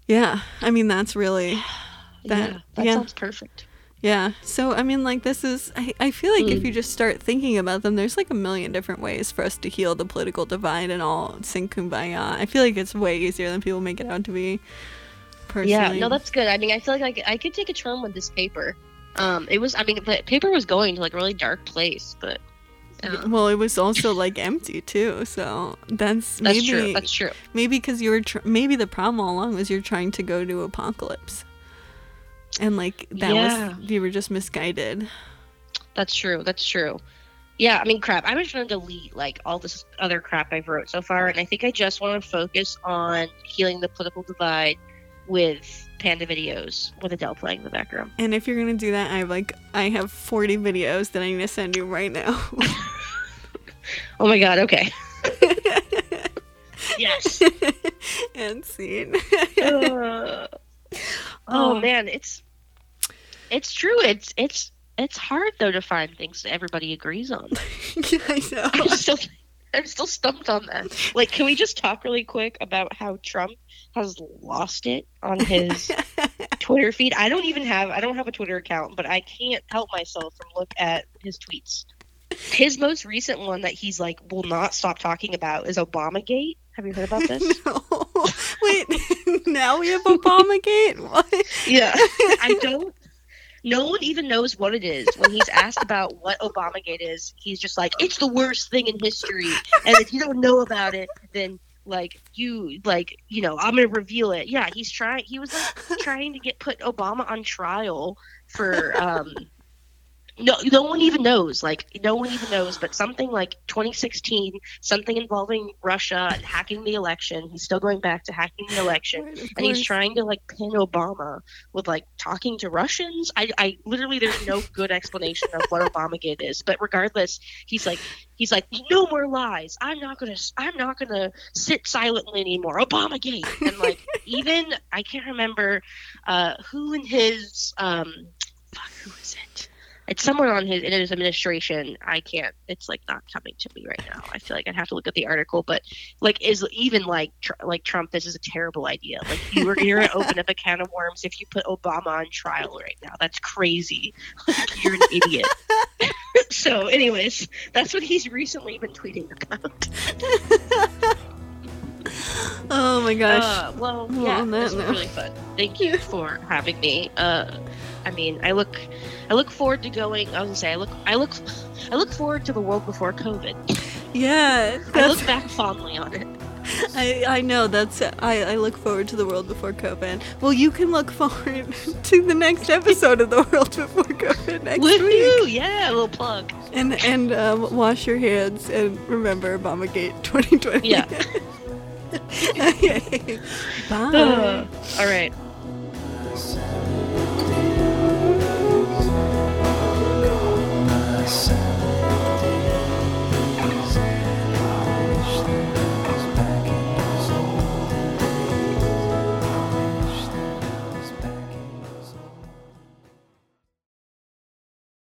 S2: Yeah, I mean that's really That-
S5: yeah, that
S2: yeah.
S5: sounds perfect.
S2: Yeah. So I mean like this is I, I feel like if
S5: Mm.
S2: you just start thinking about them, there's like a million different ways for us to heal the political divide and all sing kumbaya. I feel like it's way easier than people make it out to be. Personally.
S5: Yeah, no, that's good. I mean, I feel like I could, I could take a turn with this paper. Um, it was, I mean, the paper was going to like a really dark place, but uh,
S2: well, it was also like empty too, so that's,
S5: that's
S2: maybe
S5: true. That's true.
S2: maybe because you were tr- maybe the problem all along was you're trying to go to apocalypse, and like that
S5: Yeah.
S2: was you were just misguided.
S5: That's true. That's true. Yeah, I mean, crap. I'm just gonna delete like all this other crap I've wrote so far, and I think I just want to focus on healing the political divide with panda videos with Adele playing in the background.
S2: And if you're gonna do that, I have like I have 40 videos that I need to send you right now.
S5: Oh my god. Okay. yes.
S2: and scene.
S5: Uh, oh man, it's it's true. It's it's it's hard though to find things that everybody agrees on.
S2: yeah, I know.
S5: I'm still I'm still stumped on that. Like, can we just talk really quick about how Trump has lost it on his Twitter feed? I don't even have I don't have a Twitter account, but I can't help myself from look at his tweets. His most recent one that he's like will not stop talking about is Obamagate. Have you heard about this?
S2: no. Wait, now we have Obamagate? What?
S5: Yeah. I don't. No one even knows what it is. When he's asked about what Obamagate is, he's just like, "It's the worst thing in history." And if you don't know about it, then like you like you know I'm gonna reveal it. Yeah, he's trying. He was like trying to get put Obama on trial for um. No, no one even knows. Like, no one even knows. But something like 2016, something involving Russia and hacking the election. He's still going back to hacking the election
S2: Of
S5: and he's trying to like pin Obama with like talking to Russians. I, I literally there's no good explanation of what Obamagate is, but regardless, he's like he's like no more lies. I'm not gonna I'm not gonna sit silently anymore. Obamagate and like even I can't remember uh, who in his um fuck who is it. It's someone on his in his administration. I can't. It's like not coming to me right now. I feel like I'd have to look at the article, but like is even like tr- like Trump. This is a terrible idea. Like you were you're gonna open up a can of worms if you put Obama on trial right now. That's crazy. Like you're an idiot. so, anyways, that's what he's recently been tweeting about.
S2: Oh my gosh.
S5: Uh, well,
S2: Well,
S5: yeah,
S2: that
S5: this was really fun. Thank you for having me. Uh, I mean, I look, I look forward to going. I was gonna say, I look, I look, I look forward to the world before COVID.
S2: yeah,
S5: I look back fondly on it.
S2: I, I know that's I, I look forward to the world before COVID. Well, you can look forward to the next episode of the world before COVID next week.
S5: Woohoo! Yeah, a little plug.
S2: And and um, wash your hands and remember Obamagate 2020.
S5: Yeah.
S2: okay. Bye.
S5: All right. myself.